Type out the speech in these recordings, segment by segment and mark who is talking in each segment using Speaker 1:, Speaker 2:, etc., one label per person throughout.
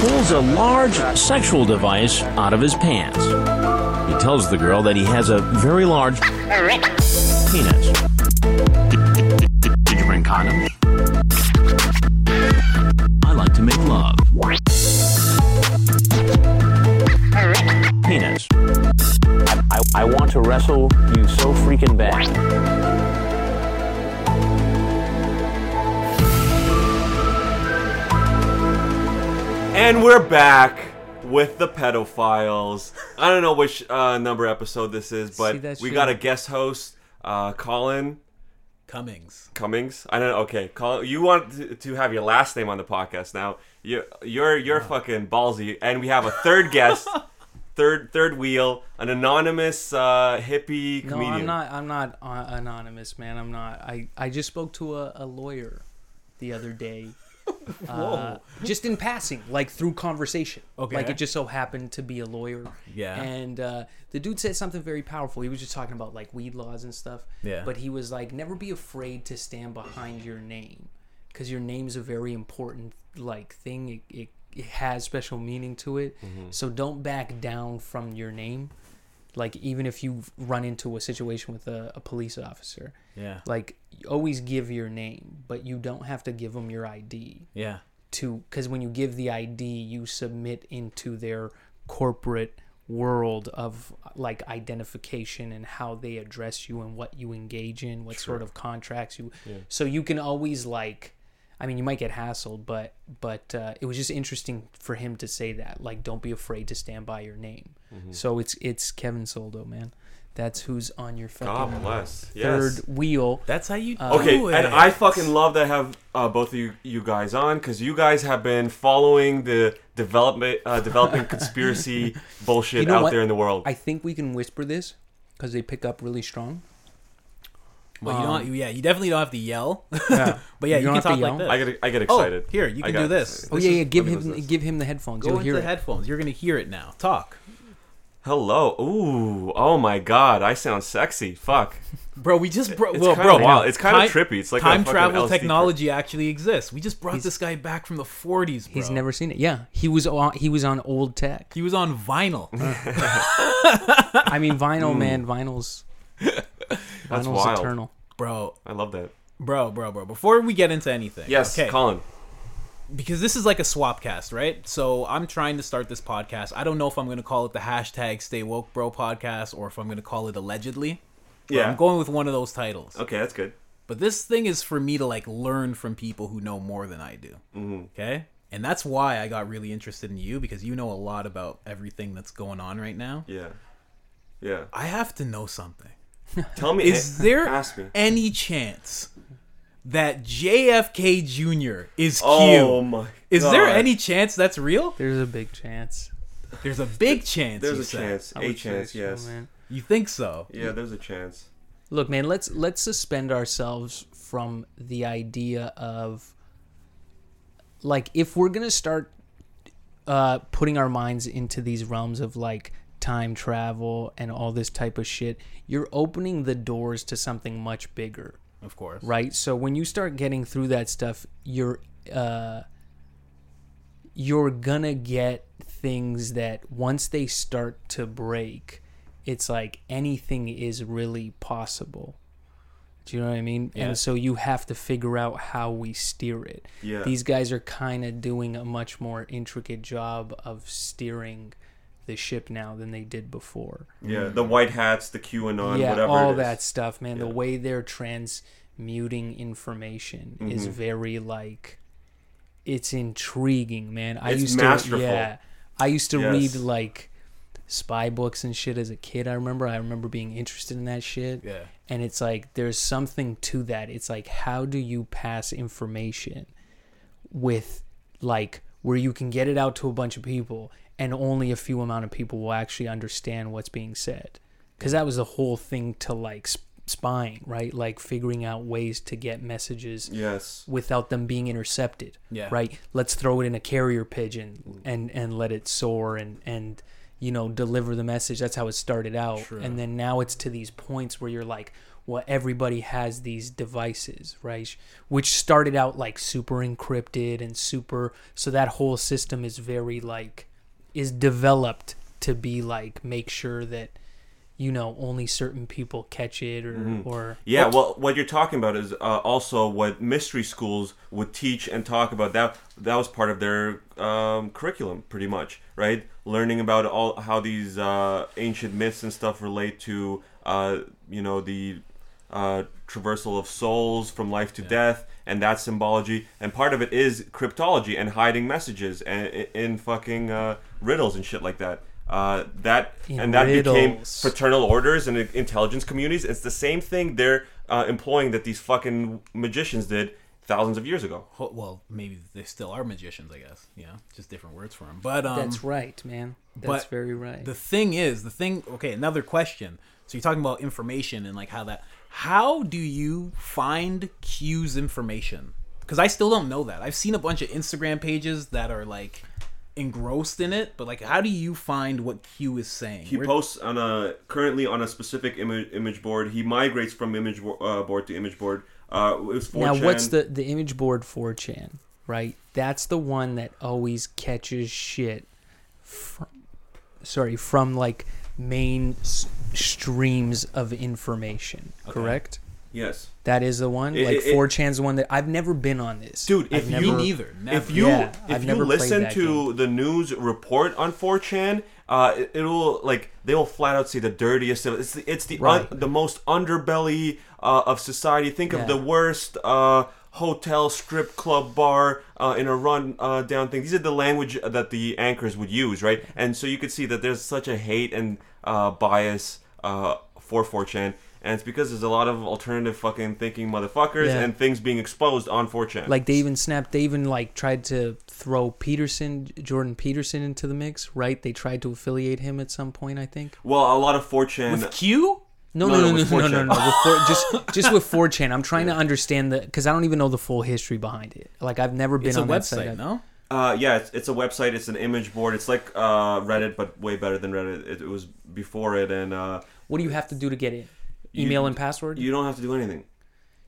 Speaker 1: pulls a large sexual device out of his pants. He tells the girl that he has a very large penis. Did, you bring condoms? I like to make love. Penis. I, I, I want to wrestle you so freaking bad.
Speaker 2: And we're back with the pedophiles. I don't know which uh, number episode this is, but we got a guest host, uh, Colin
Speaker 3: Cummings.
Speaker 2: Cummings. I don't know. Okay, Colin, you want to, to have your last name on the podcast now. You, you're you're fucking ballsy, and we have a third guest, third third wheel, an anonymous uh, hippie
Speaker 4: No,
Speaker 2: comedian.
Speaker 4: I'm not. I'm not uh, anonymous, man. I'm not. I, I just spoke to a, a lawyer the other day. Uh, just in passing, like through conversation.
Speaker 3: Okay.
Speaker 4: Like it just so happened to be a lawyer.
Speaker 3: Yeah.
Speaker 4: And uh, the dude said something very powerful. He was just talking about like weed laws and stuff.
Speaker 3: Yeah.
Speaker 4: But he was like, never be afraid to stand behind your name, because your name's a very important like thing. It, it, it has special meaning to it. So don't back down from your name. Like even if you run into a situation with a, a police officer,
Speaker 3: Yeah.
Speaker 4: like always give your name, but you don't have to give them your ID
Speaker 3: Yeah.
Speaker 4: to because when you give the ID, you submit into their corporate world of like identification and how they address you and what you engage in, what sort of contracts you. So you can always like, I mean, you might get hassled, but but uh, it was just interesting for him to say that like, don't be afraid to stand by your name. So it's it's Keven Soldo, man. That's who's on your fucking
Speaker 2: God bless.
Speaker 4: third
Speaker 2: Yes.
Speaker 4: wheel.
Speaker 3: That's how you
Speaker 2: Okay,
Speaker 3: do
Speaker 2: and. I fucking love to have uh, both of you, you guys on because you guys have been following the development, uh, developing conspiracy bullshit
Speaker 4: You know
Speaker 2: out
Speaker 4: what?
Speaker 2: there in the world.
Speaker 4: I think we can whisper this because they pick up really strong.
Speaker 3: Well, you don't. Um, yeah, you definitely don't have to yell.
Speaker 4: Yeah.
Speaker 3: but yeah,
Speaker 4: You
Speaker 3: you, can
Speaker 4: have to
Speaker 3: talk
Speaker 4: yell?
Speaker 3: like this.
Speaker 2: I get I get
Speaker 3: Oh,
Speaker 2: excited.
Speaker 3: here, you can
Speaker 2: got
Speaker 3: do this.
Speaker 2: excited.
Speaker 4: Oh
Speaker 2: This
Speaker 4: yeah,
Speaker 2: is-
Speaker 4: yeah. Give
Speaker 2: let
Speaker 4: him give him the headphones.
Speaker 3: Go
Speaker 4: You'll
Speaker 3: into
Speaker 4: hear
Speaker 3: the
Speaker 4: it.
Speaker 3: headphones. You're gonna hear it now. Talk,
Speaker 2: Hello. Ooh. Oh my God. I sound sexy. Fuck.
Speaker 3: bro. We just bro,
Speaker 2: It's
Speaker 3: well,
Speaker 2: kinda
Speaker 3: bro.
Speaker 2: wild. It's kinda trippy. It's like
Speaker 3: time
Speaker 2: fucking
Speaker 3: travel
Speaker 2: LSD trip.
Speaker 3: technology actually exists. We just brought this guy back from the 40s, bro.
Speaker 4: He's never seen it. Yeah, he was on. He was on old tech.
Speaker 3: He was on vinyl.
Speaker 4: I mean, vinyl, man. Vinyl's
Speaker 2: That's
Speaker 4: vinyl's
Speaker 2: wild.
Speaker 4: eternal.
Speaker 3: bro,
Speaker 2: I love that.
Speaker 3: bro, bro, bro. Before we get into anything,
Speaker 2: Yes,
Speaker 3: okay,
Speaker 2: Colin.
Speaker 3: because this is like a swap cast, right? So I'm trying to start this podcast. I don't know if I'm going to call it the hashtag Stay Woke Bro podcast or if I'm going to call it allegedly.
Speaker 2: Yeah.
Speaker 3: I'm going with one of those titles.
Speaker 2: Okay, that's good.
Speaker 3: But this thing is for me to like learn from people who know more than I do.
Speaker 2: Mm-hmm.
Speaker 3: Okay? And that's why I got really interested in you because you know a lot about everything that's going on right now.
Speaker 2: Yeah. Yeah.
Speaker 3: I have to know something.
Speaker 2: Tell me.
Speaker 3: Is there
Speaker 2: Ask me.
Speaker 3: any chance that JFK Jr. is Q?
Speaker 2: Oh my.
Speaker 3: is there any chance that's real?
Speaker 4: There's a big chance.
Speaker 3: There's a big chance.
Speaker 2: There's
Speaker 3: you
Speaker 2: a
Speaker 3: said.
Speaker 2: chance.
Speaker 4: I
Speaker 2: A
Speaker 4: would say
Speaker 2: chance.
Speaker 4: so,
Speaker 2: Yes.
Speaker 4: man.
Speaker 3: You think so?
Speaker 2: Yeah. There's a chance.
Speaker 4: Look, man. Let's let's suspend ourselves from the idea of like if we're gonna start uh, putting our minds into these realms of like time travel and all this type of shit, you're opening the doors to something much bigger.
Speaker 3: Of course.
Speaker 4: right so when you start getting through that stuff you're uh you're gonna get things that once they start to break it's like anything is really possible do you know what i mean
Speaker 3: Yeah.
Speaker 4: and so you have to figure out how we steer it
Speaker 2: Yeah.
Speaker 4: these guys are kind of doing a much more intricate job of steering the ship now than they did before
Speaker 2: Yeah. The white hats, the QAnon,
Speaker 4: yeah,
Speaker 2: whatever.
Speaker 4: all
Speaker 2: it is.
Speaker 4: that stuff, man. The way they're transmuting information is
Speaker 2: Mm-hmm.
Speaker 4: very like it's intriguing, man. I
Speaker 2: It's
Speaker 4: used
Speaker 2: masterful.
Speaker 4: to yeah. I used to
Speaker 2: Yes.
Speaker 4: read like spy books and shit as a kid. I remember I remember being interested in that shit.
Speaker 3: Yeah.
Speaker 4: And it's like there's something to that. It's like how do you pass information with like where you can get it out to a bunch of people and only a few amount of people will actually understand what's being said. Because that was the whole thing to like sp- spying right? Like figuring out ways to get messages
Speaker 2: Yes.
Speaker 4: without them being intercepted
Speaker 3: Yeah.
Speaker 4: right? Let's throw it in a carrier pigeon mm. and and let it soar and and you know deliver the message. That's how it started out.
Speaker 3: True.
Speaker 4: and then now it's to these points where you're like well everybody has these devices right? Which started out like super encrypted and super so that whole system is very like is developed to be like make sure that you know only certain people catch it or or
Speaker 2: Yeah, well, what you're talking about is uh, also what mystery schools would teach and talk about. That that was part of their um, curriculum, pretty much, right? Learning about all how these uh, ancient myths and stuff relate to, uh, you know, the uh, traversal of souls from life to death and that symbology. And part of it is cryptology and hiding messages and in fucking uh, riddles and shit like that. Uh, that
Speaker 4: In
Speaker 2: and that became fraternal orders and intelligence communities. It's the same thing they're uh, employing that these fucking magicians did thousands of years ago.
Speaker 3: Well, maybe they still are magicians, I guess. Yeah, just different words for them. But um,
Speaker 4: that's right man that's very right
Speaker 3: The thing is, the thing. Okay, another question. So you're talking about information and like how that. How do you find Q's information? Because I still don't know that. I've seen a bunch of Instagram pages that are like engrossed in it, but like, how do you find what Q is saying?
Speaker 2: He
Speaker 3: Where-
Speaker 2: posts on a currently on a specific image image board. He migrates from image bo- uh, board to image board. Uh, it was 4chan.
Speaker 4: Now, what's the the image board 4chan? Right, that's the one that always catches shit. From, sorry, from like main s- streams of information. Correct.
Speaker 2: yes,
Speaker 4: That is the one.
Speaker 2: It-
Speaker 4: like
Speaker 2: it- it-
Speaker 4: 4chan's one that I've never been on this,
Speaker 2: dude. If you
Speaker 3: neither. Never.
Speaker 2: if you
Speaker 4: Yeah,
Speaker 2: if you listen to the news report on 4chan, uh, it, it'll like they will flat out say the dirtiest. Of, it's the, it's the
Speaker 4: Right.
Speaker 2: un, the most underbelly uh, of society. Think
Speaker 4: Yeah.
Speaker 2: of the worst. Uh, Hotel, strip club, bar uh, in a run uh, down thing. These are the language that the anchors would use, right? And so you could see that there's such a hate and uh, bias uh, for 4chan, and it's because there's a lot of alternative fucking thinking motherfuckers
Speaker 4: Yeah.
Speaker 2: and things being exposed on 4chan.
Speaker 4: like they even snapped. They even like tried to throw Peterson, Jordan Peterson, into the mix. Right? They tried to affiliate him at some point. I think.
Speaker 2: well, a lot of 4chan.
Speaker 3: with Q.
Speaker 4: No,
Speaker 2: No,
Speaker 4: no,
Speaker 2: no,
Speaker 4: no, no, no, no, no. With four, just, just with 4chan. I'm trying to understand the because I don't even know the full history behind it. Like I've never been
Speaker 3: It's a
Speaker 4: on that site.
Speaker 3: website, no?
Speaker 2: Uh, yeah, it's, it's a website. It's an image board. It's like uh, Reddit, but way better than Reddit. It, it was before it, and uh,
Speaker 4: What do you have to do to get in?
Speaker 2: You-
Speaker 4: Email and password.
Speaker 2: you don't have to do anything.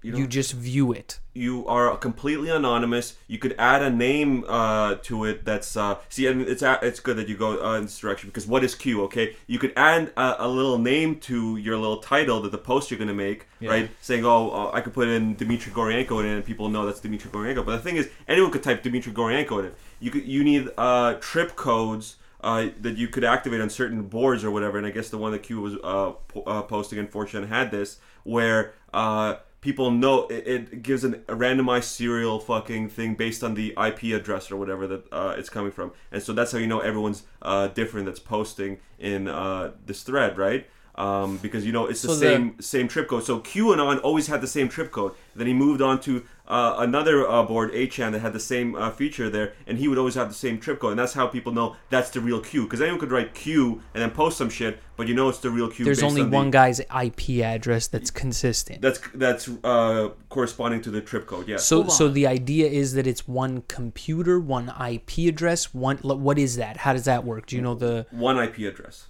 Speaker 2: You,
Speaker 4: You just view it.
Speaker 2: you are completely anonymous. You could add a name uh, to it. That's uh, see, and it's it's good that you go uh, in this direction because what is Q? Okay, you could add a, a little name to your little title that the post you're gonna make, right? Saying, oh, uh, I could put in Dmitry Goryenko in it, and people know that's Dmitry Goryenko. But the thing is, anyone could type Dmitry Goryenko in it. You could you need uh, trip codes. Uh, that you could activate on certain boards or whatever, and I guess the one that Q was uh, po- uh, posting in 4chan had this, where uh, people know it, it gives an, a randomized serial fucking thing based on the IP address or whatever that uh, it's coming from, and so that's how you know everyone's uh, different that's posting in uh, this thread, right? Um, because you know it's the
Speaker 4: So the-
Speaker 2: same same trip code. So QAnon always had the same trip code. Then he moved on to uh, another uh, board, 8chan, that had the same uh, feature there, and he would always have the same trip code, and that's how people know that's the real Q. Because anyone could write Q and then post some shit, but you know it's the real Q.
Speaker 4: There's
Speaker 2: based
Speaker 4: only
Speaker 2: on the-
Speaker 4: one guy's IP address that's consistent.
Speaker 2: That's that's uh, corresponding to the trip code. Yeah.
Speaker 4: So, so the idea is that it's one computer, one IP address. One, what is that? How does that work? Do you know the?
Speaker 2: one IP address,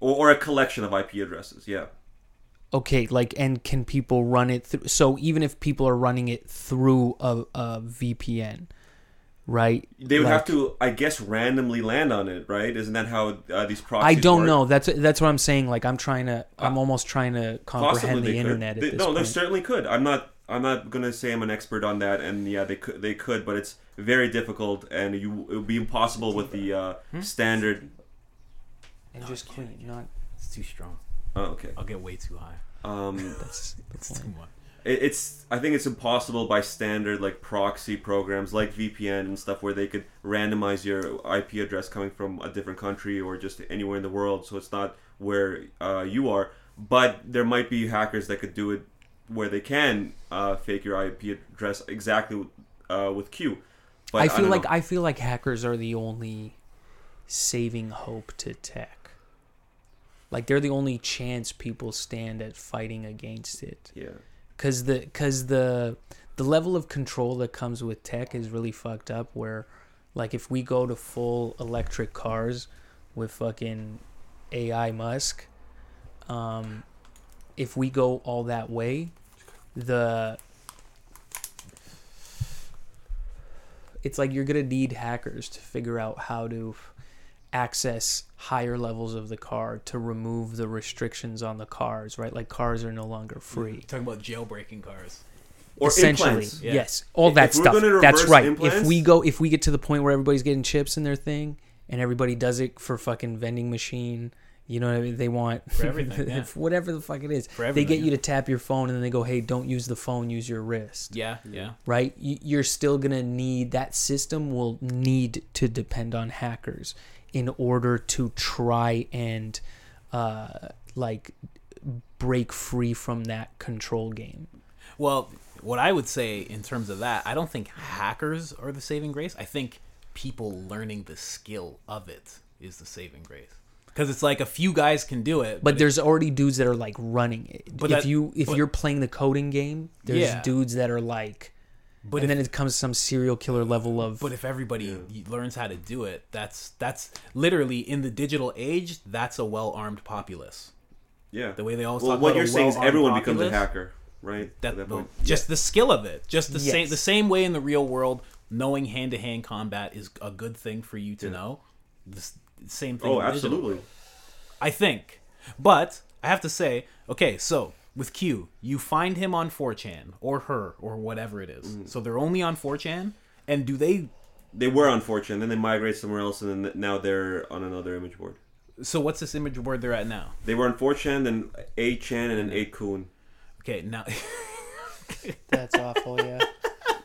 Speaker 2: or, or a collection of IP addresses. Yeah.
Speaker 4: Okay, like, and can people run it through? So even if people are running it through a, a VPN, right?
Speaker 2: They would
Speaker 4: Like-
Speaker 2: have to, I guess, randomly land on it, right? Isn't that how uh, these proxies?
Speaker 4: I don't
Speaker 2: work?
Speaker 4: know. That's that's what I'm saying. Like, I'm trying to. I'm almost trying to comprehend the
Speaker 2: they could.
Speaker 4: internet at
Speaker 2: They-
Speaker 4: this
Speaker 2: no, they certainly could. I'm not. I'm not gonna say I'm an expert on that, and yeah, they could. They could, but it's very difficult, and you it would be impossible with the uh,
Speaker 4: Hmm?
Speaker 2: standard.
Speaker 4: And just clean, not.
Speaker 3: It's too strong.
Speaker 2: Oh, okay.
Speaker 3: I'll get way too high.
Speaker 2: Um,
Speaker 4: That's the point.
Speaker 3: too much.
Speaker 2: it, it's. I think it's impossible by standard like proxy programs like VPN and stuff where they could randomize your IP address coming from a different country or just anywhere in the world, so it's not where uh, you are. But there might be hackers that could do it where they can uh, fake your IP address exactly uh, with Q. But
Speaker 4: I feel
Speaker 2: don't
Speaker 4: like
Speaker 2: know.
Speaker 4: I feel like hackers are the only saving hope to tech. Like they're the only chance people stand at fighting against it.
Speaker 2: yeah.
Speaker 4: Cause the cause the the level of control that comes with tech is really fucked up. Where, like, if we go to full electric cars with fucking AI Musk, um, if we go all that way, the it's like you're gonna need hackers to figure out how to access higher levels of the car to remove the restrictions on the cars, right? Like cars are no longer free.
Speaker 3: talking about jailbreaking cars.
Speaker 2: Or
Speaker 4: Essentially,
Speaker 2: implants.
Speaker 3: yeah.
Speaker 4: yes, all
Speaker 2: If
Speaker 4: that
Speaker 2: we're
Speaker 4: stuff. That's
Speaker 2: reverse
Speaker 4: right. If we go, if we get to the point where everybody's getting chips in their thing, and everybody does it for fucking vending machine, you know what I mean? They want
Speaker 3: For everything, yeah.
Speaker 4: whatever the fuck it is.
Speaker 3: For
Speaker 4: they
Speaker 3: everything,
Speaker 4: get you to tap your phone, and then they go, "Hey, don't use the phone. Use your wrist."
Speaker 3: Yeah, yeah.
Speaker 4: right? You're still gonna need that system will need to depend on hackers in order to try and uh, like break free from that control game.
Speaker 3: Well, what I would say in terms of that, I don't think hackers are the saving grace. I think people learning the skill of it is the saving grace. Because it's like a few guys can do it,
Speaker 4: But there's already dudes that are like running it.
Speaker 3: But
Speaker 4: if
Speaker 3: that-
Speaker 4: you if
Speaker 3: but-
Speaker 4: you're playing the coding game, there's
Speaker 3: Yeah.
Speaker 4: dudes that are like.
Speaker 3: But
Speaker 4: and
Speaker 3: if-
Speaker 4: then it comes some serial killer level of.
Speaker 3: But if everybody learns how to do it, that's that's literally in the digital age. That's a well armed populace.
Speaker 2: Yeah.
Speaker 3: The way they all.
Speaker 2: well,
Speaker 3: talk
Speaker 2: what
Speaker 3: about
Speaker 2: you're
Speaker 3: a
Speaker 2: saying is
Speaker 3: well-armed
Speaker 2: everyone becomes a hacker, right?
Speaker 3: That,
Speaker 2: At that
Speaker 3: well,
Speaker 2: point.
Speaker 3: just the skill of it, just the same the same way in the real world. Knowing hand to hand combat is a good thing for you to know. The same thing.
Speaker 2: Oh,
Speaker 3: in digital.
Speaker 2: absolutely.
Speaker 3: I think. But I have to say, okay, so with Q, you find him on 4chan or her or whatever it is.
Speaker 2: Mm.
Speaker 3: So they're only on 4chan, and do they?
Speaker 2: They were on 4chan, then they migrate somewhere else, and then now they're on another image board.
Speaker 3: So what's this image board they're at now?
Speaker 2: They were on 4chan, then 8chan, and then 8kun.
Speaker 3: Okay, now
Speaker 4: That's awful. Yeah.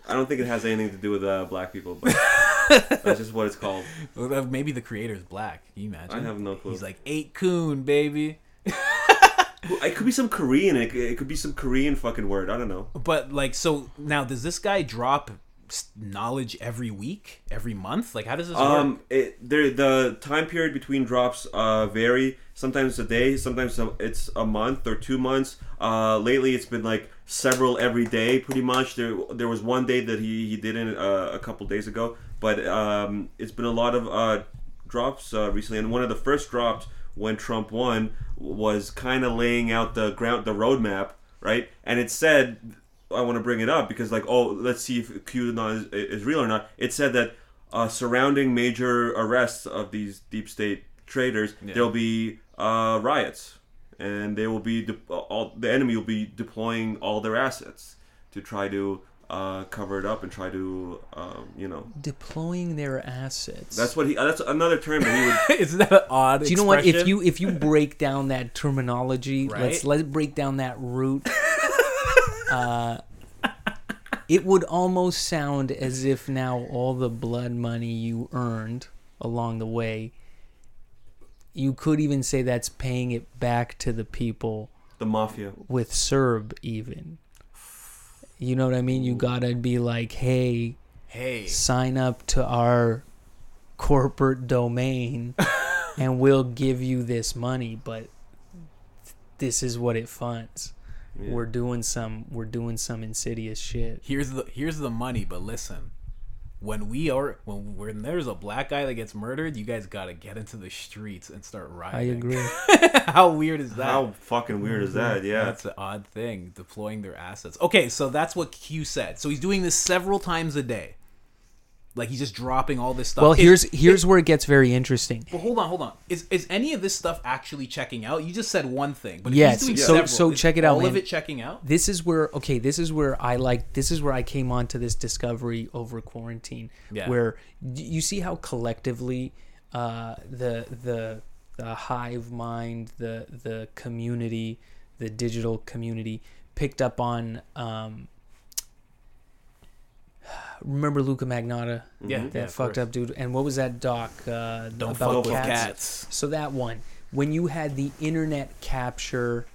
Speaker 2: I don't think it has anything to do with uh, black people, but that's just what it's called.
Speaker 3: Well, maybe the creator's black. Can you imagine?
Speaker 2: I have no clue.
Speaker 3: He's like eight coon, baby.
Speaker 2: It could be some Korean. It could, it could be some Korean fucking word. I don't know.
Speaker 3: But like, so now does this guy drop knowledge every week, every month? Like, how does this
Speaker 2: Um,
Speaker 3: work?
Speaker 2: it, there the time period between drops uh vary. Sometimes a day, sometimes a- it's a month or two months. Uh, lately it's been like several every day, pretty much. There there was one day that he he didn't uh, a couple days ago, but um, it's been a lot of uh drops uh, recently. And one of the first drops when Trump won was kind of laying out the ground the roadmap, right? And it said I want to bring it up because like oh let's see if QAnon is, is real or not. It said that uh, surrounding major arrests of these deep state traders, there'll be uh, riots, and they will be de- all the enemy will be deploying all their assets to try to uh, cover it up and try to um, you know
Speaker 4: Deploying their assets.
Speaker 2: that's what he that's another term that he would
Speaker 3: Isn't that an odd?
Speaker 4: Do you know what? If you if you break down that terminology, let's let's break down that root. uh, it would almost sound as if now all the blood money you earned along the way, you could even say that's paying it back to the people
Speaker 2: the mafia
Speaker 4: with Serb even. You know what I mean? You gotta be like, hey,
Speaker 3: hey,
Speaker 4: sign up to our corporate domain and we'll give you this money but this is what it funds
Speaker 2: Yeah.
Speaker 4: we're doing some we're doing some insidious shit
Speaker 3: here's the here's the money. But listen, when we are when when there's a black guy that gets murdered, you guys gotta get into the streets and start rioting.
Speaker 4: i agree
Speaker 3: How weird is that?
Speaker 2: how fucking weird is that mm-hmm. yeah
Speaker 3: That's an odd thing, deploying their assets. Okay, so that's what Q said. So he's doing this several times a day. Like he's just dropping all this stuff.
Speaker 4: well here's here's where it gets very interesting
Speaker 3: Well, hold on, hold on. Is is any of this stuff actually checking out? You just said one thing, but
Speaker 4: Yes,
Speaker 3: he's doing
Speaker 4: so-
Speaker 3: several,
Speaker 4: so check it out,
Speaker 3: All of it checking out.
Speaker 4: this is where okay this is where i like this is where i came onto this discovery over quarantine
Speaker 3: Yeah.
Speaker 4: where you see how collectively uh the the the hive mind the the community the digital community picked up on um remember luka magnotta
Speaker 3: Yeah,
Speaker 4: that
Speaker 3: yeah,
Speaker 4: fucked up dude and what was that doc uh
Speaker 3: Don't
Speaker 4: about
Speaker 3: fuck with
Speaker 4: cats?
Speaker 3: cats.
Speaker 4: so that one when you had the internet capture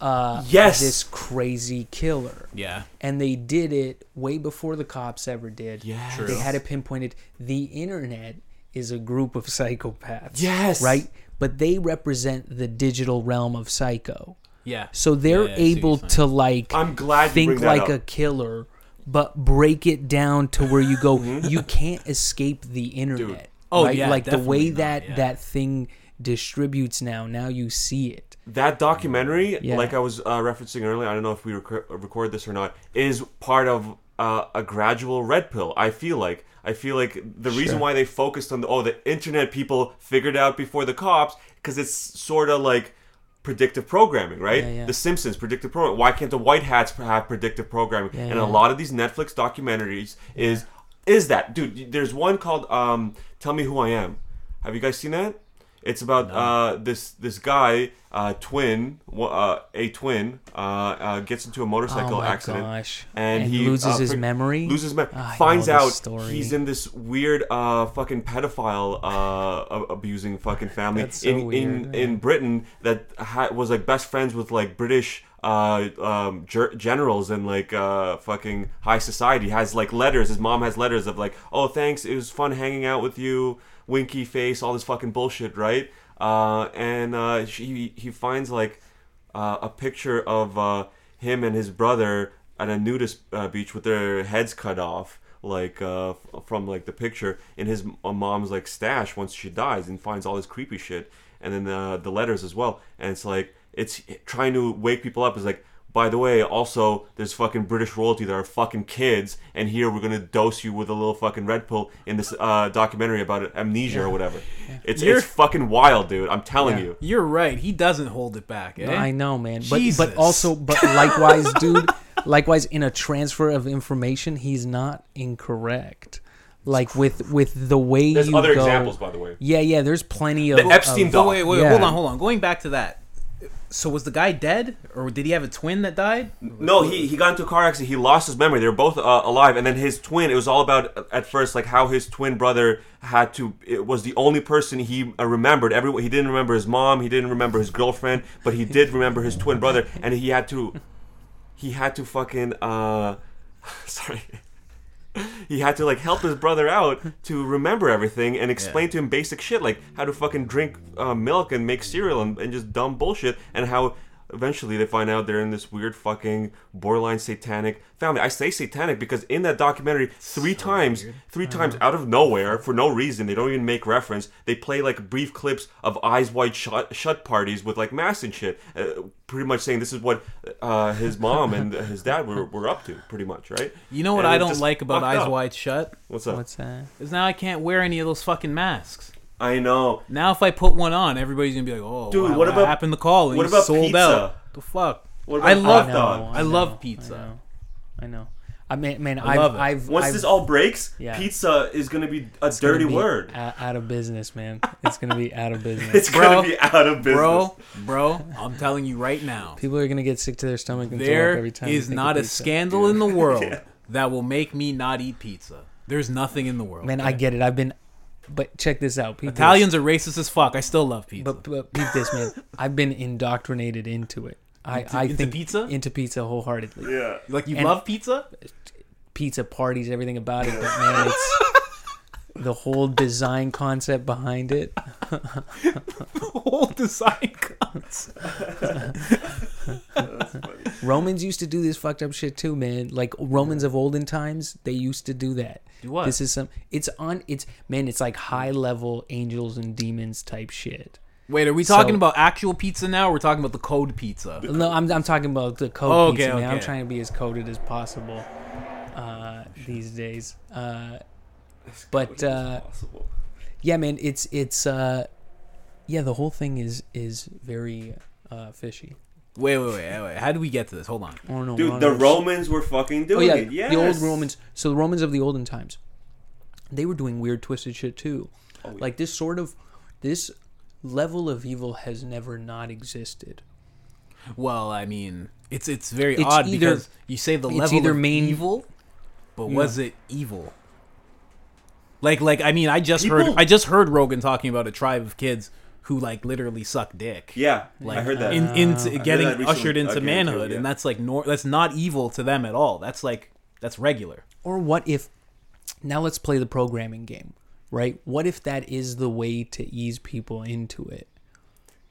Speaker 4: uh
Speaker 2: Yes.
Speaker 4: this crazy killer
Speaker 3: Yeah,
Speaker 4: and they did it way before the cops ever did.
Speaker 3: True.
Speaker 4: they had it pinpointed the internet is a group of psychopaths
Speaker 2: Yes.
Speaker 4: right but they represent the digital realm of psycho
Speaker 3: yeah.
Speaker 4: so they're
Speaker 3: Yeah, yeah, I see what
Speaker 4: able to like
Speaker 2: I'm glad
Speaker 4: think like
Speaker 2: up.
Speaker 4: a killer but break it down to where you go
Speaker 2: Mm-hmm.
Speaker 4: you can't escape the internet
Speaker 3: Oh,
Speaker 4: right?
Speaker 3: yeah,
Speaker 4: like the way
Speaker 3: not,
Speaker 4: that
Speaker 3: yeah.
Speaker 4: that thing distributes now. Now you see it.
Speaker 2: that documentary,
Speaker 4: Yeah.
Speaker 2: like I was uh, referencing earlier, I don't know if we rec- record this or not, is part of uh, a gradual red pill. I feel like. I feel like the reason why they focused on the oh the internet people figured out before the cops because it's sort of like predictive programming, right?
Speaker 4: Yeah, yeah.
Speaker 2: The Simpsons predictive programming. Why can't the White Hats have predictive programming?
Speaker 4: Yeah,
Speaker 2: and a lot of these Netflix documentaries is is that dude? There's one called um, "Tell Me Who I Am." Have you guys seen that? It's about uh, this this guy, uh, twin, uh, a twin, uh, uh, gets into a motorcycle
Speaker 4: oh my
Speaker 2: accident,
Speaker 4: gosh!
Speaker 2: and, he
Speaker 4: loses
Speaker 2: uh,
Speaker 4: his memory.
Speaker 2: Loses mem-
Speaker 4: Ah, I
Speaker 2: finds out
Speaker 4: story.
Speaker 2: he's in this weird, uh, fucking pedophile, uh, abusing fucking family
Speaker 4: so
Speaker 2: in in
Speaker 4: weird,
Speaker 2: in Britain that ha- was like best friends with like British. Uh, um, ger- generals and like uh, fucking high society has like letters. His mom has letters of like, oh, thanks, it was fun hanging out with you, winky face, all this fucking bullshit, right? Uh, and uh, she, he finds like uh, a picture of uh, him and his brother at a nudist uh, beach with their heads cut off like uh, from like the picture in his uh, mom's like stash once she dies and finds all this creepy shit. And then uh, the letters as well. And it's like it's trying to wake people up. It's like by the way also there's fucking british royalty that are fucking kids and here we're gonna dose you with a little fucking red pill in this uh, documentary about amnesia or whatever it's
Speaker 3: You're-
Speaker 2: it's fucking wild dude i'm telling
Speaker 4: Yeah.
Speaker 2: you
Speaker 3: You're right. He doesn't hold it back. Eh?
Speaker 4: I know, man. But
Speaker 3: Jesus.
Speaker 4: but also but likewise, dude. Likewise, in a transfer of information, he's not incorrect. Like with with the way
Speaker 2: there's
Speaker 4: you
Speaker 2: other
Speaker 4: go,
Speaker 2: examples by the way
Speaker 4: Yeah, yeah. There's plenty of
Speaker 2: The Epstein
Speaker 4: of-
Speaker 2: doc.
Speaker 3: Wait, wait,
Speaker 4: Yeah.
Speaker 3: hold on, hold on. Going back to that. So was the guy dead, or did he have a twin that died?
Speaker 2: No, he, he got into a car accident. He lost his memory. They were both uh, alive, and then his twin. It was all about uh, at first like how his twin brother had to. It was the only person he uh, remembered. Everyone he didn't remember his mom. He didn't remember his girlfriend, but he did remember his twin brother, and he had to. He had to fucking. uh Sorry. He had to like help his brother out to remember everything and explain to him basic shit like how to fucking drink uh, milk and make cereal and, and just dumb bullshit and how eventually they find out they're in this weird fucking borderline satanic family. I say satanic because in that documentary, three times, three times out of nowhere for no reason, they don't even make reference. They play like brief clips of eyes wide shut, shut parties with like mass and shit, uh, pretty much saying this is what uh, his mom and his dad were, were up to, pretty much, right?
Speaker 3: You know what
Speaker 2: And
Speaker 3: I don't like about Eyes
Speaker 2: up.
Speaker 3: Wide Shut
Speaker 2: What's up?
Speaker 4: What's that?
Speaker 3: is now I can't wear any of those fucking masks.
Speaker 2: I know.
Speaker 3: Now if I put one on, everybody's gonna be like, "Oh,
Speaker 2: Dude,
Speaker 3: wow,
Speaker 2: what
Speaker 3: what,
Speaker 2: about-
Speaker 3: happened to call?
Speaker 2: what about
Speaker 3: sold
Speaker 2: pizza?
Speaker 3: out. The fuck?
Speaker 2: What
Speaker 3: I love
Speaker 2: hot
Speaker 4: know,
Speaker 2: dog?
Speaker 3: I love pizza.
Speaker 4: I know. I know. I mean, man,
Speaker 3: I
Speaker 4: I've,
Speaker 3: it.
Speaker 4: I've,
Speaker 2: Once
Speaker 4: I've,
Speaker 2: this all breaks,
Speaker 4: Yeah.
Speaker 2: pizza is gonna be a
Speaker 4: it's
Speaker 2: dirty
Speaker 4: be
Speaker 2: word.
Speaker 4: o- out of business, man. It's gonna be out of business.
Speaker 2: It's
Speaker 3: Bro,
Speaker 2: gonna be out of business.
Speaker 3: Bro, bro, I'm telling you right now,
Speaker 4: People are gonna get sick to their stomach and throw up
Speaker 3: there
Speaker 4: every time. they
Speaker 3: is not a
Speaker 4: pizza.
Speaker 3: scandal in the world that will make me not eat pizza. There's nothing in the world.
Speaker 4: Man, I get it. I've been, but check this out. Peep this.
Speaker 3: Italians are racist as fuck. I still love pizza.
Speaker 4: But, but peep this, man. I've been indoctrinated into it. I, I
Speaker 3: into
Speaker 4: think
Speaker 3: pizza?
Speaker 4: into pizza wholeheartedly.
Speaker 2: Yeah.
Speaker 3: like you
Speaker 4: and-
Speaker 3: love pizza?
Speaker 4: Pizza parties, everything about it. But man, it's the whole design concept behind it.
Speaker 3: the whole design concept.
Speaker 4: Romans used to do this fucked up shit too, man. Like Romans of olden times, they used to do that.
Speaker 3: Do what?
Speaker 4: This is some. It's on. It's man. It's like high level angels and demons type shit.
Speaker 3: Wait, are we talking
Speaker 4: So-
Speaker 3: about actual pizza now? Or we're talking about the code pizza.
Speaker 4: No, I'm, I'm talking about the code
Speaker 3: Oh, okay,
Speaker 4: pizza, man. I'm trying to be as coded as possible uh, these days. Uh, but uh,
Speaker 2: Possible.
Speaker 4: yeah, man, it's it's uh, yeah. The whole thing is is very uh, fishy.
Speaker 3: Wait, wait, wait, wait. How do we get to this? Hold on.
Speaker 4: I don't know.
Speaker 2: Dude, the Romans were fucking
Speaker 4: Oh
Speaker 2: doing
Speaker 4: yeah,
Speaker 2: it. Yes.
Speaker 4: the old Romans. So the Romans of the olden times, they were doing weird, twisted shit too.
Speaker 2: Oh, yeah.
Speaker 4: Like this sort of this level of evil has never not existed.
Speaker 3: Well, I mean, it's it's very
Speaker 4: It's
Speaker 3: odd
Speaker 4: either-
Speaker 3: because you say the level
Speaker 4: either
Speaker 3: of
Speaker 4: main-
Speaker 3: evil, but
Speaker 4: Yeah.
Speaker 3: was it evil? Like, like I mean, I just heard I just heard Rogan talking about a tribe of kids who like literally suck dick.
Speaker 2: Yeah,
Speaker 3: Like
Speaker 2: I heard that.
Speaker 3: in, into
Speaker 4: Uh,
Speaker 3: getting
Speaker 2: that
Speaker 3: ushered into
Speaker 2: again, too,
Speaker 3: manhood,
Speaker 2: yeah.
Speaker 3: and that's like nor- that's not evil to them at all. That's like that's regular.
Speaker 4: Or what if now let's play the programming game, right? What if that is the way to ease people into it?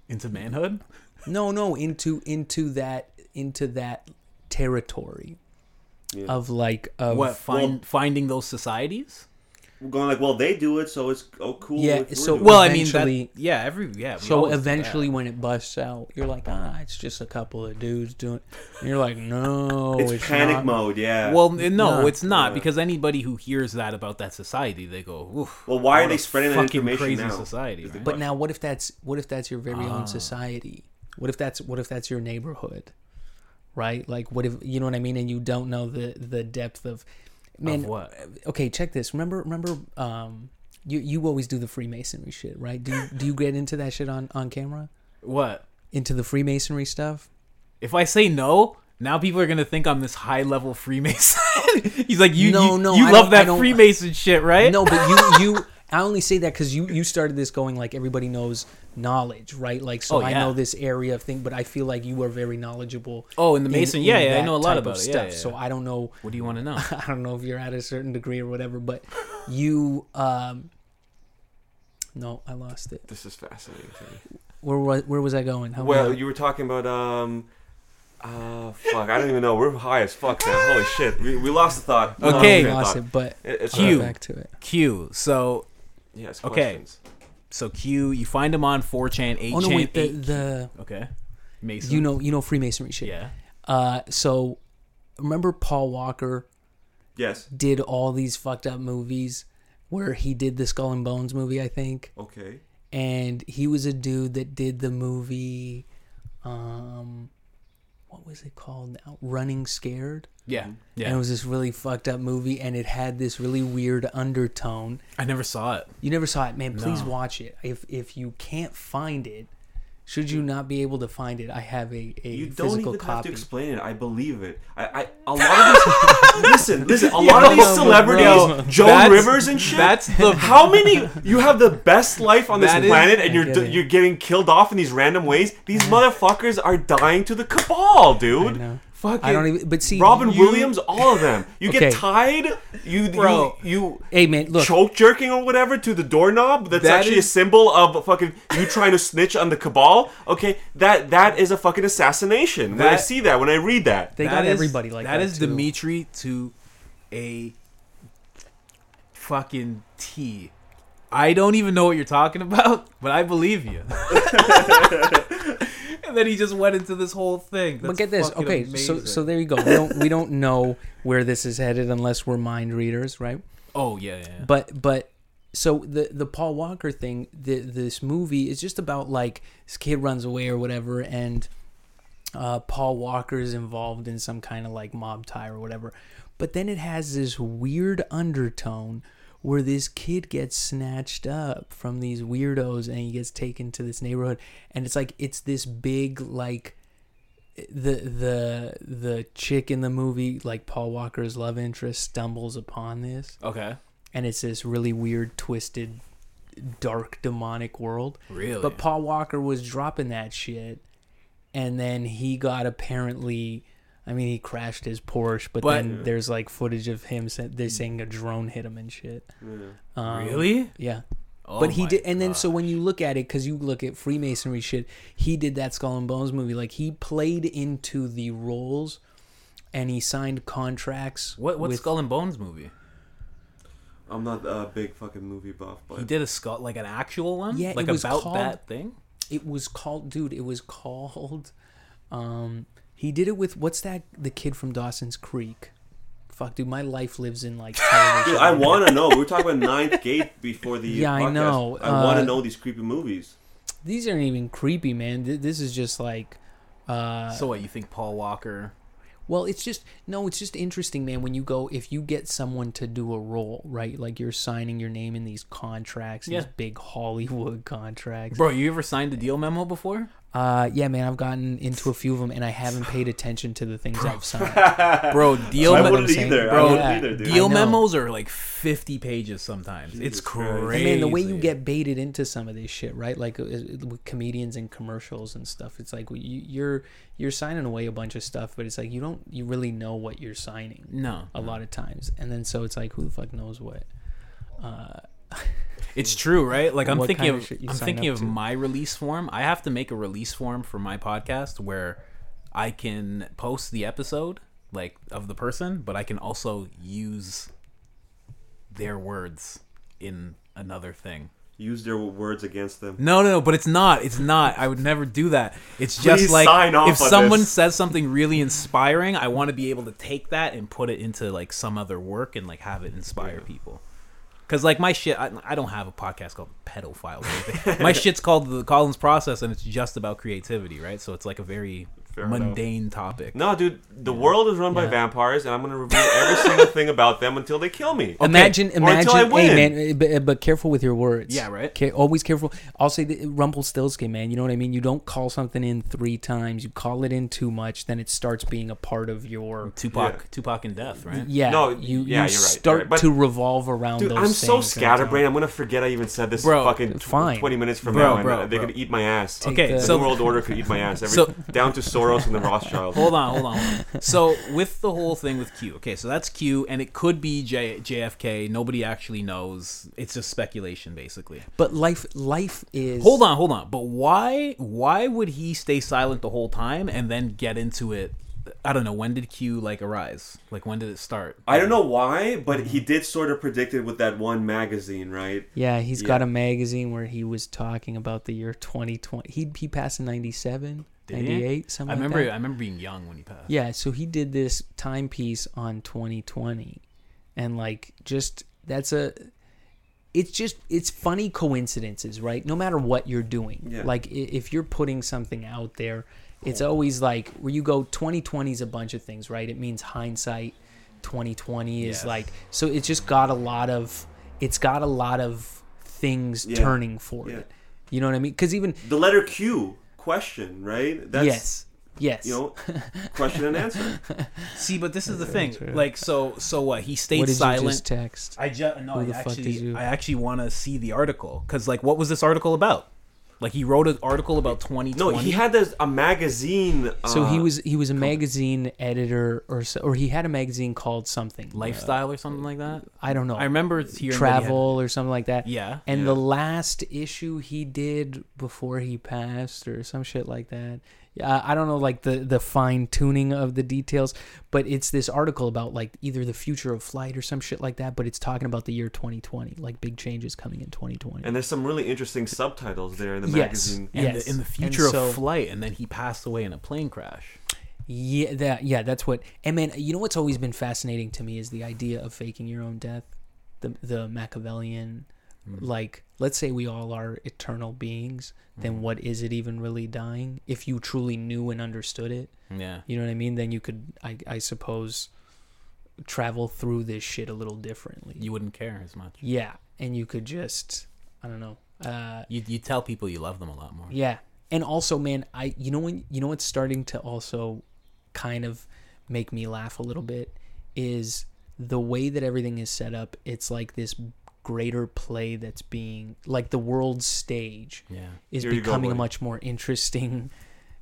Speaker 3: Into manhood,
Speaker 4: No, no, into into that into that territory of like of
Speaker 3: what find finding those societies?
Speaker 2: Going like, well, they do it, so it's oh cool.
Speaker 4: Yeah,
Speaker 2: we're
Speaker 4: so-
Speaker 2: doing
Speaker 3: Well,
Speaker 2: it.
Speaker 3: I mean, that, yeah, every yeah. we
Speaker 4: So eventually, when it busts out, you're like, ah, it's just a couple of dudes doing. And you're like, no,
Speaker 2: it's,
Speaker 4: it's,
Speaker 2: panic
Speaker 4: not.
Speaker 2: mode. Yeah.
Speaker 3: well, no,
Speaker 4: No.
Speaker 3: it's not
Speaker 2: Yeah.
Speaker 3: because anybody who hears that about that society, they go, Oof,
Speaker 2: Well, why are they spreading that
Speaker 3: fucking
Speaker 2: information
Speaker 3: crazy
Speaker 2: now?
Speaker 3: society?
Speaker 2: Is the
Speaker 3: man."
Speaker 4: But now, what if that's what if that's your very
Speaker 3: Ah.
Speaker 4: own society? What if that's what if that's your neighborhood, right? Like, what if you know what I mean? And you don't know the the depth of, man.
Speaker 3: what?
Speaker 4: Okay, check this. Remember, remember, um, you you always do the Freemasonry shit, right? Do you, do you get into that shit on on camera?
Speaker 3: what
Speaker 4: Into the Freemasonry stuff?
Speaker 3: if I say no? Now people are gonna think I'm this high level Freemason. He's like, you,
Speaker 4: No,
Speaker 3: you,
Speaker 4: no,
Speaker 3: you
Speaker 4: I
Speaker 3: love that Freemason shit, right?
Speaker 4: No, but you you I only say that because you you started this going like everybody knows knowledge, right? Like so
Speaker 3: Oh,
Speaker 4: I know this area of thing, but I feel like you are very knowledgeable.
Speaker 3: Oh, in the Mason, yeah, yeah, I know a lot about
Speaker 4: of
Speaker 3: it. Yeah,
Speaker 4: stuff.
Speaker 3: yeah,
Speaker 4: So. I don't know.
Speaker 3: What do you want to know?
Speaker 4: I don't know if you're at a certain degree or whatever, but you um. No, I lost it.
Speaker 2: this is fascinating.
Speaker 4: Where was where was I going? How
Speaker 2: Well, you were talking about um. Uh, fuck, I don't even know. We're high as fuck, man. Holy shit. We, we lost the thought. We
Speaker 4: No,
Speaker 3: Okay.
Speaker 4: I
Speaker 2: lost
Speaker 4: lost
Speaker 2: thought.
Speaker 4: it, but
Speaker 2: It- It's
Speaker 3: Q.
Speaker 4: back to it.
Speaker 3: Q. So,
Speaker 2: Yes,
Speaker 3: Okay.
Speaker 2: questions.
Speaker 3: So Q. You find him on 4chan, 8chan.
Speaker 4: Oh no, wait, the the
Speaker 3: okay. Mason.
Speaker 4: you know you know Freemasonry shit.
Speaker 3: Yeah.
Speaker 4: Uh, so remember Paul Walker
Speaker 2: Yes.
Speaker 4: did all these fucked up movies where he did the Skull and Bones movie, I think.
Speaker 2: Okay.
Speaker 4: And he was a dude that did the movie um what was it called now? Running Scared. Mm-hmm.
Speaker 3: Yeah.
Speaker 4: And
Speaker 3: Yeah.
Speaker 4: it was this really fucked up movie and it had this really weird undertone.
Speaker 3: I never saw it.
Speaker 4: You never saw it, man. Please
Speaker 3: No.
Speaker 4: watch it. If if you can't find it, should you not be able to find it, I have a, a
Speaker 2: You don't
Speaker 4: physical
Speaker 2: even have
Speaker 4: copy.
Speaker 2: to explain it. I believe it. I, I a lot of these. listen, listen. A lot of these celebrities,
Speaker 4: bro.
Speaker 2: Joan
Speaker 3: That's-
Speaker 2: Rivers and shit.
Speaker 3: that's the-
Speaker 2: how many. You have the best life on this
Speaker 3: That is-
Speaker 2: planet, and you're
Speaker 4: get
Speaker 2: d- you're getting killed off in these random ways. These motherfuckers are dying to the cabal,
Speaker 4: I
Speaker 2: dude.
Speaker 4: Know.
Speaker 2: Fucking
Speaker 4: I don't even but see
Speaker 2: Robin
Speaker 4: you-
Speaker 2: Williams, all of them. You
Speaker 4: Okay.
Speaker 2: get tied. You
Speaker 3: Bro.
Speaker 2: you you
Speaker 4: Hey man, look.
Speaker 2: choke jerking or whatever to the doorknob. That's
Speaker 3: That
Speaker 2: actually
Speaker 3: is-
Speaker 2: a symbol of fucking you trying to snitch on the cabal. Okay, that that is a fucking assassination. when I see that, when I read that,
Speaker 4: They
Speaker 3: That
Speaker 4: got
Speaker 3: is-
Speaker 4: everybody like that.
Speaker 3: That is
Speaker 4: too.
Speaker 3: Dimitri to a fucking T. I don't even know what you're talking about, but I believe you. and then he just went into this whole thing.
Speaker 4: But get this, okay. So
Speaker 3: amazing.
Speaker 4: so there you go. We don't we don't know where this is headed unless we're mind readers, right?
Speaker 3: oh yeah, yeah. yeah.
Speaker 4: But but so the the Paul Walker thing, the, this movie is just about like this kid runs away or whatever, and uh, Paul Walker is involved in some kind of like mob tie or whatever. But then it has this weird undertone where this kid gets snatched up from these weirdos and he gets taken to this neighborhood, and it's like it's this big like the the the chick in the movie like Paul Walker's love interest stumbles upon this
Speaker 3: okay,
Speaker 4: and it's this really weird, twisted, dark, demonic world.
Speaker 3: really.
Speaker 4: But Paul Walker was dropping that shit, and then he got apparently. I mean, he crashed his Porsche, but,
Speaker 3: But-
Speaker 4: then there's like footage of him. sa- They're saying a drone hit him and shit. Um,
Speaker 3: really?
Speaker 4: Yeah.
Speaker 3: Oh
Speaker 4: but he
Speaker 3: my
Speaker 4: did, and then so when you look at it, because you look at Freemasonry shit, he did that Skull and Bones movie. Like he played into the roles, and he signed contracts.
Speaker 3: what what's
Speaker 4: with,
Speaker 3: Skull and Bones movie?
Speaker 2: I'm not a big fucking movie buff, but
Speaker 3: He did a skull like an actual one,
Speaker 4: Yeah, it
Speaker 3: like
Speaker 4: was
Speaker 3: about
Speaker 4: called-
Speaker 3: that thing.
Speaker 4: it was called dude it was called um he did it with what's that the kid from dawson's creek fuck dude my life lives in like television
Speaker 2: Dude, I want to know. We were talking about Ninth Gate before the
Speaker 4: Yeah, I know.
Speaker 2: I want
Speaker 4: Uh,
Speaker 2: to know these creepy movies.
Speaker 4: these aren't even creepy man Th- this is just like uh
Speaker 3: so what you think Paul Walker?
Speaker 4: well it's just no it's just interesting man when you go if you get someone to do a role right like you're signing your name in these contracts
Speaker 3: Yeah.
Speaker 4: these big hollywood contracts
Speaker 3: Bro, you ever signed a deal memo before?
Speaker 4: Uh yeah man i've gotten into a few of them and i haven't paid attention to the things i've signed
Speaker 3: Bro, deal
Speaker 2: I
Speaker 3: me-
Speaker 2: wouldn't
Speaker 4: saying?
Speaker 2: either. I
Speaker 3: Bro,
Speaker 2: wouldn't
Speaker 4: yeah.
Speaker 2: either, dude.
Speaker 3: deal
Speaker 4: I
Speaker 3: memos are like 50 pages sometimes. it's
Speaker 2: Jesus Christ.
Speaker 3: crazy.
Speaker 4: I mean, the way you get baited into some of this shit, right? Like uh, with comedians and commercials and stuff. It's like you, you're you're signing away a bunch of stuff, but it's like you don't you really know what you're signing
Speaker 3: no,
Speaker 4: a lot of times, and then so it's like who the fuck knows what. Uh,
Speaker 3: It's true, right? Like I'm
Speaker 4: What
Speaker 3: thinking
Speaker 4: kind of
Speaker 3: of, I'm thinking of
Speaker 4: to.
Speaker 3: my release form. I have to make a release form for my podcast where I can post the episode like of the person, but I can also use their words in another thing.
Speaker 2: Use their words against them.
Speaker 3: No, no, no, but it's not. It's not. I would never do that. It's just
Speaker 2: Please
Speaker 3: like
Speaker 2: sign off
Speaker 3: if someone
Speaker 2: this.
Speaker 3: says something really inspiring, I want to be able to take that and put it into like some other work and like have it inspire people. Cause like my shit, I, I don't have a podcast called Pedophile. my shit's called the Collins Process, and it's just about creativity, right? So it's like a very
Speaker 2: Fair enough.
Speaker 3: mundane topic.
Speaker 2: No, dude, the world is run by
Speaker 4: Yeah.
Speaker 2: vampires, and I'm gonna review every single thing about them until they kill me.
Speaker 4: Imagine,
Speaker 2: Or until I
Speaker 4: imagine,
Speaker 2: win.
Speaker 4: hey man, uh, but, but careful with your words.
Speaker 3: Yeah, right.
Speaker 4: Ca- always careful. I'll say the Rumpelstiltskin, man. You know what I mean. You don't call something in three times. You call it in too much, then it starts being a part of your.
Speaker 3: Tupac,
Speaker 2: Yeah.
Speaker 3: Tupac and Death, right?
Speaker 4: Yeah,
Speaker 2: No,
Speaker 4: you
Speaker 2: yeah,
Speaker 4: you
Speaker 2: you're right,
Speaker 4: start
Speaker 2: you're right. But-
Speaker 4: to revolve around
Speaker 2: Dude,
Speaker 4: those.
Speaker 2: I'm so
Speaker 4: things and
Speaker 2: scatterbrained. I'm gonna forget I even said this
Speaker 3: Bro,
Speaker 2: fucking
Speaker 4: fine.
Speaker 2: 20 minutes from
Speaker 3: Bro,
Speaker 2: now, and
Speaker 3: bro,
Speaker 2: uh, they're
Speaker 3: bro.
Speaker 2: gonna eat my ass.
Speaker 4: Take
Speaker 3: Okay,
Speaker 4: the-
Speaker 2: the
Speaker 3: so-
Speaker 2: New World Order could eat my ass. Every,
Speaker 3: So-
Speaker 2: down to Soros and the Rothschilds.
Speaker 3: hold on, hold on, hold on. So with the whole thing with Q, okay, so that's Q, and it could be J- JFK. Nobody actually knows. It's just speculation, basically.
Speaker 4: But life, life is.
Speaker 3: Hold on, hold on. But why? Why would he stay silent the whole time and then get into it? I don't know. When did Q like arise? Like when did it start?
Speaker 2: I don't know why, but he did sort of predict it with that one magazine, right?
Speaker 4: Yeah, he's
Speaker 2: Yeah.
Speaker 4: got a magazine where he was talking about the year 2020. He he passed in 97,
Speaker 3: Did
Speaker 4: 98, something
Speaker 3: I remember.
Speaker 4: that.
Speaker 3: I remember being young when he passed.
Speaker 4: Yeah, so he did this timepiece on 2020, and like just that's a. It's just it's funny coincidences, right? No matter what you're doing,
Speaker 2: Yeah.
Speaker 4: like if you're putting something out there, it's oh. always like where you go. 2020 is a bunch of things, right? It means hindsight. 2020 is
Speaker 3: Yes.
Speaker 4: like so. It's just got a lot of. It's got a lot of things
Speaker 2: Yeah.
Speaker 4: turning for
Speaker 2: Yeah.
Speaker 4: it. You know what I mean? Because even
Speaker 2: The letter Q, question, right? That's,
Speaker 4: yes, yes,
Speaker 2: You know, question and answer.
Speaker 3: See, but this is the thing. Like, so, so what? He stayed
Speaker 4: what did
Speaker 3: silent.
Speaker 4: you just text?
Speaker 3: I just no.
Speaker 4: Who
Speaker 3: I
Speaker 4: the fuck did
Speaker 3: actually,
Speaker 4: you-
Speaker 3: I actually want to see the article because, like, what was this article about? Like, he wrote an article about 2020.
Speaker 2: No, he had this, a magazine.
Speaker 4: So he
Speaker 2: uh,
Speaker 4: was he was a magazine editor or so, or he had a magazine called something
Speaker 3: lifestyle or something like that.
Speaker 4: I don't know.
Speaker 3: I remember hearing that he had-
Speaker 4: travel or something like that.
Speaker 3: Yeah,
Speaker 4: And
Speaker 2: yeah.
Speaker 4: the last issue he did before he passed or some shit like that. Yeah, I don't know like the the fine tuning of the details, but it's this article about like either the future of flight or some shit like that, but it's talking about the year 2020, like big changes coming in 2020.
Speaker 2: And there's some really interesting subtitles there in the
Speaker 4: Yes.
Speaker 2: magazine.
Speaker 3: in,
Speaker 4: Yes.
Speaker 3: the, in the future
Speaker 4: so-
Speaker 3: of flight, and then he passed away in a plane crash.
Speaker 4: Yeah, that yeah, that's what. And man, you know what's always been fascinating to me is the idea of faking your own death, the the Machiavellian. Mm. Like, let's say we all are eternal beings, then what is it even really dying? If you truly knew and understood it,
Speaker 3: Yeah,
Speaker 4: you know what I mean. Then you could, I, I suppose, travel through this shit a little differently.
Speaker 3: you wouldn't care as much.
Speaker 4: yeah, and you could just, I don't know. Uh,
Speaker 3: You you tell people you love them a lot more.
Speaker 4: yeah, and also, man, I you know when you know what's starting to also kind of make me laugh a little bit is the way that everything is set up. It's like this greater play that's being like the world stage
Speaker 3: Yeah.
Speaker 4: is
Speaker 2: Here you go,
Speaker 4: becoming a much more interesting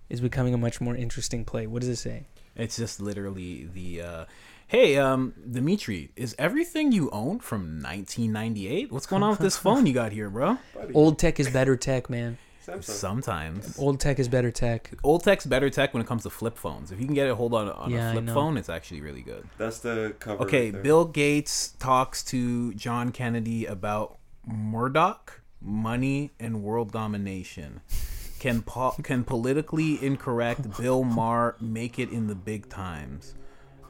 Speaker 4: is becoming a much more interesting play. What does it say?
Speaker 3: It's just literally the uh Hey, um, Dimitri, is everything you own from 1998? What's going on with this phone you got here, bro?
Speaker 4: Old tech is better tech, man.
Speaker 2: Samsung.
Speaker 3: Sometimes.
Speaker 4: Old tech is better tech.
Speaker 3: Old tech's better tech when it comes to flip phones. If you can get a hold on on
Speaker 4: Yeah,
Speaker 3: a
Speaker 4: I
Speaker 3: flip
Speaker 4: know.
Speaker 3: phone, it's actually really good.
Speaker 2: That's the cover.
Speaker 3: Okay,
Speaker 2: right there.
Speaker 3: Bill Gates talks to John Kennedy about Murdoch, money, and world domination. Can po- can politically incorrect Bill Maher make it in the big times?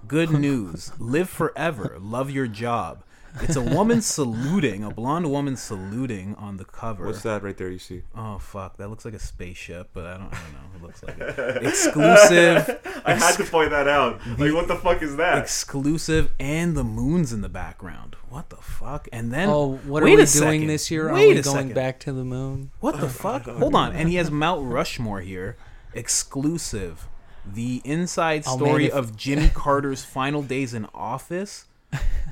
Speaker 3: Good news. Live forever. Love your job. It's a woman saluting, a blonde woman saluting on the cover.
Speaker 2: What's that right there you see?
Speaker 3: Oh fuck, that looks like a spaceship, but I don't, I don't know. It looks like it. exclusive,
Speaker 2: I had to point that out. Like, what the fuck is that?
Speaker 3: exclusive, and the moon's in the background. What the fuck? And then
Speaker 4: Oh, what are we doing
Speaker 3: second.
Speaker 4: this year? Are we
Speaker 3: a
Speaker 4: going
Speaker 3: second.
Speaker 4: back to the moon?
Speaker 3: What the oh fuck? Hold on, and he has Mount Rushmore here, exclusive. The inside
Speaker 4: Oh, man,
Speaker 3: story
Speaker 4: if-
Speaker 3: of Jimmy Carter's final days in office.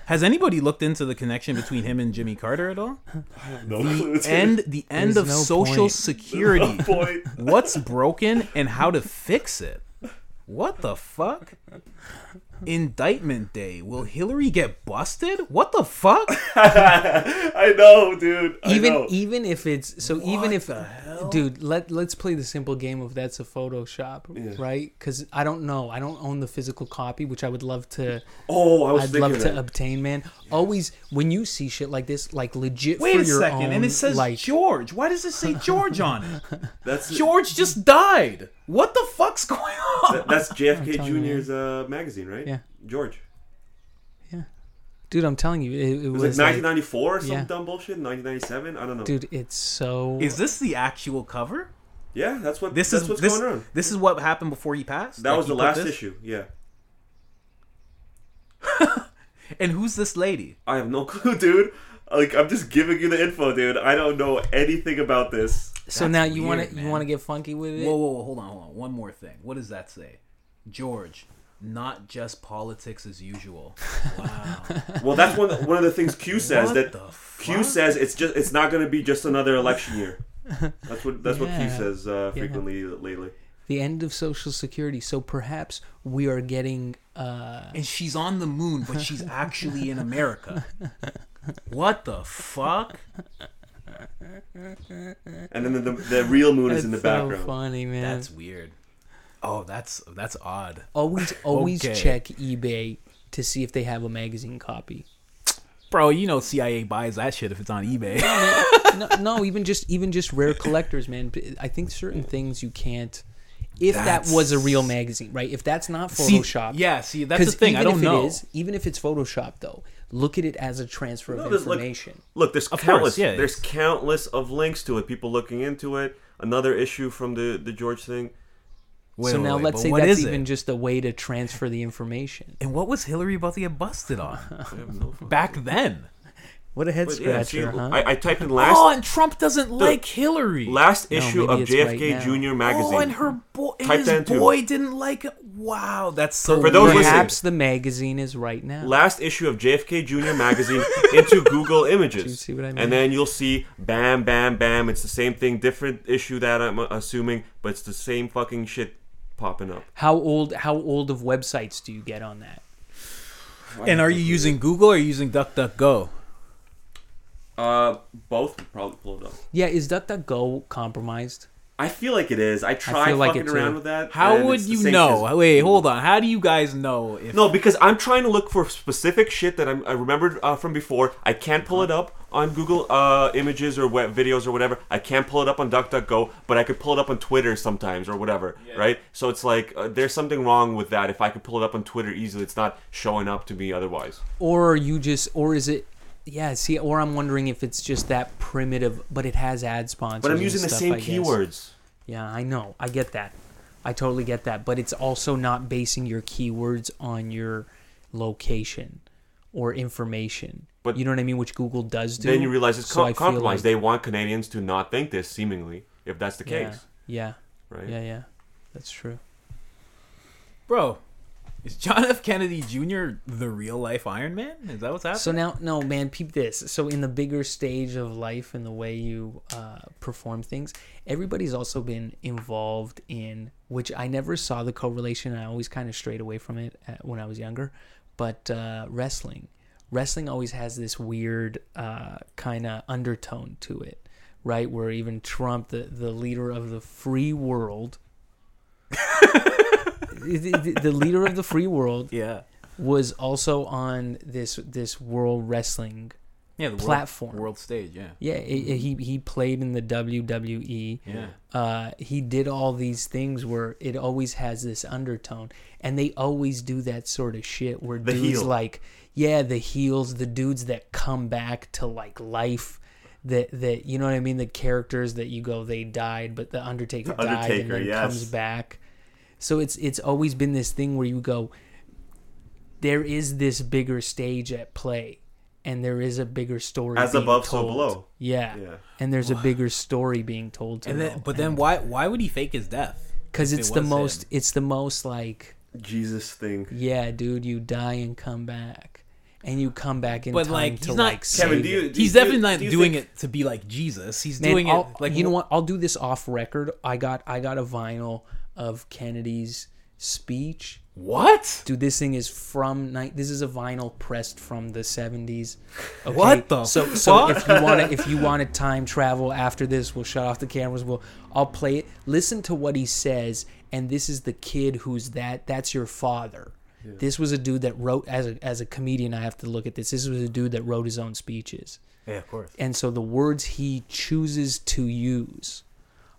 Speaker 3: Has anybody looked into the connection between him and Jimmy Carter at all?
Speaker 2: no
Speaker 3: The end, the end
Speaker 4: There's
Speaker 3: of
Speaker 4: no
Speaker 3: Social
Speaker 4: point.
Speaker 3: Security.
Speaker 2: point.
Speaker 3: What's broken and how to fix it? What the fuck? Indictment day. Will Hillary get busted? What the fuck?
Speaker 2: I know, dude. I
Speaker 4: even
Speaker 2: know.
Speaker 4: even if it's so even if
Speaker 3: the uh, hell?
Speaker 4: dude let let's play the simple game of that's a photoshop right because i don't know i don't own the physical copy which i would love to
Speaker 2: oh, I was
Speaker 4: i'd
Speaker 2: thinking
Speaker 4: love
Speaker 2: that.
Speaker 4: to obtain man always when you see shit like this like legit
Speaker 3: Wait
Speaker 4: for
Speaker 3: a
Speaker 4: your
Speaker 3: second,
Speaker 4: own,
Speaker 3: and it says
Speaker 4: like
Speaker 3: George. Why does it say George on it?
Speaker 2: That's
Speaker 3: George just died. What the fuck's going on?
Speaker 2: that- that's JFK Jr.'s uh, magazine, right?
Speaker 4: Yeah.
Speaker 2: George. Yeah.
Speaker 4: Dude i'm telling you it, it
Speaker 2: It was,
Speaker 4: was,
Speaker 2: like
Speaker 4: like,
Speaker 2: 1994 or some
Speaker 4: yeah.
Speaker 2: dumb bullshit. 1997. I don't know.
Speaker 4: dude it's so
Speaker 3: Is this the actual cover?
Speaker 2: Yeah, that's what.
Speaker 3: This
Speaker 2: that's
Speaker 3: is
Speaker 2: what's
Speaker 3: this,
Speaker 2: going on.
Speaker 3: This is what happened before he passed.
Speaker 2: That
Speaker 3: Like,
Speaker 2: was the last
Speaker 3: this?
Speaker 2: issue. Yeah.
Speaker 3: And who's this lady?
Speaker 2: I have no clue, dude. Like I'm just giving you the info, dude. I don't know anything about this.
Speaker 4: So now you want to you want to get funky with it
Speaker 3: Whoa, whoa, whoa, hold on, hold on. One more thing. What does that say? George, not just politics as usual. Wow.
Speaker 2: Well, that's one one of the things Q says
Speaker 3: What
Speaker 2: that
Speaker 3: the
Speaker 2: Q says it's just it's not going to be just another election year. That's what that's what Q says uh,
Speaker 4: Yeah.
Speaker 2: frequently lately.
Speaker 4: the end of social security so perhaps we are getting uh
Speaker 3: and she's on the moon, but she's actually in America. What the fuck?
Speaker 2: And then the, the real moon is in the
Speaker 4: so
Speaker 2: background.
Speaker 4: funny man
Speaker 3: That's weird. Oh, that's that's odd.
Speaker 4: always always
Speaker 3: Okay.
Speaker 4: check ebay to see if they have a magazine copy
Speaker 3: Bro, you know CIA buys that shit if it's on eBay.
Speaker 4: no, no, even just even just rare collectors, man. I think certain things you can't. If that was a real magazine, right? If that's not
Speaker 3: See,
Speaker 4: Photoshop,
Speaker 3: yeah, see, that's the thing. I don't
Speaker 4: if
Speaker 3: know.
Speaker 4: It is, even if it's Photoshop, though, look at it as a transfer
Speaker 2: No,
Speaker 4: of information.
Speaker 2: Look, there's
Speaker 3: Of course,
Speaker 2: countless.
Speaker 3: yeah,
Speaker 2: there's
Speaker 3: it's-
Speaker 2: countless of links to it. People looking into it. Another issue from the the George thing.
Speaker 3: Wait,
Speaker 4: so
Speaker 3: wait,
Speaker 4: now
Speaker 3: wait,
Speaker 4: let's say that's even
Speaker 3: it?
Speaker 4: just a way to transfer the information.
Speaker 3: And what was Hillary about to get busted on
Speaker 2: I have no fucking-
Speaker 3: back then?
Speaker 4: What a head
Speaker 2: But yeah, see,
Speaker 4: scratcher, huh?
Speaker 2: I, I typed in oh, last
Speaker 3: oh, and Trump doesn't like Hillary.
Speaker 2: last issue
Speaker 4: maybe
Speaker 2: of JFK
Speaker 4: right.
Speaker 2: Jr. Oh, magazine.
Speaker 3: Oh, and her boy, and
Speaker 2: Type
Speaker 3: his
Speaker 2: that in too.
Speaker 3: boy didn't like it. Wow, that's so.
Speaker 2: For those
Speaker 3: weird.
Speaker 2: listening-
Speaker 4: Perhaps the magazine is right now.
Speaker 2: last issue of JFK Jr. magazine into Google Images.
Speaker 4: Do you see what I mean?
Speaker 2: And then you'll see bam, bam, bam. It's the same thing, different issue that I'm assuming, but it's the same fucking shit popping up.
Speaker 4: How old? How old of websites do you get on that?
Speaker 3: And are you using Google or are you using DuckDuckGo?
Speaker 2: Uh, both would probably pull it up.
Speaker 4: Yeah, is DuckDuckGo compromised?
Speaker 2: I feel like it is. I tried
Speaker 4: feel like
Speaker 2: fucking
Speaker 4: it too.
Speaker 2: around with that.
Speaker 3: How would you know?
Speaker 2: as-
Speaker 3: Wait, hold on. How do you guys know if?
Speaker 2: No, because I'm trying to look for specific shit that I'm, I remembered uh, from before. I can't pull it up on Google uh, Images or web videos or whatever. I can't pull it up on DuckDuckGo, but I could pull it up on Twitter sometimes or whatever, right? So it's like uh, there's something wrong with that. If I could pull it up on Twitter easily, it's not showing up to me otherwise.
Speaker 4: or are you just or is it yeah see or i'm wondering if it's just that primitive but it has ad sponsors
Speaker 2: But I'm
Speaker 4: and
Speaker 2: using the same
Speaker 4: I guess.
Speaker 2: keywords.
Speaker 4: yeah i know. I get that. I totally get that. But it's also not basing your keywords on your location or information.
Speaker 2: But
Speaker 4: you know what i mean? Which google does do.
Speaker 2: Then you realize it's
Speaker 4: So
Speaker 2: com-
Speaker 4: I
Speaker 2: compromised.
Speaker 4: like-
Speaker 2: They want Canadians to not think this, seemingly, if that's the
Speaker 4: yeah,
Speaker 2: case,
Speaker 4: yeah.
Speaker 2: Right?
Speaker 4: yeah yeah. That's true.
Speaker 3: Bro, is John F. Kennedy Jr. the real life Iron Man? Is that what's happening?
Speaker 4: So now, no, man, peep this. So in the bigger stage of life and the way you uh, perform things, everybody's also been involved in, which I never saw the correlation. I always kind of strayed away from it at, when I was younger. But uh, wrestling, wrestling always has this weird uh, kind of undertone to it, right? Where even Trump, the the leader of the free world. the, the- leader of the free world
Speaker 3: yeah,
Speaker 4: was also on this this world wrestling
Speaker 3: yeah, the
Speaker 4: Platform.
Speaker 3: world, world stage. Yeah,
Speaker 4: yeah i- i- he he played in the WWE
Speaker 3: yeah.
Speaker 4: uh he did all these things where it always has this undertone and they always do that sort of shit where
Speaker 2: The
Speaker 4: dudes
Speaker 2: heel.
Speaker 4: like yeah the heels the dudes that come back to like life that that you know what I mean the characters that you go they died but the Undertaker,
Speaker 2: The
Speaker 4: died and then
Speaker 2: yes.
Speaker 4: comes back so it's it's always been this thing where you go there is this bigger stage at play and there is a bigger story
Speaker 2: As
Speaker 4: being
Speaker 2: above, so
Speaker 4: told.
Speaker 2: below.
Speaker 4: yeah.
Speaker 2: Yeah.
Speaker 4: and there's a bigger story being told to
Speaker 3: And then, but then why why would he fake his death?
Speaker 4: because it's
Speaker 3: it
Speaker 4: the most
Speaker 3: him?
Speaker 4: it's the most like
Speaker 2: Jesus thing.
Speaker 4: yeah dude you die and come back and you come back in
Speaker 3: But,
Speaker 4: time
Speaker 3: like,
Speaker 4: to
Speaker 3: he's not-
Speaker 4: like save
Speaker 2: Kevin, do
Speaker 4: it.
Speaker 2: you? do
Speaker 3: He's
Speaker 2: you-
Speaker 3: definitely not
Speaker 2: do
Speaker 3: doing
Speaker 2: think-
Speaker 3: it to be like Jesus. He's
Speaker 4: Man,
Speaker 3: doing
Speaker 4: I'll-
Speaker 3: it like
Speaker 4: you know what? I'll do this off record. I got I got a vinyl of Kennedy's speech
Speaker 3: What?
Speaker 4: Dude, this thing is from night. this is a vinyl pressed from the 70s. Okay?
Speaker 3: What the
Speaker 4: So so
Speaker 3: fuck?
Speaker 4: if you want to if you want to time travel after this, we'll shut off the cameras. We'll I'll play it. Listen to what he says and this is the kid who's that that's your father. This was a dude that wrote as a as a comedian I have to look at this. This was a dude that wrote his own speeches.
Speaker 3: Yeah, of course.
Speaker 4: And so the words he chooses to use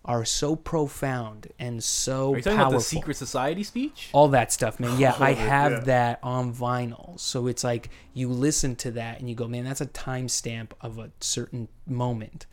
Speaker 4: are so profound and so
Speaker 3: Are you talking
Speaker 4: powerful
Speaker 3: about the secret society speech?
Speaker 4: all that stuff, man. Yeah, I
Speaker 2: All of it,
Speaker 4: have
Speaker 2: yeah.
Speaker 4: that on vinyl. So it's like you listen to that and you go, man, that's a timestamp of a certain moment.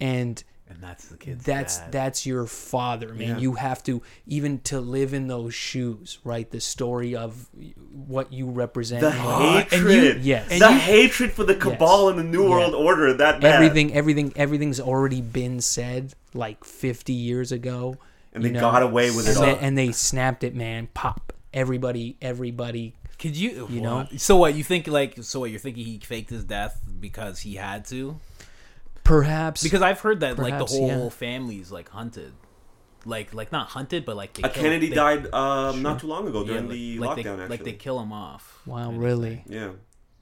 Speaker 4: And
Speaker 3: And that's the kid's
Speaker 4: that's
Speaker 3: dad.
Speaker 4: that's your father, man.
Speaker 2: Yeah.
Speaker 4: You have to even to live in those shoes, right? The story of what you represent.
Speaker 2: The
Speaker 4: and
Speaker 2: hatred,
Speaker 4: yes.
Speaker 2: the hatred for the cabal
Speaker 4: Yes.
Speaker 2: and the New
Speaker 4: Yeah.
Speaker 2: World Order. That bad.
Speaker 4: everything, everything, everything's already been said like 50 years ago.
Speaker 2: And
Speaker 4: you
Speaker 2: they got away with
Speaker 4: and
Speaker 2: it
Speaker 4: they,
Speaker 2: all.
Speaker 4: and they snapped it, man. Pop. Everybody, everybody
Speaker 3: Could you,
Speaker 4: You know?
Speaker 3: So what you think? Like, so what you're thinking? He faked his death because he had to?
Speaker 4: Perhaps
Speaker 3: Because I've heard that like
Speaker 4: Perhaps,
Speaker 3: the whole
Speaker 4: yeah.
Speaker 3: family's like hunted, like like not hunted, but like they
Speaker 2: A
Speaker 3: kill-
Speaker 2: Kennedy
Speaker 3: they-
Speaker 2: died um, not too long ago
Speaker 3: yeah,
Speaker 2: during
Speaker 3: like,
Speaker 2: the
Speaker 3: like
Speaker 2: lockdown.
Speaker 3: they,
Speaker 2: actually,
Speaker 3: like they kill him off.
Speaker 4: Wow,
Speaker 3: And
Speaker 4: really?
Speaker 2: yeah.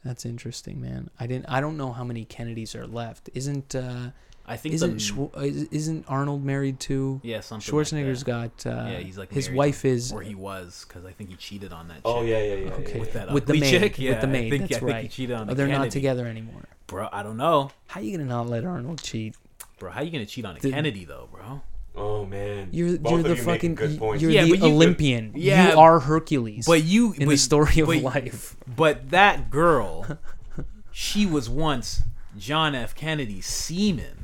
Speaker 4: That's interesting, man. I didn't. I don't know how many Kennedys are left. Isn't uh,
Speaker 3: I think
Speaker 4: isn't
Speaker 3: the,
Speaker 4: Schwar- is- isn't Arnold married to?
Speaker 3: yeah something
Speaker 4: Schwarzenegger's
Speaker 3: like
Speaker 4: got. Uh,
Speaker 3: yeah he's like
Speaker 4: his wife
Speaker 3: to-
Speaker 4: is
Speaker 3: or he was because I think he cheated on that.
Speaker 2: Oh yeah, yeah, yeah.
Speaker 4: Okay.
Speaker 2: yeah,
Speaker 3: with that
Speaker 4: with the
Speaker 3: ugly
Speaker 4: maid.
Speaker 3: chick. Yeah,
Speaker 4: with the maid.
Speaker 3: I think,
Speaker 4: That's
Speaker 3: I think
Speaker 4: right.
Speaker 3: he cheated on.
Speaker 4: oh,
Speaker 3: the
Speaker 4: they're not together anymore.
Speaker 3: bro. I don't know,
Speaker 4: How you gonna not let Arnold cheat?
Speaker 3: bro. How you gonna cheat on a
Speaker 4: The-
Speaker 3: Kennedy though, bro?
Speaker 2: Oh man,
Speaker 4: You're
Speaker 2: Both
Speaker 4: you're
Speaker 2: of
Speaker 4: the
Speaker 2: you
Speaker 4: fucking
Speaker 2: good points.
Speaker 4: you're
Speaker 3: Yeah,
Speaker 4: the
Speaker 3: you-
Speaker 4: Olympian.
Speaker 3: Yeah,
Speaker 4: you are Hercules.
Speaker 3: But you
Speaker 4: in
Speaker 3: but,
Speaker 4: the story of
Speaker 3: but-
Speaker 4: life.
Speaker 3: But that girl, she was once John F. Kennedy's semen.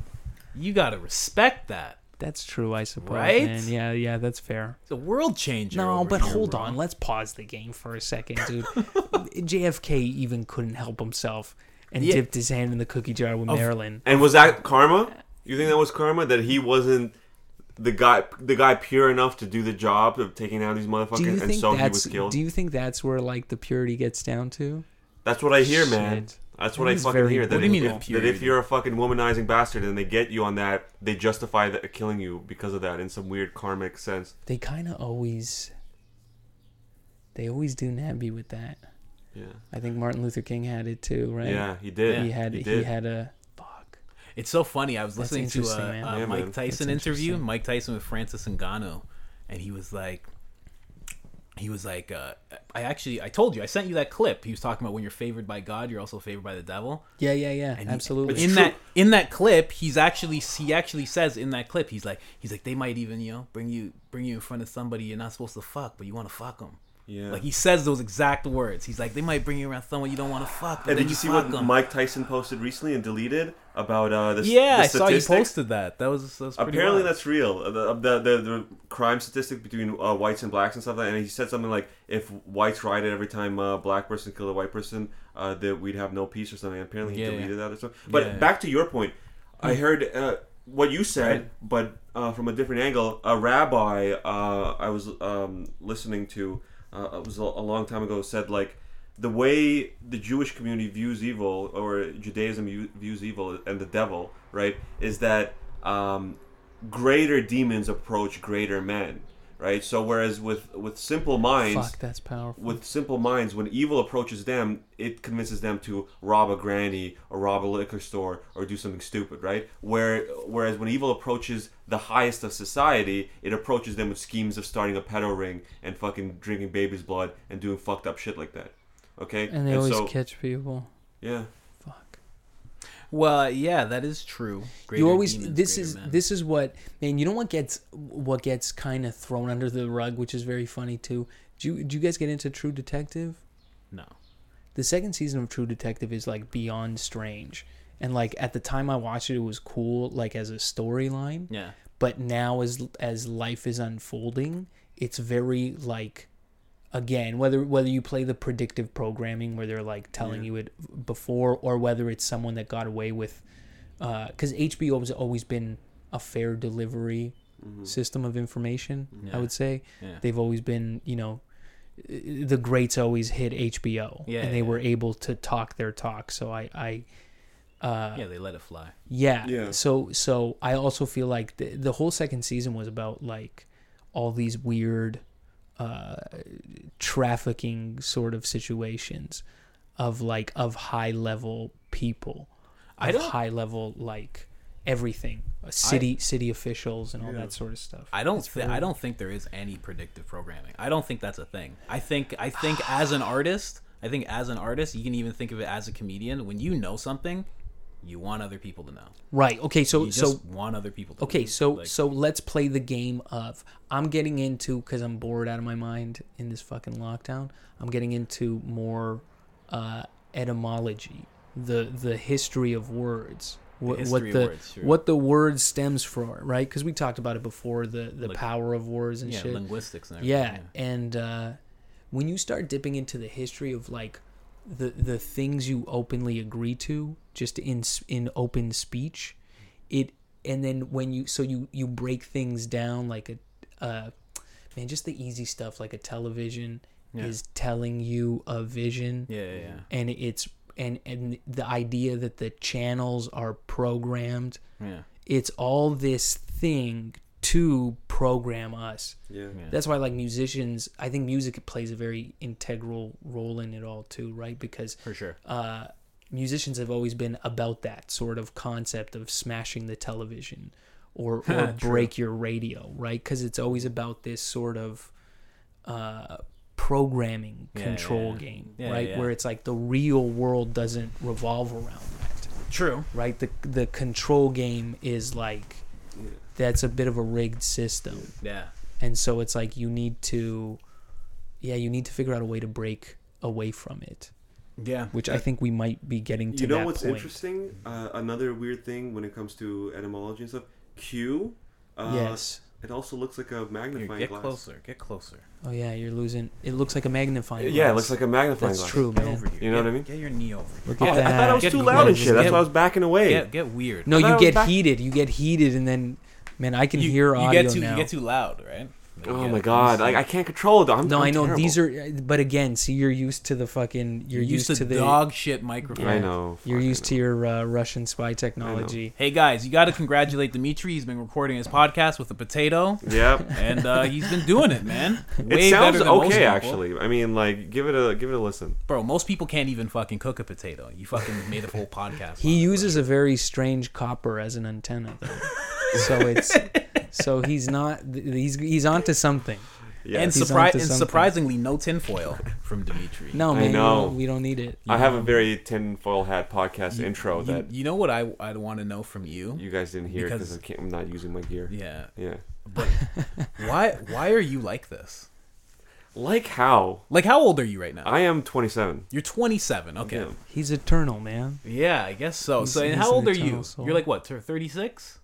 Speaker 3: You gotta respect that.
Speaker 4: That's true, I suppose.
Speaker 3: Right?
Speaker 4: Man. Yeah, yeah, that's fair.
Speaker 3: It's a world changer.
Speaker 4: No, but
Speaker 3: here,
Speaker 4: hold
Speaker 3: bro.
Speaker 4: on. Let's pause the game for a second, dude. JFK even couldn't help himself and
Speaker 3: Yeah.
Speaker 4: dipped his hand in the cookie jar with
Speaker 3: Of-
Speaker 4: Marilyn.
Speaker 2: And was that karma? You think that was karma that he wasn't the guy, the guy pure enough to do the job of taking down these motherfuckers, and
Speaker 4: think
Speaker 2: so he
Speaker 4: that's
Speaker 2: was killed?
Speaker 4: do you think that's where like the purity gets down to?
Speaker 2: That's what I hear, man.
Speaker 4: Shit.
Speaker 2: That's what
Speaker 4: That
Speaker 2: I fucking
Speaker 4: very
Speaker 2: hear. That,
Speaker 3: What do you
Speaker 2: if,
Speaker 3: mean
Speaker 2: if- that if you're a fucking womanizing bastard and they get you on that, they justify that killing you because of that in some weird karmic sense.
Speaker 4: They kind of always they always do nabby with that.
Speaker 2: Yeah,
Speaker 4: I think Martin Luther King had it too, right?
Speaker 2: yeah, he did.
Speaker 4: He had
Speaker 2: He
Speaker 4: he, had a fuck.
Speaker 3: It's so funny. I was
Speaker 4: That's
Speaker 3: listening to a, a
Speaker 2: Yeah,
Speaker 3: Mike. Tyson
Speaker 4: That's
Speaker 3: interview. Mike Tyson with Francis Ngannou, and he was like, he was like, uh, I actually, I told you, I sent you that clip. He was talking about when you're favored by God, you're also favored by the devil.
Speaker 4: Yeah, yeah, yeah.
Speaker 3: And
Speaker 4: absolutely.
Speaker 2: It's
Speaker 3: in
Speaker 2: true.
Speaker 3: that in that clip, he's actually he actually says in that clip, he's like he's like they might even you know bring you bring you in front of somebody you're not supposed to fuck, but you want to fuck them.
Speaker 2: Yeah.
Speaker 3: Like he says those exact words. He's like they might bring you around someone you don't want to fuck,
Speaker 2: and did you see
Speaker 3: what
Speaker 2: what
Speaker 3: 'em.
Speaker 2: Mike Tyson posted recently and deleted about uh, the
Speaker 3: Yeah,
Speaker 2: the
Speaker 3: I saw you posted that. That was, that was pretty
Speaker 2: Apparently
Speaker 3: wild.
Speaker 2: that's real. Uh, The, the the the crime statistic between uh, whites and blacks and stuff like that. And he said something like, if whites rioted every time a black person killed a white person, uh, that we'd have no peace or something. And apparently he
Speaker 3: Yeah,
Speaker 2: deleted
Speaker 3: yeah.
Speaker 2: that or something. But
Speaker 3: Yeah.
Speaker 2: back to your point, I heard uh, what you said, but uh, from a different angle. A rabbi uh, I was um, listening to, uh, it was a, long time ago, said like. The way the Jewish community views evil, or Judaism views evil and the devil, right, is that um, greater demons approach greater men, right? So whereas with with simple minds,
Speaker 4: fuck, that's powerful.
Speaker 2: with simple minds, when evil approaches them, it convinces them to rob a granny or rob a liquor store or do something stupid, right? Where whereas when evil approaches the highest of society, it approaches them with schemes of starting a pedo ring and fucking drinking baby's blood and doing fucked up shit like that. Okay,
Speaker 4: and they always
Speaker 2: so
Speaker 4: catch people.
Speaker 2: yeah.
Speaker 3: Well, yeah, that is true. Greater
Speaker 4: you always
Speaker 3: demons,
Speaker 4: this is
Speaker 3: men.
Speaker 4: this is what man you know what gets what gets kind of thrown under the rug which is very funny too do you, do you guys get into true detective
Speaker 3: no.
Speaker 4: the second season of true detective is like beyond strange and like at the time i watched it it was cool like as a storyline
Speaker 3: Yeah.
Speaker 4: but now as as life is unfolding it's very like again whether whether you play the predictive programming where they're like telling
Speaker 2: Yeah.
Speaker 4: you it before or whether it's someone that got away with uh, because hbo has always been a fair delivery mm-hmm. system of information mm-hmm.
Speaker 3: i
Speaker 4: would say
Speaker 3: Yeah.
Speaker 4: they've always been you know the greats always hit hbo
Speaker 3: Yeah,
Speaker 4: and they
Speaker 3: yeah,
Speaker 4: were able to talk their talk so i i uh
Speaker 3: Yeah, they let it fly.
Speaker 4: yeah.
Speaker 2: Yeah.
Speaker 4: So so I also feel like the, the whole second season was about like all these weird uh, trafficking sort of situations of like of high level people,
Speaker 3: I
Speaker 4: of
Speaker 3: don't-
Speaker 4: high level like everything, uh, city city officials and all
Speaker 2: Yeah.
Speaker 4: that sort of stuff.
Speaker 3: I don't. Th-
Speaker 4: really-
Speaker 3: I don't think there is any predictive programming. I don't think that's a thing. I think. I think as an artist, I think as an artist, you can even think of it as a comedian. When you know something, you want other people to know.
Speaker 4: Right. Okay. So
Speaker 3: You
Speaker 4: so
Speaker 3: want other people to.
Speaker 4: Okay,
Speaker 3: know.
Speaker 4: so
Speaker 3: Like,
Speaker 4: so let's play the game of I'm getting into because I'm bored out of my mind in this fucking lockdown. I'm getting into more uh, etymology, the the history of words, what,
Speaker 3: history
Speaker 4: what the
Speaker 3: words, sure.
Speaker 4: what the word stems from, right? Because we talked about it before, the the
Speaker 3: Like-
Speaker 4: power of words and
Speaker 3: yeah,
Speaker 4: shit.
Speaker 3: linguistics and everything.
Speaker 4: Yeah, and uh, when you start dipping into the history of like the the things you openly agree to, just in in open speech, it and then when you so you you break things down like a uh, man, just the easy stuff like a television
Speaker 3: Yeah.
Speaker 4: is telling you a vision,
Speaker 3: Yeah, yeah, yeah.
Speaker 4: and it's and and the idea that the channels are programmed
Speaker 3: yeah.
Speaker 4: it's all this thing to program us.
Speaker 2: Yeah.
Speaker 3: Yeah.
Speaker 4: That's why like musicians, I think music plays a very integral role in it all too, right? Because
Speaker 3: For sure.
Speaker 4: uh, musicians have always been about that sort of concept of smashing the television or, or break your radio, right? Because it's always about this sort of uh, programming
Speaker 3: Yeah,
Speaker 4: control
Speaker 3: yeah.
Speaker 4: game,
Speaker 3: Yeah,
Speaker 4: right?
Speaker 3: yeah.
Speaker 4: Where it's like the real world doesn't revolve around that
Speaker 3: True.
Speaker 4: right? The the control game is like that's a bit of a rigged system,
Speaker 3: Yeah.
Speaker 4: and so it's like you need to, yeah, you need to figure out a way to break away from it,
Speaker 3: Yeah.
Speaker 4: which I think we might be getting to.
Speaker 2: You know
Speaker 4: that
Speaker 2: what's
Speaker 4: point.
Speaker 2: interesting? Uh, another weird thing when it comes to etymology and stuff. Q. Uh,
Speaker 4: yes.
Speaker 2: It also looks like a
Speaker 3: Here,
Speaker 2: magnifying
Speaker 3: get
Speaker 2: glass.
Speaker 3: closer. Get closer.
Speaker 4: Oh yeah, you're losing. It looks like a magnifying.
Speaker 2: Yeah, it looks like a magnifying
Speaker 4: That's
Speaker 2: glass.
Speaker 4: true,
Speaker 3: Get
Speaker 4: man.
Speaker 3: over here.
Speaker 2: You know
Speaker 3: Get-
Speaker 2: what I mean?
Speaker 3: Get your knee over here.
Speaker 4: Look
Speaker 2: Oh,
Speaker 4: at
Speaker 2: I thought I was
Speaker 3: Get
Speaker 2: too loud and shit. That's
Speaker 3: get-
Speaker 2: why I was backing away.
Speaker 3: Get get weird.
Speaker 4: No, you get
Speaker 2: back-
Speaker 4: heated. You get heated, and then, man, I can
Speaker 3: you,
Speaker 4: hear
Speaker 3: you
Speaker 4: audio
Speaker 3: get too
Speaker 4: now.
Speaker 3: you get too loud, right? Like,
Speaker 2: oh
Speaker 3: you
Speaker 2: my god! Like I can't control it. I'm,
Speaker 4: no,
Speaker 2: I'm
Speaker 4: I know
Speaker 2: terrible.
Speaker 4: these are, but again, see, you're used to the fucking. You're,
Speaker 3: You're used, to,
Speaker 4: the.
Speaker 3: dog shit microphone.
Speaker 2: I know.
Speaker 4: You're
Speaker 2: Fuck, I
Speaker 4: used to your uh, Russian spy technology.
Speaker 3: Hey guys, you got to congratulate Dimitri. He's been recording his podcast with a potato,
Speaker 2: Yep.
Speaker 3: and uh, he's been doing it, man. Way
Speaker 2: it sounds
Speaker 3: better than most
Speaker 2: okay, actually. I mean, like, give it a give it a listen.
Speaker 3: Bro, most people can't even fucking cook a potato. You fucking made a whole podcast.
Speaker 4: He
Speaker 3: on it,
Speaker 4: uses a very strange copper as an antenna, though. so it's so he's not he's he's onto something.
Speaker 2: Yeah.
Speaker 3: and,
Speaker 4: He's
Speaker 3: surpri- and
Speaker 4: something.
Speaker 3: surprisingly, no tinfoil from Dimitri.
Speaker 4: No
Speaker 2: I
Speaker 4: man, we
Speaker 2: know.
Speaker 4: don't, we don't need it.
Speaker 2: I have a um, very tinfoil hat podcast
Speaker 3: You-
Speaker 2: intro
Speaker 3: you,
Speaker 2: that
Speaker 3: you know what I I'd want to know from you?
Speaker 2: you guys didn't hear
Speaker 3: Because-
Speaker 2: because I'm not using my gear.
Speaker 3: Yeah,
Speaker 2: Yeah.
Speaker 3: but why why are you like this?
Speaker 2: Like how?
Speaker 3: Like, how old are you right now?
Speaker 2: I am 27.
Speaker 3: You're 27. Okay.
Speaker 2: Yeah.
Speaker 4: He's eternal, man.
Speaker 3: Yeah, I guess so.
Speaker 4: He's-
Speaker 3: so, and how old are you?
Speaker 4: soul.
Speaker 3: You're like what? 36?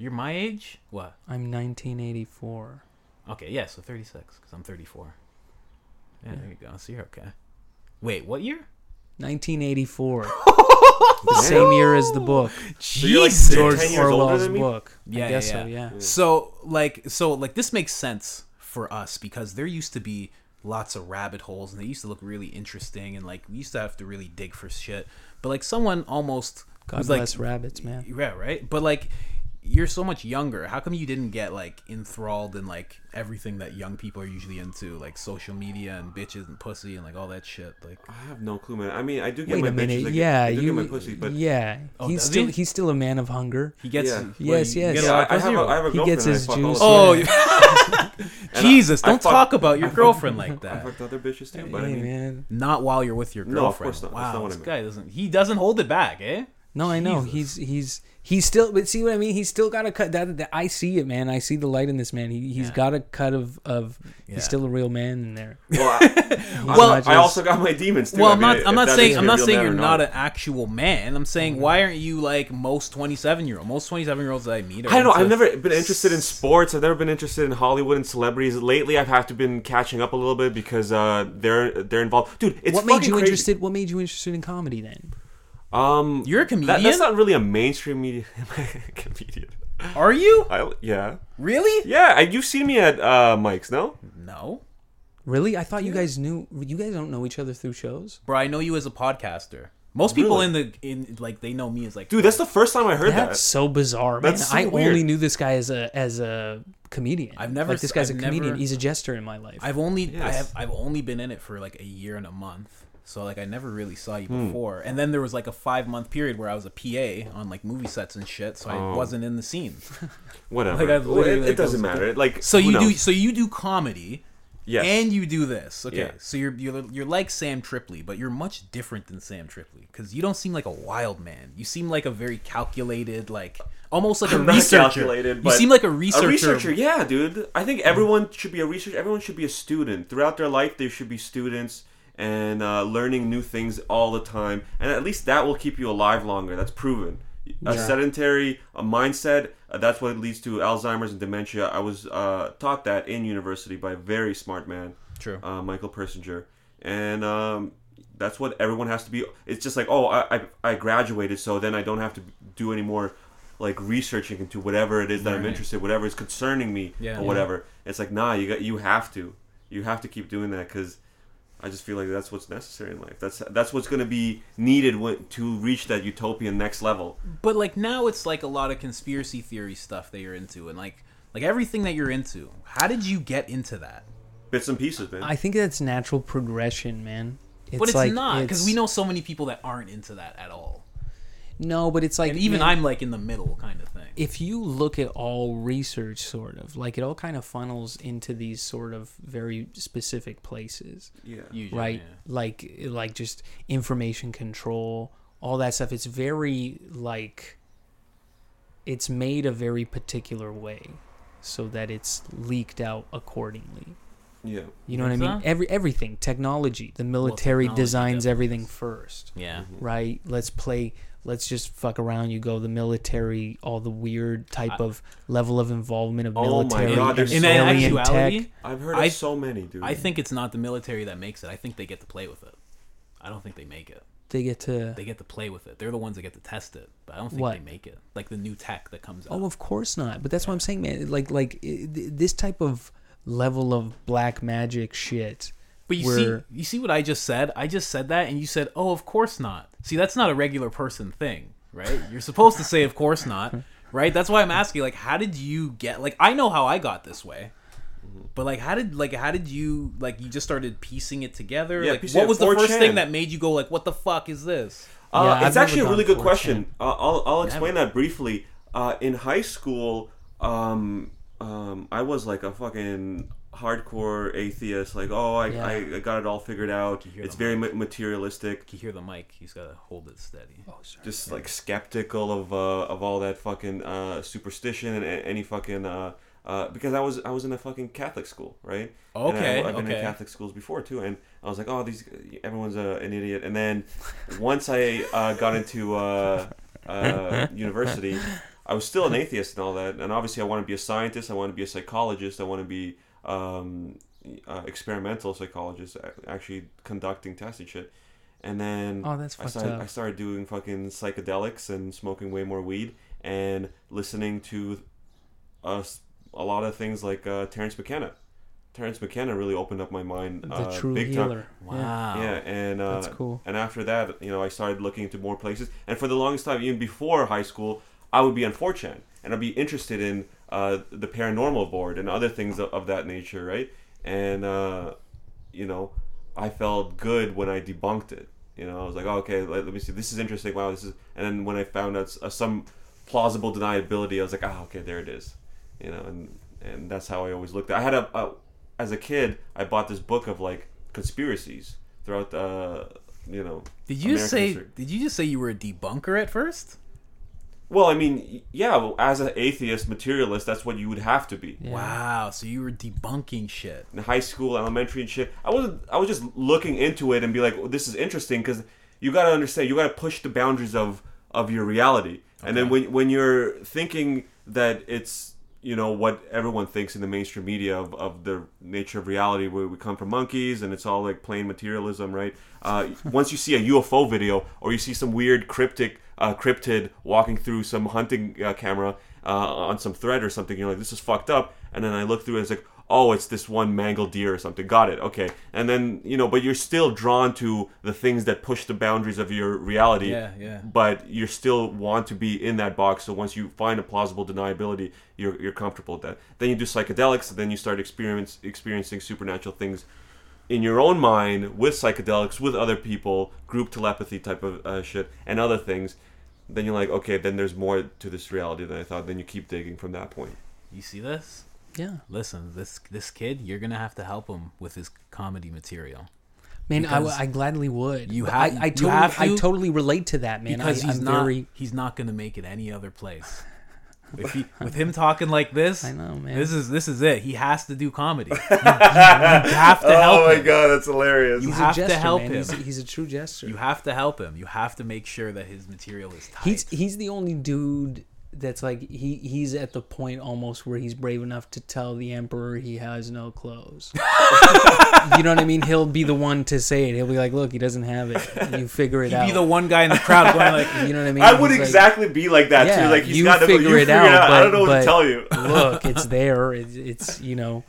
Speaker 3: You're my age? What?
Speaker 4: I'm 1984.
Speaker 3: Okay, yeah, so 36 because I'm 34. Yeah,
Speaker 4: Yeah.
Speaker 3: there you go. So you're okay. Wait, what year?
Speaker 4: 1984. the same year as the book.
Speaker 2: you're like
Speaker 4: George
Speaker 2: 10
Speaker 4: Orwell's book.
Speaker 3: Yeah,
Speaker 4: I guess
Speaker 3: yeah,
Speaker 4: so.
Speaker 3: yeah.
Speaker 4: Yeah.
Speaker 3: So like so like this makes sense for us because there used to be lots of rabbit holes and they used to look really interesting and like we used to have to really dig for shit. But like someone almost
Speaker 4: God
Speaker 3: was like
Speaker 4: bless rabbits, man.
Speaker 3: Yeah, right. But like, you're so much younger. How come you didn't get like enthralled in like everything that young people are usually into, like social media and bitches and pussy and like all that shit? Like,
Speaker 2: I have no clue, man. I mean, I do get
Speaker 4: Wait
Speaker 2: my
Speaker 4: a minute.
Speaker 2: bitches. I get,
Speaker 4: yeah,
Speaker 2: I do
Speaker 4: you.
Speaker 2: get my pussy, but
Speaker 4: yeah,
Speaker 3: Oh,
Speaker 4: he's still
Speaker 3: he?
Speaker 4: he's still a man of hunger.
Speaker 3: he gets
Speaker 2: Yeah.
Speaker 4: Yes, yes.
Speaker 3: get
Speaker 2: yeah, I, I have
Speaker 3: or
Speaker 2: a, I have a
Speaker 4: He gets
Speaker 2: and I
Speaker 4: his juice.
Speaker 3: Oh,
Speaker 4: Yeah.
Speaker 3: Jesus!
Speaker 2: I-
Speaker 3: Don't
Speaker 2: I fuck-
Speaker 3: talk about your
Speaker 2: I fuck-
Speaker 3: girlfriend like
Speaker 2: I
Speaker 3: that.
Speaker 2: fucked other bitches too, but I
Speaker 4: hey,
Speaker 2: mean,
Speaker 4: man.
Speaker 3: Not while you're with your girlfriend.
Speaker 2: No, of course not. That's
Speaker 3: Wow,
Speaker 2: not what
Speaker 3: this
Speaker 2: I meant.
Speaker 3: guy doesn't. He doesn't hold it back, eh?
Speaker 4: No, I know he's he's he's still. But see what I mean? He's still got a cut. That, that I see it, man. I see the light in this man. He he's
Speaker 3: Yeah.
Speaker 4: got a cut of of.
Speaker 3: Yeah.
Speaker 4: He's still a real man in there.
Speaker 2: well, I,
Speaker 3: Well,
Speaker 2: I also got my demons too.
Speaker 3: Well,
Speaker 2: I
Speaker 3: I'm
Speaker 2: mean,
Speaker 3: not.
Speaker 2: if
Speaker 3: I'm not saying. I'm not saying you're
Speaker 2: or
Speaker 3: not an actual man. I'm saying
Speaker 4: Mm-hmm.
Speaker 3: why aren't you like most 27 year old? Most 27 year olds that I meet. Are
Speaker 2: I don't know. I've never been interested in sports. I've never been interested in Hollywood and celebrities. Lately, I've had to been catching up a little bit because uh, they're they're involved. Dude, it's
Speaker 4: what made you
Speaker 2: crazy.
Speaker 4: interested? What made you interested in comedy then?
Speaker 2: Um,
Speaker 3: You're a
Speaker 2: that-
Speaker 3: comedian.
Speaker 2: that's not really a mainstream media comedian.
Speaker 3: Are you
Speaker 2: I, yeah,
Speaker 3: really?
Speaker 2: yeah. I, you've seen me at uh, Mike's, no?
Speaker 3: No,
Speaker 4: Really? I thought you guys knew. You guys don't know each other through shows.
Speaker 3: bro. I know you as a podcaster. Most people
Speaker 2: Really?
Speaker 3: in the in like they know me as like
Speaker 2: Dude, that's the first time I heard
Speaker 4: That's
Speaker 2: that.
Speaker 4: so bizarre, man.
Speaker 2: That's so
Speaker 4: I
Speaker 2: weird.
Speaker 4: only knew this guy as a as a comedian.
Speaker 3: I've never
Speaker 4: like this
Speaker 3: s-
Speaker 4: guy's a
Speaker 3: I've
Speaker 4: comedian.
Speaker 3: never-
Speaker 4: He's a jester in my life.
Speaker 3: I've only I
Speaker 2: Yes.
Speaker 3: have I've only been in it for like a year and a month. So like I never really saw you
Speaker 2: Hmm.
Speaker 3: before. And then there was like a five month period where I was a PA on like movie sets and shit, so I
Speaker 2: Oh.
Speaker 3: wasn't in the scene.
Speaker 2: Whatever.
Speaker 3: Like, I've
Speaker 2: Well,
Speaker 3: literally,
Speaker 2: it,
Speaker 3: like,
Speaker 2: it doesn't matter. Like
Speaker 3: So you do so you do comedy
Speaker 2: Yes.
Speaker 3: and you do this. Okay.
Speaker 2: Yeah.
Speaker 3: So you're you're you're like Sam Tripoli, but you're much different than Sam Tripoli cuz you don't seem like a wild man. You seem like a very calculated like almost like a researcher. you seem like a researcher.
Speaker 2: A researcher, yeah, dude. I think everyone should be a researcher. Everyone should be a student. Throughout their life, they should be students and uh, learning new things all the time. And at least that will keep you alive longer. That's proven. A sedentary a mindset, uh, that's what leads to Alzheimer's and dementia. I was uh, taught that in university by a very smart man,
Speaker 3: True.
Speaker 2: uh, Michael Persinger. And um, that's what everyone has to be. It's just like, oh, I, I, I graduated, so then I don't have to do any more like researching into whatever it is that I'm
Speaker 3: Learning.
Speaker 2: interested, whatever is concerning me,
Speaker 3: Yeah.
Speaker 2: or whatever. It's like, nah, you got, you have to, you have to keep doing that because I just feel like that's what's necessary in life. That's that's what's going to be needed when, to reach that utopian next level.
Speaker 3: But like now it's like a lot of conspiracy theory stuff that you're into and like like everything that you're into. How did you get into that?
Speaker 2: Bits and pieces, man.
Speaker 4: I think that's natural progression, man. It's
Speaker 3: but it's
Speaker 4: like,
Speaker 3: not because we know so many people that aren't into that at all.
Speaker 4: no, but it's like
Speaker 3: And even
Speaker 4: man,
Speaker 3: I'm like in the middle kind of thing.
Speaker 4: If you look at all research sort of like it all kind of funnels into these sort of very specific places.
Speaker 2: Yeah.
Speaker 3: Usually,
Speaker 4: right?
Speaker 3: yeah.
Speaker 4: like like just information control all that stuff. It's very like it's made a very particular way so that it's leaked out accordingly.
Speaker 2: Yeah.
Speaker 4: you know what i mean?
Speaker 3: so?
Speaker 4: every everything. Technology. The military
Speaker 3: technology
Speaker 4: designs
Speaker 3: definitely
Speaker 4: everything first.
Speaker 3: Yeah. Mm-hmm.
Speaker 4: right? Let's play let's just fuck around you go the military all the weird type
Speaker 3: I-
Speaker 4: of level of involvement of
Speaker 2: Oh my
Speaker 4: military
Speaker 2: God,
Speaker 4: and
Speaker 2: there's
Speaker 3: In
Speaker 2: so
Speaker 4: alien
Speaker 3: actuality,
Speaker 4: tech
Speaker 2: I've heard
Speaker 3: I-
Speaker 2: so many, dude.
Speaker 3: I think it's not the military that makes it. I think they get to play with it. I don't think they make it.
Speaker 4: they get to
Speaker 3: They get to play with it. They're the ones that get to test it. But I don't think
Speaker 4: What?
Speaker 3: they make it. Like the new tech that comes oh, out.
Speaker 4: Oh, of course not. But that's what I'm saying, man. Like, like i- this type of level of black magic shit.
Speaker 3: But you
Speaker 4: where-
Speaker 3: see, you see what I just said. I just said that, and you said, "Oh, of course not." See, that's not a regular person thing, right? You're supposed to say, "Of course not," right? That's why I'm asking. Like, how did you get? Like, I know how I got this way, but like, how did like how did you like you just started piecing it together?
Speaker 2: Yeah,
Speaker 3: like, what was the first
Speaker 2: 4chan.
Speaker 3: thing that made you go like, "What the fuck is this?"
Speaker 2: Uh,
Speaker 4: Yeah, I've
Speaker 2: it's actually a really good question. Uh, I'll, I'll explain that briefly. Uh, in high school, um, um, I was like a fucking hardcore atheist. Like, oh, I,
Speaker 4: Yeah.
Speaker 2: I, I got it all figured out. It's very ma- materialistic.
Speaker 3: You hear the mic? He's got to hold it steady.
Speaker 4: Oh, sorry.
Speaker 2: Just like skeptical of uh, of all that fucking uh, superstition and any fucking. Uh, uh, because I was I was in a fucking Catholic school, right? And I-
Speaker 3: Okay,
Speaker 2: I've been
Speaker 3: okay.
Speaker 2: in Catholic schools before too, and I was like, oh, these everyone's a, an idiot. And then once I uh, got into uh, uh, university, I was still an atheist and all that. And obviously, I want to be a scientist. I want to be a psychologist. I want to be um, uh, experimental psychologists actually conducting tests and shit. And then
Speaker 4: Oh, that's
Speaker 2: I started,
Speaker 4: up.
Speaker 2: I started doing fucking psychedelics and smoking way more weed and listening to uh, a lot of things like uh, Terence McKenna. Terence McKenna really opened up my mind.
Speaker 4: the
Speaker 2: uh,
Speaker 4: true
Speaker 2: big time.
Speaker 4: healer. Yeah.
Speaker 3: Wow.
Speaker 2: Yeah, and uh,
Speaker 4: That's cool.
Speaker 2: And after that, you know, I started looking into more places. And for the longest time, even before high school, I would be on 4chan and I'd be interested in uh, the paranormal board and other things of, of that nature, right? And uh, you know, I felt good when I debunked it. You know, I was like, oh, okay, let, let me see. This is interesting. Wow, this is. And then when I found out uh, some plausible deniability, I was like, ah, okay, there it is. You know, and and that's how I always looked. At I had a, a as a kid, I bought this book of like conspiracies throughout the, you know.
Speaker 3: Did you
Speaker 2: American
Speaker 3: say?
Speaker 2: history.
Speaker 3: Did you just say you were a debunker at first?
Speaker 2: Well, I mean, yeah, as an atheist materialist, that's what you would have to be.
Speaker 4: Yeah.
Speaker 3: Wow. So you were debunking shit.
Speaker 2: in high school, elementary, and shit. I wasn't. I was just looking into it and be like, oh, "This is interesting," because you got to understand. You got to push the boundaries of of your reality. And then when when you're thinking that it's you know what everyone thinks in the mainstream media of, of the nature of reality, where we come from monkeys and it's all like plain materialism, right? Uh, once you see a UFO video or you see some weird cryptic uh, cryptid walking through some hunting uh, camera uh, on some thread or something, you're like, "This is fucked up." And then I look through it, and it's like, oh, it's this one mangled deer or something. Got it. Okay. And then, you know, but you're still drawn to the things that push the boundaries of your reality.
Speaker 3: Yeah, yeah.
Speaker 2: But you still want to be in that box. So once you find a plausible deniability, you're, you're comfortable with that. Then you do psychedelics, and then you start experience, experiencing supernatural things in your own mind with psychedelics, with other people, group telepathy type of uh, shit, and other things. Then you're like, okay, then there's more to this reality than I thought. Then you keep digging from that point.
Speaker 3: You see this?
Speaker 4: Yeah.
Speaker 3: Listen, this this kid, you're gonna have to help him with his comedy material.
Speaker 4: Man, I,
Speaker 3: Because
Speaker 4: I gladly would.
Speaker 3: you
Speaker 4: But
Speaker 3: ha-
Speaker 4: I, I
Speaker 3: you
Speaker 4: totally,
Speaker 3: have
Speaker 4: I totally relate to that, man.
Speaker 3: because
Speaker 4: I,
Speaker 3: he's
Speaker 4: I'm
Speaker 3: not
Speaker 4: very.
Speaker 3: he's not gonna make it any other place. If he, with him talking like this,
Speaker 4: I know, man.
Speaker 3: This is this is it. He has to do comedy. You, you- you have to help.
Speaker 2: Oh my god, that's hilarious.
Speaker 3: You
Speaker 4: He's
Speaker 3: have
Speaker 4: a
Speaker 3: to help
Speaker 4: man.
Speaker 3: him.
Speaker 4: He's, he's a true jester.
Speaker 3: You have to help him. You have to make sure that his material is tight.
Speaker 4: He's he's the only dude that's like he he's at the point almost where he's brave enough to tell the emperor he has no clothes. you know what I mean? He'll be the one to say it. He'll be like, "Look, he doesn't have it. You figure it
Speaker 3: He'd
Speaker 4: out."
Speaker 3: be the one guy in the crowd going like,
Speaker 4: you know what I mean?
Speaker 2: I would
Speaker 4: He's like,
Speaker 2: exactly be like that
Speaker 4: Yeah,
Speaker 2: too. Like he's
Speaker 4: you
Speaker 2: got to
Speaker 4: figure
Speaker 2: you
Speaker 4: it
Speaker 2: figure
Speaker 4: out,
Speaker 2: it out. I don't know what to tell you.
Speaker 4: Look, it's there. It's, it's you know.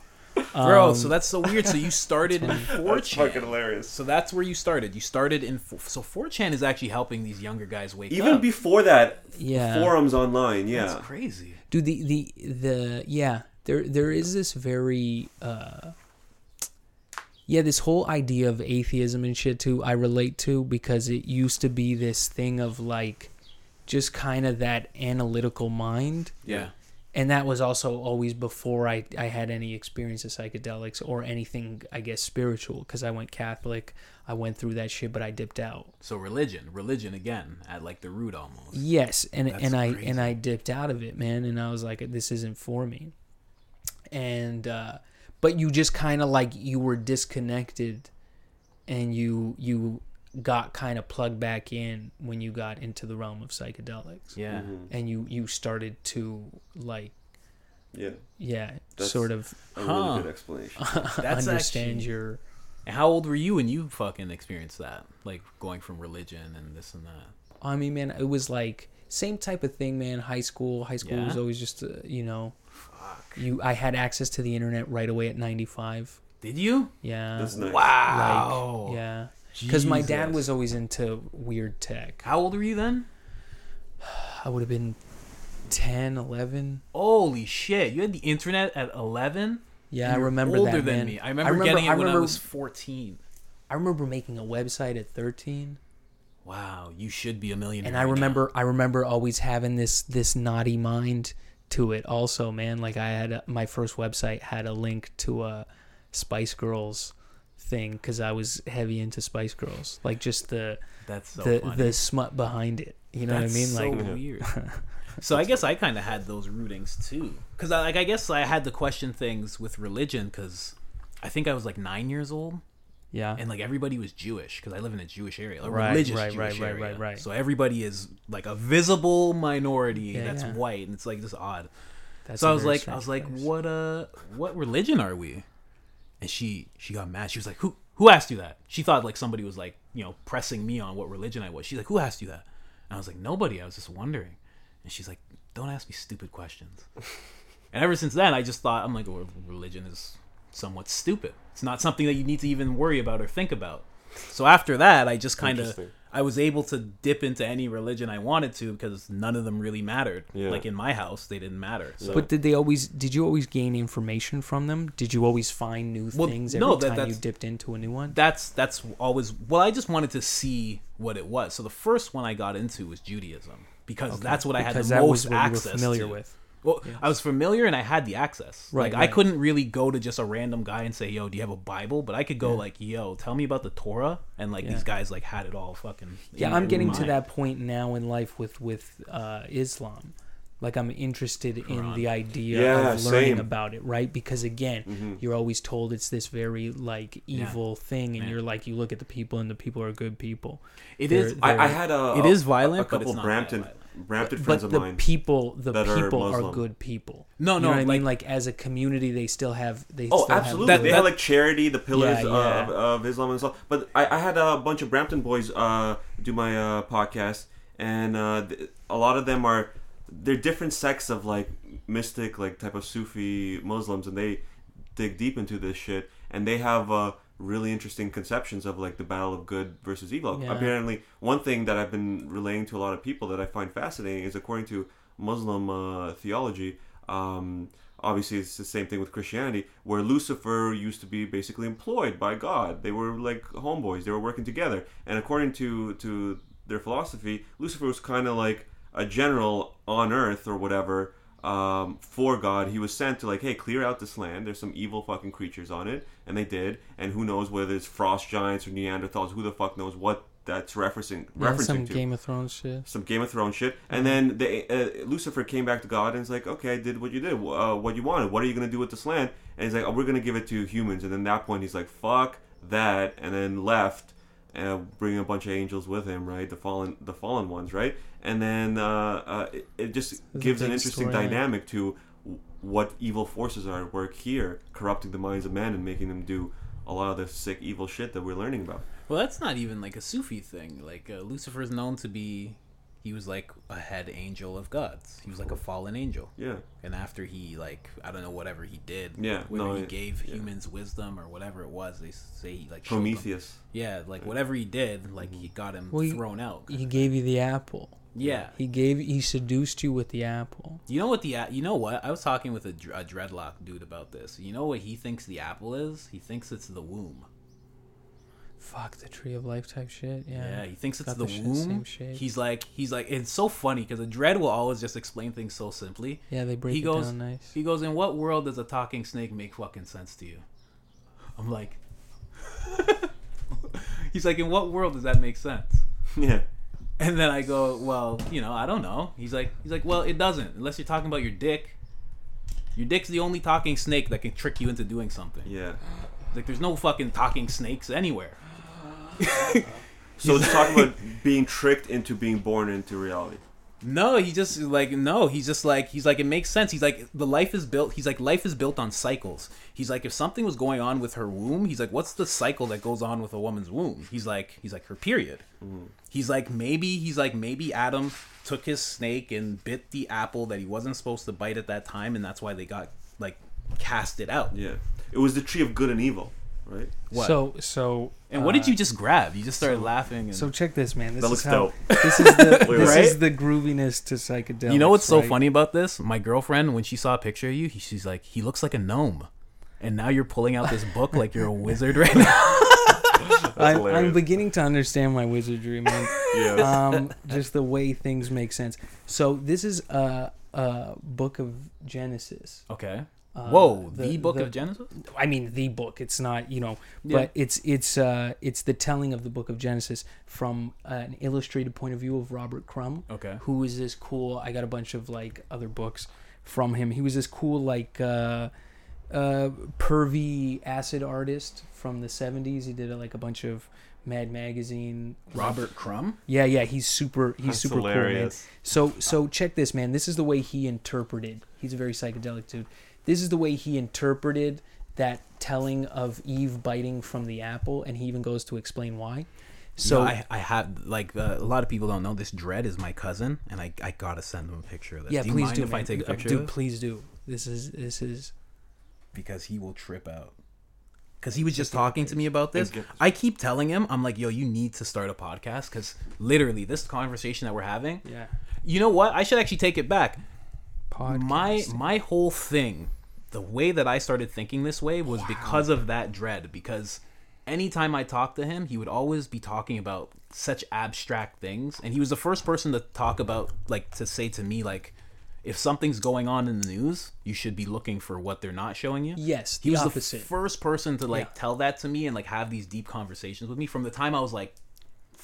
Speaker 3: Bro.
Speaker 4: um,
Speaker 3: so that's so weird. So you started in
Speaker 2: That's fucking
Speaker 3: 4chan.
Speaker 2: hilarious.
Speaker 3: So that's where you started. You started in so 4chan is actually helping these younger guys wake
Speaker 2: Even
Speaker 3: up.
Speaker 2: Even before that,
Speaker 4: Yeah.
Speaker 2: forums online. Yeah.
Speaker 3: That's crazy.
Speaker 4: dude the the the yeah there there is this very uh yeah this whole idea of atheism and shit too i relate to because it used to be this thing of like just kind of that analytical mind
Speaker 3: Yeah.
Speaker 4: And that was also always before I, I had any experience of psychedelics or anything i guess spiritual because i went catholic i went through that shit but i dipped out
Speaker 3: So religion, religion again at like the root almost.
Speaker 4: Yes, and
Speaker 3: That's
Speaker 4: and I
Speaker 3: crazy.
Speaker 4: and I dipped out of it, man, and I was like, this isn't for me. And uh, but you just kind of like you were disconnected, and you you got kind of plugged back in when you got into the realm of psychedelics,
Speaker 3: Yeah.
Speaker 4: and you you started to like
Speaker 2: Yeah.
Speaker 4: yeah
Speaker 2: That's-
Speaker 4: sort of
Speaker 2: A
Speaker 3: Huh.
Speaker 2: really good explanation.
Speaker 3: That's
Speaker 4: understand
Speaker 3: actually-
Speaker 4: your
Speaker 3: And how old were you when you fucking experienced that? Like going from religion and this and that.
Speaker 4: I mean, man, it was like same type of thing, man. High school, high school
Speaker 3: Yeah?
Speaker 4: was always just, uh, you know, Fuck. you. I had access to the internet right away at ninety five.
Speaker 3: Did you?
Speaker 4: Yeah,
Speaker 2: That's nice.
Speaker 3: Wow.
Speaker 4: like yeah, because my dad was always into weird tech.
Speaker 3: How old were you then?
Speaker 4: I would have been 10, 11.
Speaker 3: Holy shit! You had the internet at eleven.
Speaker 4: Yeah, I remember
Speaker 3: older
Speaker 4: that, Older
Speaker 3: than
Speaker 4: man.
Speaker 3: me. I remember, getting it
Speaker 4: I
Speaker 3: when I was fourteen.
Speaker 4: I remember making a website at thirteen.
Speaker 3: Wow, you should be a millionaire.
Speaker 4: and I
Speaker 3: right now.
Speaker 4: remember I remember always having this this naughty mind to it also man like I had a, my first website had a link to a Spice Girls thing cuz I was heavy into Spice Girls like just the
Speaker 3: that's so
Speaker 4: the
Speaker 3: funny.
Speaker 4: the smut behind it you know
Speaker 3: That's
Speaker 4: what I mean
Speaker 3: so
Speaker 4: like
Speaker 3: weird. so I guess I kind of had those rootings too, because I, like I guess I had to question things with religion because I think I was like nine years old
Speaker 4: yeah
Speaker 3: and like everybody was Jewish because I live in a Jewish area, a
Speaker 4: Right,
Speaker 3: religious
Speaker 4: right,
Speaker 3: Jewish
Speaker 4: right, right,
Speaker 3: area.
Speaker 4: right, right.
Speaker 3: So everybody is like a visible minority
Speaker 4: Yeah,
Speaker 3: that's
Speaker 4: yeah.
Speaker 3: white, and it's like just odd.
Speaker 4: that's
Speaker 3: so I was like, I was like, what uh, what religion are we? And she she got mad. She was like, who who asked you that? She thought like somebody was like you know pressing me on what religion I was. She's like, who asked you that? And I was like, nobody. I was just wondering. And she's like, don't ask me stupid questions. and ever since then, I just thought I'm like, well, religion is somewhat stupid. It's not something that you need to even worry about or think about. So after that, I just kind of. I was able to dip into any religion I wanted to because none of them really mattered.
Speaker 2: Yeah.
Speaker 3: Like in my house, they didn't matter. So
Speaker 4: But did they always? Did you always gain information from them? Did you always find new
Speaker 3: Well,
Speaker 4: things every
Speaker 3: no, that-
Speaker 4: time you dipped into a new one?
Speaker 3: that's that's always well. I just wanted to see what it was. So the first one I got into was Judaism because that's what I had
Speaker 4: because
Speaker 3: the
Speaker 4: that
Speaker 3: most
Speaker 4: was what you were
Speaker 3: access
Speaker 4: familiar
Speaker 3: to.
Speaker 4: with.
Speaker 3: Well, I was familiar and I had the access.
Speaker 4: Right,
Speaker 3: like I couldn't really go to just a random guy and say, "Yo, do you have a Bible?" But I could go like, "Yo, tell me about the Torah," and like
Speaker 4: Yeah.
Speaker 3: these guys like had it all fucking.
Speaker 4: yeah
Speaker 3: in
Speaker 4: i'm
Speaker 3: their
Speaker 4: getting to that point now in life with with uh islam like i'm interested in the idea
Speaker 2: Yeah,
Speaker 4: of learning
Speaker 2: same.
Speaker 4: about it right because again you're always told it's this very like evil thing and
Speaker 3: Yeah.
Speaker 4: you're like you look at the people and the people are good people
Speaker 3: It
Speaker 4: They're-
Speaker 3: is.
Speaker 2: I, I
Speaker 4: they're-
Speaker 2: had a
Speaker 3: It
Speaker 2: a-
Speaker 3: is violent,
Speaker 2: a
Speaker 3: but
Speaker 2: couple
Speaker 3: it's not
Speaker 2: Brampton
Speaker 3: that violent.
Speaker 2: Brampton
Speaker 4: but
Speaker 2: of
Speaker 4: the
Speaker 2: mine.
Speaker 4: people the
Speaker 2: that are
Speaker 4: people are,
Speaker 2: Muslim.
Speaker 4: good people
Speaker 3: No,
Speaker 4: you
Speaker 3: no,
Speaker 4: know what i mean
Speaker 3: like-
Speaker 4: like as a community they still have they
Speaker 2: Oh,
Speaker 4: still
Speaker 2: absolutely.
Speaker 4: have
Speaker 2: they
Speaker 3: That-
Speaker 2: had like charity, the pillars
Speaker 4: Yeah, yeah.
Speaker 2: Of, of Islam and stuff. But I, I had a bunch of Brampton boys uh, do my uh, podcast, and uh, th- a lot of them are they're different sects of like mystic, like type of Sufi Muslims, and they dig deep into this shit, and they have uh, really interesting conceptions of like the battle of good versus evil.
Speaker 4: Yeah.
Speaker 2: Apparently, one thing that I've been relaying to a lot of people that I find fascinating is according to Muslim uh, theology. Um, obviously, it's the same thing with Christianity, where Lucifer used to be basically employed by God. They were like homeboys; they were working together. And according to to their philosophy, Lucifer was kind of like a general on Earth or whatever um, for God. He was sent to like, hey, clear out this land. There's some evil fucking creatures on it, and they did. And who knows whether it's frost giants or Neanderthals? Who the fuck knows what that's referencing
Speaker 4: Yeah,
Speaker 2: referencing
Speaker 4: some
Speaker 2: to?
Speaker 4: Game of Thrones shit.
Speaker 2: some Game of Thrones shit, and then they, uh, Lucifer came back to God and is like, "Okay, I did what you did, uh, what you wanted. What are you gonna do with this land?" And he's like, "Oh, we're gonna give it to humans." And then at that point, he's like, "Fuck that," and then left, and bringing a bunch of angels with him, right? The fallen, the fallen ones, right? And then uh, uh, it, it just
Speaker 4: a
Speaker 2: gives an interesting
Speaker 4: story, yeah.
Speaker 2: dynamic to what evil forces are at work here, corrupting the minds of men and making them do a lot of the sick, evil shit that we're learning about.
Speaker 3: Well, that's not even like a Sufi thing. Like uh, Lucifer is known to be, he was like a head angel of gods. He was like a fallen angel.
Speaker 2: Yeah.
Speaker 3: And after he like I don't know whatever he did,
Speaker 2: Yeah,
Speaker 3: whether
Speaker 2: no,
Speaker 3: he
Speaker 2: it-
Speaker 3: gave
Speaker 2: yeah.
Speaker 3: humans wisdom or whatever it was, they say he like showed them-
Speaker 2: Prometheus.
Speaker 3: Yeah, like whatever he did, like he mm-hmm. got him
Speaker 4: Well, he-
Speaker 3: thrown out.
Speaker 4: He gave you the apple.
Speaker 3: Yeah.
Speaker 4: He gave. He seduced you with the apple.
Speaker 3: You know what the you know what I was talking with a, a dreadlock dude about this. You know what he thinks the apple is? He thinks it's the womb.
Speaker 4: Fuck the tree of life type shit. Yeah.
Speaker 3: Yeah, he thinks it's
Speaker 4: Got
Speaker 3: the,
Speaker 4: the shit-
Speaker 3: womb.
Speaker 4: same shape.
Speaker 3: He's like he's like it's so funny because a dread will always just explain things so simply.
Speaker 4: Yeah, they break
Speaker 3: he
Speaker 4: it
Speaker 3: goes
Speaker 4: down nice.
Speaker 3: he goes in what world does a talking snake make fucking sense to you? I'm like He's like in what world does that make sense?
Speaker 2: Yeah.
Speaker 3: And then I go, well, you know, I don't know. He's like, he's like, well, it doesn't unless you're talking about your dick. Your dick's the only talking snake that can trick you into doing something.
Speaker 2: Yeah.
Speaker 3: Like, there's no fucking talking snakes anywhere.
Speaker 2: So it's talking about being tricked into being born into reality.
Speaker 3: No, he just like no. He's just like he's like it makes sense. He's like the life is built. He's like life is built on cycles. He's like if something was going on with her womb, he's like what's the cycle that goes on with a woman's womb? He's like he's like her period. Mm. He's like maybe he's like maybe Adam took his snake and bit the apple that he wasn't supposed to bite at that time, and that's why they got like cast it out.
Speaker 2: Yeah. It was the tree of good and evil, right?
Speaker 3: What?
Speaker 4: So so.
Speaker 3: and what
Speaker 4: uh,
Speaker 3: did you just grab? You just started laughing. And
Speaker 4: So check this, man. This
Speaker 2: That
Speaker 4: is
Speaker 2: looks
Speaker 4: how,
Speaker 2: dope.
Speaker 4: This is the this
Speaker 3: Right?
Speaker 4: is the grooviness to psychedelics.
Speaker 3: You know what's so
Speaker 4: right?
Speaker 3: funny about this? My girlfriend, when she saw a picture of you, she's like, "He looks like a gnome," and now you're pulling out this book like you're a wizard right now.
Speaker 4: I'm, I'm beginning to understand my wizardry, man.
Speaker 2: Yeah.
Speaker 4: um, just the way things make sense. So this is a, a book of Genesis.
Speaker 3: Okay.
Speaker 4: Uh,
Speaker 3: Whoa, the,
Speaker 4: the-
Speaker 3: book
Speaker 4: the-
Speaker 3: of Genesis.
Speaker 4: I mean, the book. It's not, you know,
Speaker 3: Yeah.
Speaker 4: but it's it's uh it's the telling of the book of Genesis from an illustrated point of view of Robert Crumb,
Speaker 3: Okay.
Speaker 4: who is this cool. I got a bunch of like other books from him. He was this cool like uh, uh, pervy acid artist from the '70s. He did uh, like a bunch of Mad Magazine.
Speaker 3: Robert Crumb.
Speaker 4: Yeah, yeah, he's super. He's
Speaker 2: That's
Speaker 4: super cool, man. So, so check this, man. This is the way he interpreted. He's a very psychedelic dude. This is the way he interpreted that telling of Eve biting from the apple, and he even goes to explain why.
Speaker 3: So
Speaker 4: So,
Speaker 3: I, I have like uh, a lot of people don't know this. Dread is my cousin, and I, I gotta send him a picture of this.
Speaker 4: yeah,
Speaker 3: do you
Speaker 4: please
Speaker 3: mind
Speaker 4: do,
Speaker 3: if
Speaker 4: man.
Speaker 3: I take a
Speaker 4: Uh,
Speaker 3: picture
Speaker 4: dude,
Speaker 3: of this?
Speaker 4: please do. This is this is
Speaker 3: because he will trip out. Because he was just talking to me about this. I keep telling him, I'm like, yo, you need to start a podcast because literally this conversation that we're having.
Speaker 4: yeah.
Speaker 3: You know what? I should actually take it back. My
Speaker 4: Podcast.
Speaker 3: my whole thing the way that i started thinking this way was because of that dread because anytime i talked to him he would always be talking about such abstract things and he was the first person to talk about like to say to me like if something's going on in the news you should be looking for what they're not showing you
Speaker 4: Yes,
Speaker 3: he was
Speaker 4: opposite.
Speaker 3: the first person to like
Speaker 4: Yeah.
Speaker 3: tell that to me and like have these deep conversations with me from the time i was like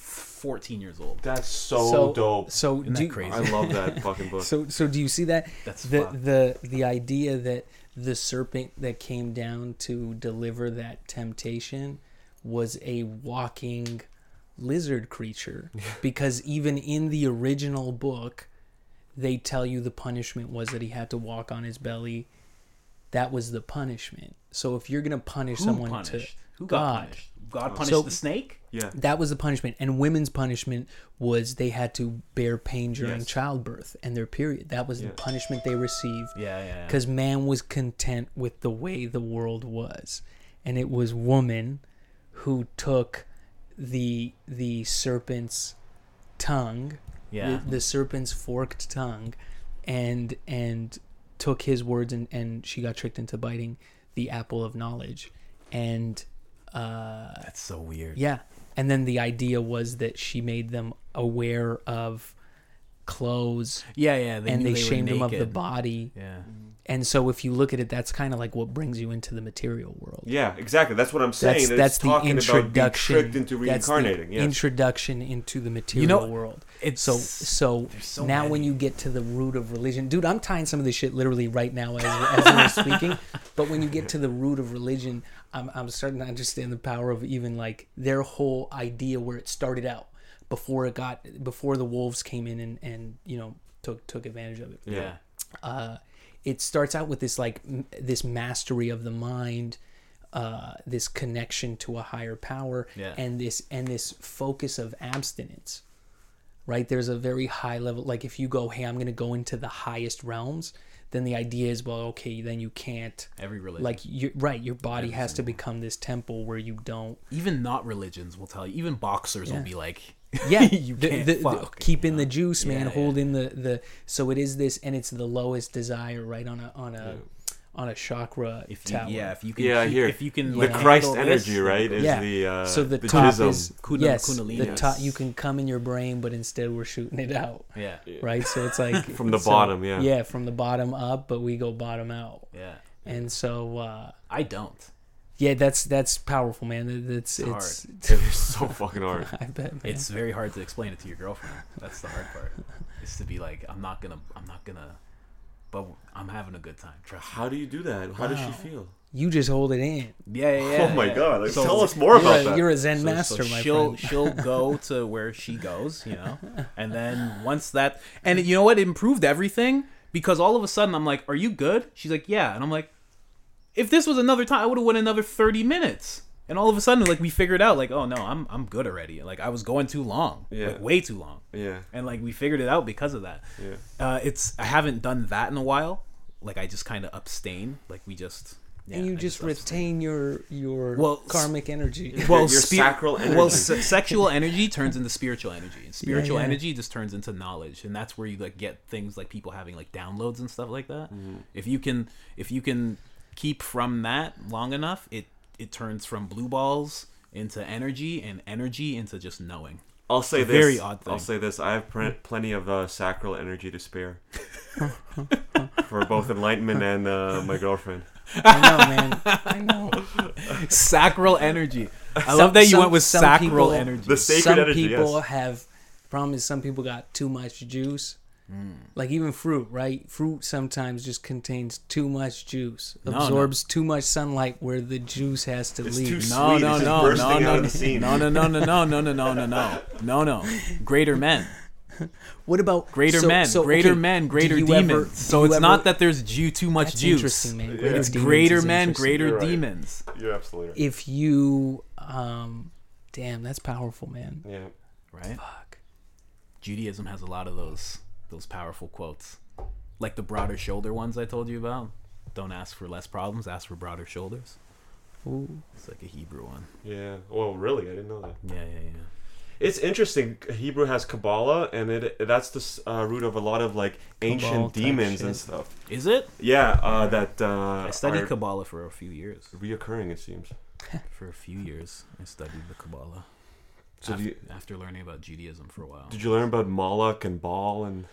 Speaker 3: 14 years old
Speaker 2: That's so,
Speaker 4: so
Speaker 2: dope.
Speaker 4: So
Speaker 3: Isn't
Speaker 4: do,
Speaker 3: that crazy?
Speaker 2: I love that fucking book.
Speaker 4: So so do you see that?
Speaker 3: That's
Speaker 4: the
Speaker 3: fucked.
Speaker 4: the the idea that the serpent that came down to deliver that temptation was a walking lizard creature because even in the original book they tell you the punishment was that he had to walk on his belly that was the punishment. So if you're gonna punish
Speaker 3: Who
Speaker 4: someone
Speaker 3: punished?
Speaker 4: to
Speaker 3: Who got
Speaker 4: God,
Speaker 3: punished? God punished
Speaker 4: So-
Speaker 3: the snake.
Speaker 2: Yeah.
Speaker 4: that was the punishment. And women's punishment was they had to bear pain during
Speaker 2: Yes.
Speaker 4: childbirth and their period. That was
Speaker 2: Yeah.
Speaker 4: the punishment they received.
Speaker 3: Yeah, yeah. yeah.
Speaker 4: because man was content with the way the world was and it was woman who took the the serpent's tongue
Speaker 3: Yeah.
Speaker 4: the, the serpent's forked tongue and and took his words and and she got tricked into biting the apple of knowledge and uh
Speaker 3: That's so weird.
Speaker 4: yeah and then the idea was that she made them aware of clothes
Speaker 3: Yeah, yeah. They
Speaker 4: and
Speaker 3: knew
Speaker 4: they,
Speaker 3: were
Speaker 4: shamed him of the body
Speaker 3: Yeah.
Speaker 4: and so if you look at it, that's kind of like what brings you into the material world.
Speaker 2: Yeah, exactly. That's what I'm saying.
Speaker 4: That's
Speaker 2: It's
Speaker 4: that's the
Speaker 2: talking about being
Speaker 4: introduction.
Speaker 2: tricked into
Speaker 4: that's the
Speaker 2: reincarnating. Yes.
Speaker 4: introduction into the material
Speaker 3: know,
Speaker 4: world.
Speaker 3: It's
Speaker 4: So so,
Speaker 3: so
Speaker 4: now when you get to the root of religion, dude, I'm tying some of this shit literally right now as as we're speaking. But when you get to the root of religion, I'm I'm starting to understand the power of even like their whole idea where it started out before it got before the wolves came in and and you know took took advantage of it
Speaker 3: yeah.
Speaker 4: uh, it starts out with this like m- this mastery of the mind uh, this connection to a higher power
Speaker 3: Yeah.
Speaker 4: and this and this focus of abstinence right there's a very high level like if you go hey i'm going to go into the highest realms then the idea is well okay then you can't
Speaker 3: Every religion.
Speaker 4: like you're right your body has to become this temple where you don't
Speaker 3: even not religions will tell you. Even boxers
Speaker 4: Yeah.
Speaker 3: will be like,
Speaker 4: yeah
Speaker 3: you
Speaker 4: the-
Speaker 3: can't
Speaker 4: the- the-
Speaker 3: fuck.
Speaker 4: keep in the juice man
Speaker 3: Yeah, yeah.
Speaker 4: hold in the the so it is this and it's the lowest desire right on a on a on a chakra
Speaker 3: If you,
Speaker 4: tower
Speaker 3: yeah, if you can,
Speaker 2: Yeah, I
Speaker 3: keep-
Speaker 2: hear.
Speaker 3: if you can,
Speaker 2: the
Speaker 3: like,
Speaker 2: Christ energy,
Speaker 3: this,
Speaker 2: right? Is
Speaker 4: Yeah.
Speaker 2: the uh,
Speaker 4: so the,
Speaker 2: the
Speaker 4: top
Speaker 2: Buddhism.
Speaker 4: is
Speaker 3: Kundal-
Speaker 4: yes
Speaker 3: Kundalini.
Speaker 4: the
Speaker 2: Yes.
Speaker 4: top you can come in your brain but instead we're shooting it out
Speaker 3: Yeah,
Speaker 4: right so it's like
Speaker 2: From the
Speaker 4: so-
Speaker 2: bottom, yeah.
Speaker 4: yeah from the bottom up but we go bottom out
Speaker 3: yeah.
Speaker 4: and so uh
Speaker 3: I don't.
Speaker 4: yeah that's that's powerful man that's it's,
Speaker 2: It is so fucking hard.
Speaker 4: i bet man.
Speaker 3: It's very hard to explain it to your girlfriend. That's the hard part. Is to be like, I'm not gonna, I'm not gonna, but I'm having a good time. Trust me.
Speaker 2: How do you do that? How does she
Speaker 4: Wow.
Speaker 2: feel?
Speaker 4: you just hold it in
Speaker 3: Yeah, yeah. yeah
Speaker 2: oh my
Speaker 3: yeah.
Speaker 2: god! Like,
Speaker 3: So-
Speaker 2: tell us more
Speaker 4: you're
Speaker 2: about
Speaker 4: a,
Speaker 2: that.
Speaker 4: you're a zen
Speaker 3: So-
Speaker 4: master
Speaker 3: so
Speaker 4: my
Speaker 3: she'll
Speaker 4: friend
Speaker 3: she'll go to where she goes, you know, and then once that, and you know what, it improved everything because all of a sudden I'm like, "Are you good?" She's like, "Yeah," and I'm like, "If this was another time, I would have went another thirty minutes." And all of a sudden, like we figured out, like, "Oh no, I'm I'm good already." Like I was going too long,
Speaker 2: Yeah.
Speaker 3: like way too long,
Speaker 2: yeah,
Speaker 3: and like we figured it out because of that.
Speaker 2: yeah.
Speaker 3: Uh, it's I haven't done that in a while. Like I just kind of abstain. Like we just yeah,
Speaker 4: and you
Speaker 3: I
Speaker 4: just retain your your
Speaker 3: Well,
Speaker 4: karmic energy
Speaker 3: well,
Speaker 2: your
Speaker 3: spe-
Speaker 2: sacral energy.
Speaker 3: Well, se- sexual energy turns into spiritual energy, and spiritual
Speaker 4: yeah.
Speaker 3: energy just turns into knowledge, and that's where you like get things like people having like downloads and stuff like that.
Speaker 2: Mm-hmm.
Speaker 3: If you can, if you can keep from that long enough, it it turns from blue balls into energy, and energy into just knowing.
Speaker 2: I'll say this.
Speaker 3: very odd thing.
Speaker 2: I'll say this. I have pr- plenty of uh, sacral energy to spare for both enlightenment and uh, my girlfriend.
Speaker 4: i know man i know
Speaker 3: Sacral energy. I
Speaker 4: Some-
Speaker 3: love that you
Speaker 4: some-
Speaker 3: went with sacral
Speaker 4: people-
Speaker 3: energy.
Speaker 2: The sacred
Speaker 4: some
Speaker 2: energy.
Speaker 4: people
Speaker 2: yes.
Speaker 4: have problem is some people got too much juice like even fruit right fruit sometimes just contains too much juice
Speaker 3: no.
Speaker 4: absorbs too much sunlight where the juice has to
Speaker 2: It's
Speaker 4: leave
Speaker 2: too
Speaker 3: no,
Speaker 2: sweet.
Speaker 3: no,
Speaker 2: It's just
Speaker 3: no,
Speaker 2: bursting
Speaker 3: no,
Speaker 2: out
Speaker 3: no,
Speaker 2: of the scene.
Speaker 3: no, no, no, no, no, no, no, no, no, no, no, no. Greater men.
Speaker 4: what about
Speaker 3: greater
Speaker 4: so-
Speaker 3: men,
Speaker 4: so,
Speaker 3: greater
Speaker 4: okay,
Speaker 3: men,
Speaker 4: do
Speaker 3: greater
Speaker 4: you
Speaker 3: demons.
Speaker 4: ever-
Speaker 3: so
Speaker 4: do
Speaker 3: it's
Speaker 4: you
Speaker 3: not
Speaker 4: ever-
Speaker 3: that there's ju- too much
Speaker 4: that's
Speaker 3: juice.
Speaker 4: interesting man greater
Speaker 3: It's
Speaker 4: demons
Speaker 3: greater
Speaker 4: is
Speaker 3: men,
Speaker 4: interesting.
Speaker 3: greater
Speaker 2: You're right.
Speaker 3: demons.
Speaker 2: You're absolutely right.
Speaker 4: if you um damn that's powerful man
Speaker 2: Yeah.
Speaker 3: Right?
Speaker 4: fuck
Speaker 3: Judaism has a lot of those those powerful quotes, like the broader shoulder ones I told you about. Don't ask for less problems, ask for broader shoulders.
Speaker 4: Ooh.
Speaker 3: It's like a Hebrew one.
Speaker 2: Yeah. Well, really, I didn't know that.
Speaker 3: Yeah, yeah, yeah.
Speaker 2: It's interesting. Hebrew has Kabbalah, and it that's the uh, root of a lot of like ancient
Speaker 4: Cabal type
Speaker 2: demons and stuff.
Speaker 3: Is it?
Speaker 2: Yeah, uh, that uh,
Speaker 3: I studied Kabbalah for a few years.
Speaker 2: reoccurring. It seems.
Speaker 3: For a few years, I studied the Kabbalah.
Speaker 2: So
Speaker 3: Af-
Speaker 2: do you,
Speaker 3: after learning about Judaism for a while.
Speaker 2: did you learn about Moloch and Baal and?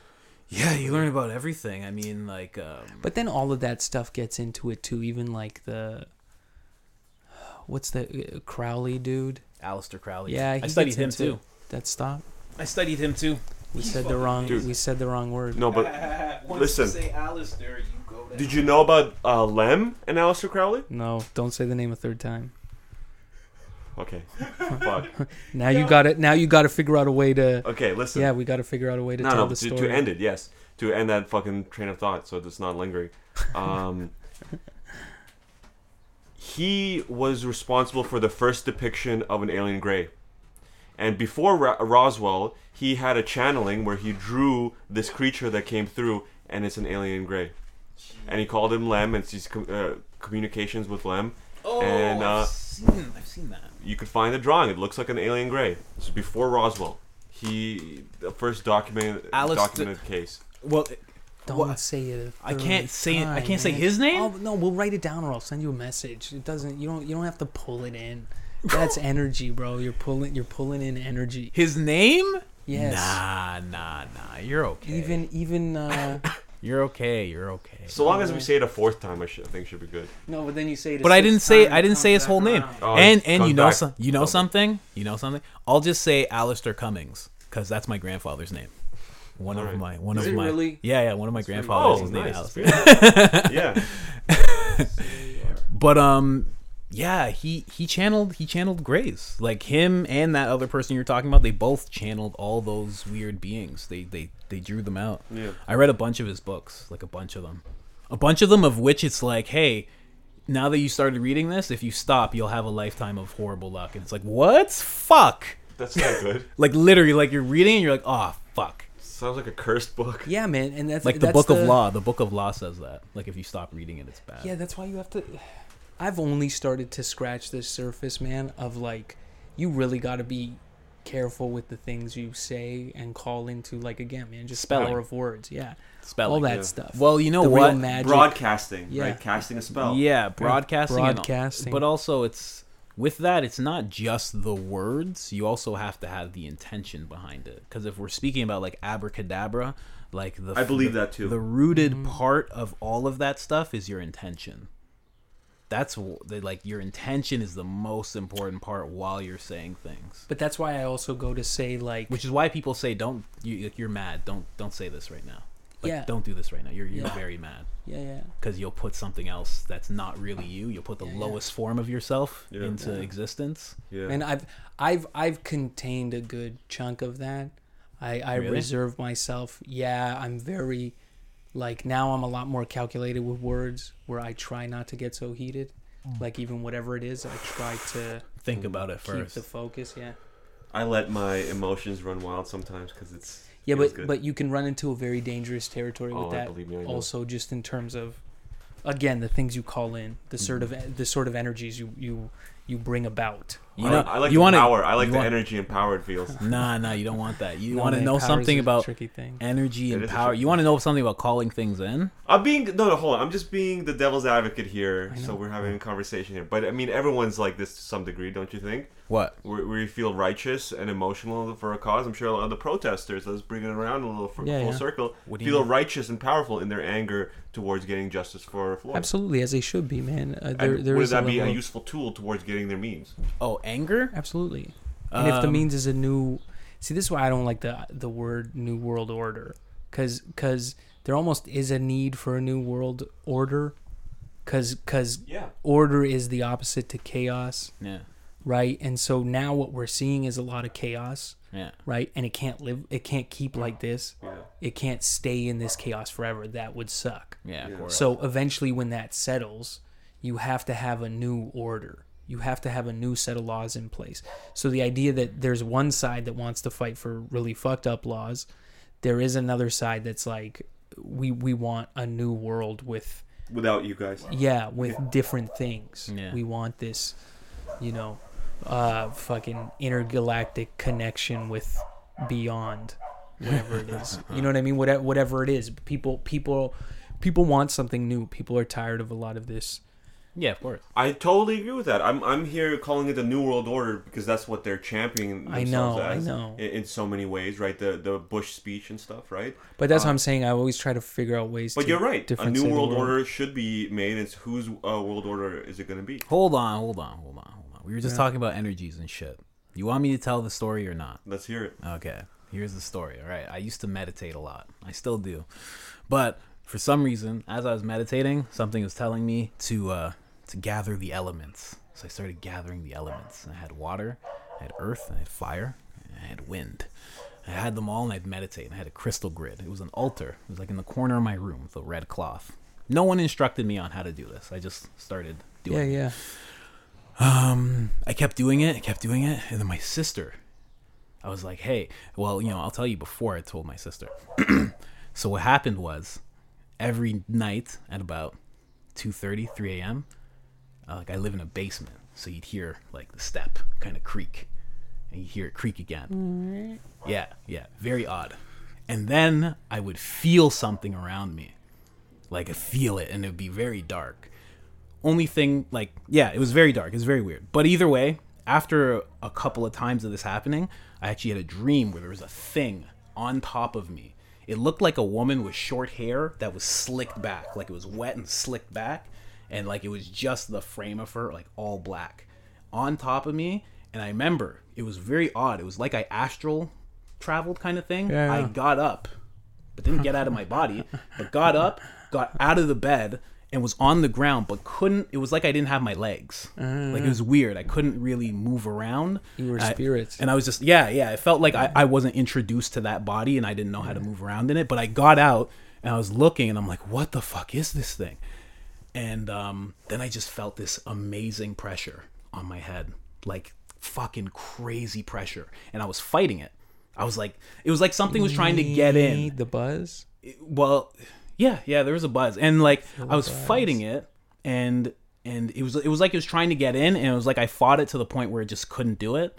Speaker 3: Yeah, you learn about everything. I mean, like, um,
Speaker 4: But then all of that stuff gets into it too. Even like the what's the uh, Crowley dude?
Speaker 3: Aleister Crowley.
Speaker 4: Yeah,
Speaker 3: I studied
Speaker 4: gets
Speaker 3: him
Speaker 4: into
Speaker 3: too.
Speaker 4: That stop.
Speaker 3: I studied him too.
Speaker 4: We said the wrong.
Speaker 2: Dude.
Speaker 4: We said the wrong word.
Speaker 2: No, but
Speaker 3: Once
Speaker 2: listen.
Speaker 3: you say Alistair, you go to
Speaker 2: did you know about uh, Lem and Aleister Crowley?
Speaker 4: No, don't say the name a third time.
Speaker 2: Okay. Fuck.
Speaker 4: Now you got it. Now you got to figure out a way to.
Speaker 2: Okay, listen.
Speaker 4: Yeah, we got to figure out a way to
Speaker 2: no,
Speaker 4: tell
Speaker 2: no,
Speaker 4: the
Speaker 2: to,
Speaker 4: story.
Speaker 2: to end it, yes, to end that fucking train of thought, so it's not lingering. Um, he was responsible for the first depiction of an alien gray. And before Ra- Roswell, he had a channeling where he drew this creature that came through, and it's an alien gray. And he called him Lem, and it's these com- uh, communications with Lem.
Speaker 3: Oh,
Speaker 2: and uh,
Speaker 3: I've, seen, I've seen that.
Speaker 2: You could find the drawing. It looks like an alien gray. This is before Roswell. He the first documented
Speaker 3: Alice-
Speaker 2: documented case.
Speaker 3: Well,
Speaker 4: Don't
Speaker 3: What?
Speaker 4: say it. I
Speaker 3: I can't say it- I can't say his name?
Speaker 4: Oh, no, we'll write it down or I'll send you a message. It doesn't. You don't. You don't have to pull it in. That's energy, bro. You're pulling. You're pulling in energy.
Speaker 3: his name?
Speaker 4: Yes.
Speaker 3: Nah, nah, nah. You're okay.
Speaker 4: Even even uh
Speaker 3: you're okay. You're okay.
Speaker 2: So long as we say it a fourth time, I, should, I think should be good.
Speaker 4: no, but then you say it. a
Speaker 3: But I didn't say I didn't say his
Speaker 4: back
Speaker 3: whole name.
Speaker 2: Oh,
Speaker 3: and
Speaker 2: it
Speaker 3: and
Speaker 2: comes
Speaker 3: you know
Speaker 2: back
Speaker 3: some you know
Speaker 2: double.
Speaker 3: something? You know something? I'll just say Alistair Cummings because that's my grandfather's name. One of
Speaker 2: Alright.
Speaker 3: my one
Speaker 4: Is
Speaker 3: of
Speaker 4: it
Speaker 3: my
Speaker 4: really?
Speaker 3: yeah yeah one of my
Speaker 2: Oh,
Speaker 3: grandfathers is named
Speaker 2: nice.
Speaker 3: Alistair.
Speaker 2: yeah.
Speaker 3: But um yeah, he he channeled he channeled Grays. Like him and that other person you're talking about, they both channeled all those weird beings. They they they drew them out.
Speaker 2: Yeah.
Speaker 3: I read a bunch of his books, like a bunch of them. A bunch of them of which it's like, hey, now that you started reading this, if you stop, you'll have a lifetime of horrible luck. And it's like, what? Fuck.
Speaker 2: That's not good.
Speaker 3: Like literally, like you're reading and you're like, oh fuck.
Speaker 2: Sounds like a cursed book.
Speaker 4: Yeah, man, and that's
Speaker 3: Like the
Speaker 4: that's
Speaker 3: book of law. The book of law says that. Like if you stop reading it, it's bad.
Speaker 4: Yeah, that's why you have to. I've only started to scratch the surface, man. Of like, you really got to be careful with the things you say and call into. Like again, man, just
Speaker 3: Spelling.
Speaker 4: power of words. Yeah,
Speaker 3: Spelling.
Speaker 4: all that
Speaker 2: yeah.
Speaker 4: stuff.
Speaker 3: Well, you know
Speaker 4: the
Speaker 3: what?
Speaker 4: magic.
Speaker 2: Broadcasting,
Speaker 4: Yeah.
Speaker 2: right? Casting a spell.
Speaker 3: Yeah, broadcasting. and-
Speaker 4: Broadcasting.
Speaker 3: but also, it's with that. It's not just the words. You also have to have the intention behind it. Because if we're speaking about like abracadabra, like the
Speaker 2: I believe
Speaker 3: the-
Speaker 2: that too.
Speaker 3: The rooted
Speaker 4: Mm-hmm.
Speaker 3: part of all of that stuff is your intention. That's the, like your intention is the most important part while you're saying things.
Speaker 4: But that's why I also go to say like,
Speaker 3: Which is why people say, "Don't you, like, you're mad? Don't don't say this right now. Like,
Speaker 4: Yeah.
Speaker 3: don't do this right now. You're you're
Speaker 4: Yeah.
Speaker 3: very mad."
Speaker 4: yeah, yeah,
Speaker 3: because you'll put something else that's not really you. You'll put the
Speaker 4: Yeah, yeah.
Speaker 3: lowest form of yourself
Speaker 2: Yeah.
Speaker 3: into
Speaker 4: Yeah.
Speaker 3: existence.
Speaker 2: Yeah.
Speaker 4: and I've I've I've contained a good chunk of that. I I
Speaker 3: Really?
Speaker 4: reserve myself. Yeah, I'm very like now I'm a lot more calculated with words where I try not to get so heated. Like even whatever it is, I try to
Speaker 3: Think about it first
Speaker 4: keep
Speaker 3: first.
Speaker 4: the focus. Yeah.
Speaker 2: I let my emotions run wild sometimes because it's
Speaker 4: Yeah, but
Speaker 2: good.
Speaker 4: but you can run into a very dangerous territory
Speaker 2: Oh,
Speaker 4: with
Speaker 2: I
Speaker 4: that.
Speaker 2: believe me, I know.
Speaker 4: Also, just in terms of, again, the things you call in, the sort
Speaker 2: Mm-hmm.
Speaker 4: of the sort of energies you you you bring about.
Speaker 3: You know,
Speaker 2: I like
Speaker 3: you
Speaker 2: the
Speaker 3: wanna-
Speaker 2: power. I like the
Speaker 3: want-
Speaker 2: energy and power it feels.
Speaker 3: Nah, nah, you don't want that. You
Speaker 4: No,
Speaker 3: want to know something about
Speaker 4: tricky thing.
Speaker 3: energy
Speaker 2: It
Speaker 3: and power. You want to know something about calling things in.
Speaker 2: I'm being no, no, hold on. I'm just being the devil's advocate here. So we're having a conversation here. But I mean, everyone's like this to some degree, don't you think?
Speaker 3: What?
Speaker 2: Where, where you feel righteous and emotional for a cause. I'm sure a lot of the protesters, let's bring it around a little for,
Speaker 4: Yeah,
Speaker 2: full
Speaker 4: yeah.
Speaker 2: circle,
Speaker 3: What
Speaker 2: feel
Speaker 3: mean?
Speaker 2: righteous and powerful in their anger towards getting justice for Floyd.
Speaker 4: Absolutely, as they should be, man. Uh, there,
Speaker 2: And
Speaker 4: there
Speaker 2: would
Speaker 4: is
Speaker 2: that be a
Speaker 4: level of-
Speaker 2: useful tool towards getting their means?
Speaker 3: Oh, anger.
Speaker 4: Absolutely. And if the
Speaker 3: Um,
Speaker 4: means is a new, see, this is why I don't like the the word new world order, because because there almost is a need for a new world order, because
Speaker 2: Yeah.
Speaker 4: order is the opposite to chaos,
Speaker 3: Yeah,
Speaker 4: right? And so now what we're seeing is a lot of chaos,
Speaker 3: yeah.
Speaker 4: right? And it can't live, it can't keep like this.
Speaker 2: Yeah.
Speaker 4: It can't stay in this chaos forever. That would suck.
Speaker 3: Yeah,
Speaker 2: Yeah.
Speaker 3: of course.
Speaker 4: So eventually, when that settles, you have to have a new order. You have to have a new set of laws in place. So the idea that there's one side that wants to fight for really fucked up laws, there is another side that's like, we we want a new world with
Speaker 2: Without you guys.
Speaker 4: yeah with different things.
Speaker 3: Yeah.
Speaker 4: We want this, you know, uh, fucking intergalactic connection with beyond whatever it is. you know what I mean? Whatever whatever it is, people people people want something new. People are tired of a lot of this.
Speaker 3: Yeah, of course.
Speaker 2: I totally agree with that. I'm I'm here calling it the New World Order because that's what they're championing
Speaker 4: I
Speaker 2: themselves
Speaker 4: know, I
Speaker 2: as
Speaker 4: know.
Speaker 2: In, in so many ways, right? The the Bush speech and stuff, right?
Speaker 4: But that's
Speaker 2: Uh,
Speaker 4: what I'm saying. I always try to figure out ways.
Speaker 2: But
Speaker 4: to
Speaker 2: you're right. A new
Speaker 4: in the
Speaker 2: world, order should be made. It's whose uh, world order is it going to be?
Speaker 3: Hold on, hold on, hold on, hold on. We were just
Speaker 4: Yeah.
Speaker 3: talking about energies and shit. You want me to tell the story or not?
Speaker 2: Let's hear it.
Speaker 3: Okay, here's the story. All right, I used to meditate a lot. I still do, but for some reason, as I was meditating, something was telling me to uh, to gather the elements. So I started gathering the elements. I had water, I had earth, I had fire, I had wind. I had them all, and I'd meditate. And I had a crystal grid. It was an altar. It was like in the corner of my room with a red cloth. No one instructed me on how to do this. I just started doing
Speaker 4: Yeah,
Speaker 3: it.
Speaker 4: Yeah, yeah.
Speaker 3: Um, I kept doing it, I kept doing it, and then my sister, I was like, "Hey, well, you know, I'll tell you before I told my sister." so what happened was, every night at about 2:30, 3 a.m., uh, like I live in a basement, so you'd hear like the step kind of creak, and you hear it creak again. Yeah, yeah, very odd. And then I would feel something around me, like I feel it, and it would be very dark. Only thing like yeah it was very dark it was very weird. But either way after a couple of times of this happening i actually had a dream where there was a thing on top of me. It looked like a woman with short hair that was slicked back like it was wet and slicked back and like it was just the frame of her like all black on top of me and i remember it was very odd it was like i astral traveled kind of thing
Speaker 4: Yeah,
Speaker 3: i got up but didn't get out of my body, but got up, got out of the bed, and was on the ground, but couldn't. It was like I didn't have my legs. Like it was mm. weird. I couldn't really move around.
Speaker 4: You were
Speaker 3: I-
Speaker 4: spirits.
Speaker 3: and I was just yeah, yeah. It felt like I, I wasn't introduced to that body, and I didn't know how to mm. move around in it. But I got out, and I was looking, and I'm like, what the fuck is this thing? And um, then I just felt this amazing pressure on my head, like fucking crazy pressure, and I was fighting it. I was like, it was like something was trying to get in.
Speaker 4: The buzz.
Speaker 3: well yeah yeah there was a buzz. And like i was fighting it and and it was it was like it was trying to get in and it was like i fought it to the point where it just couldn't do it.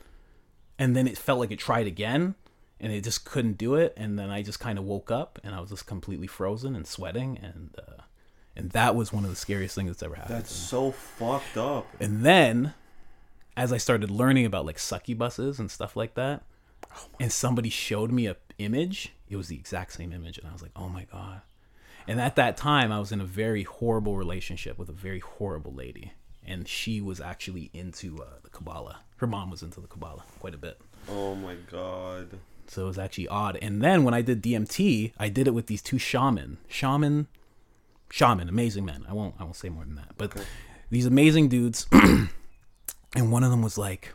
Speaker 3: And then it felt like it tried again and it just couldn't do it. And then i just kind of woke up and i was just completely frozen and sweating and uh and that was one of the scariest things that's ever happened
Speaker 2: That's so fucked up.
Speaker 3: and then, as I started learning about like succubuses and stuff like that, and somebody showed me a image, it was the exact same image, and I was like, "Oh my god!" And at that time, I was in a very horrible relationship with a very horrible lady, and she was actually into uh, the Kabbalah. Her mom was into the Kabbalah quite a bit.
Speaker 2: Oh my god.
Speaker 3: So it was actually odd. And then when I did DMT, I did it with these two shaman, shaman, shaman, amazing men. I won't, I won't say more than that. But these amazing dudes, and one of them was like,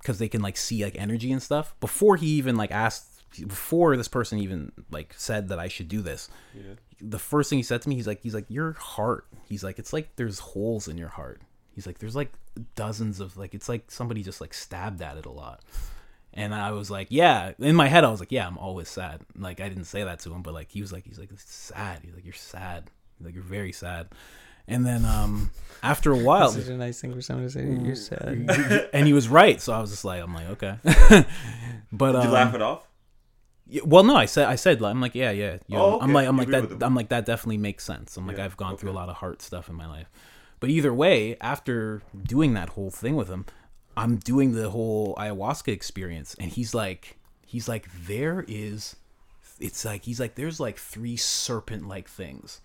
Speaker 3: because they can like see like energy and stuff. Before he even like asked, before this person even like said that I should do this,
Speaker 2: Yeah.
Speaker 3: the first thing he said to me, he's like, he's like, your heart. He's like, it's like there's holes in your heart. He's like, there's like dozens of like, it's like somebody just like stabbed at it a lot. And I was like, yeah. In my head, I was like, yeah, I'm always sad. Like I didn't say that to him, but like he was like, he's like, it's sad. He's like, you're sad. He's like, you're very sad. And then um after a while,
Speaker 4: Such a nice thing for someone to say. You're sad.
Speaker 3: and he was right. So I was just like, I'm like, okay. but
Speaker 2: Did you
Speaker 3: um,
Speaker 2: laugh it off?
Speaker 3: well, no, I said, I said, I'm like, yeah, yeah. You know,
Speaker 2: Oh,
Speaker 3: I'm like, I'm
Speaker 2: You
Speaker 3: like that. I'm like that definitely makes sense. I'm like,
Speaker 2: Yeah,
Speaker 3: I've gone through a lot of heart stuff in my life. But either way, after doing that whole thing with him, I'm doing the whole ayahuasca experience, and he's like, he's like, there is, it's like he's like, there's like three serpent-like things,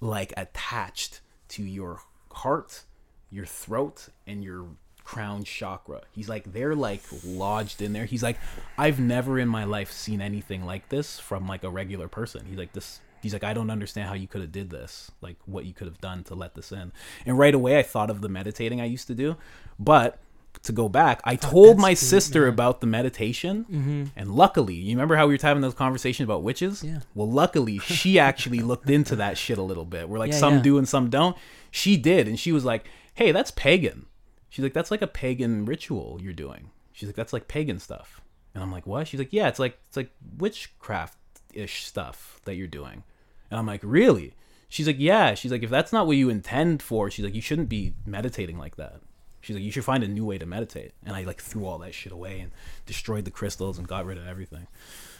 Speaker 3: like attached to your heart, your throat, and your crown chakra. He's like they're like lodged in there. He's like I've never in my life seen anything like this from like a regular person. He's like this he's like I don't understand how you could have did this. Like what you could have done to let this in. And right away I thought of the meditating I used to do. But to go back, I told my sister about the meditation, and luckily, you remember how we were having those conversations about witches?
Speaker 4: Yeah.
Speaker 3: Well, luckily, she actually looked into that shit a little bit. We're like,
Speaker 4: Yeah,
Speaker 3: some
Speaker 4: yeah.
Speaker 3: do and some don't. She did, and she was like, "Hey, that's pagan." She's like, "That's like a pagan ritual you're doing." She's like, "That's like pagan stuff," and I'm like, "What?" She's like, "Yeah, it's like it's like witchcraft ish stuff that you're doing," and I'm like, "Really?" She's like, "Yeah." She's like, "If that's not what you intend for," she's like, "You shouldn't be meditating like that." She's like, "You should find a new way to meditate," and I like threw all that shit away and destroyed the crystals and got rid of everything.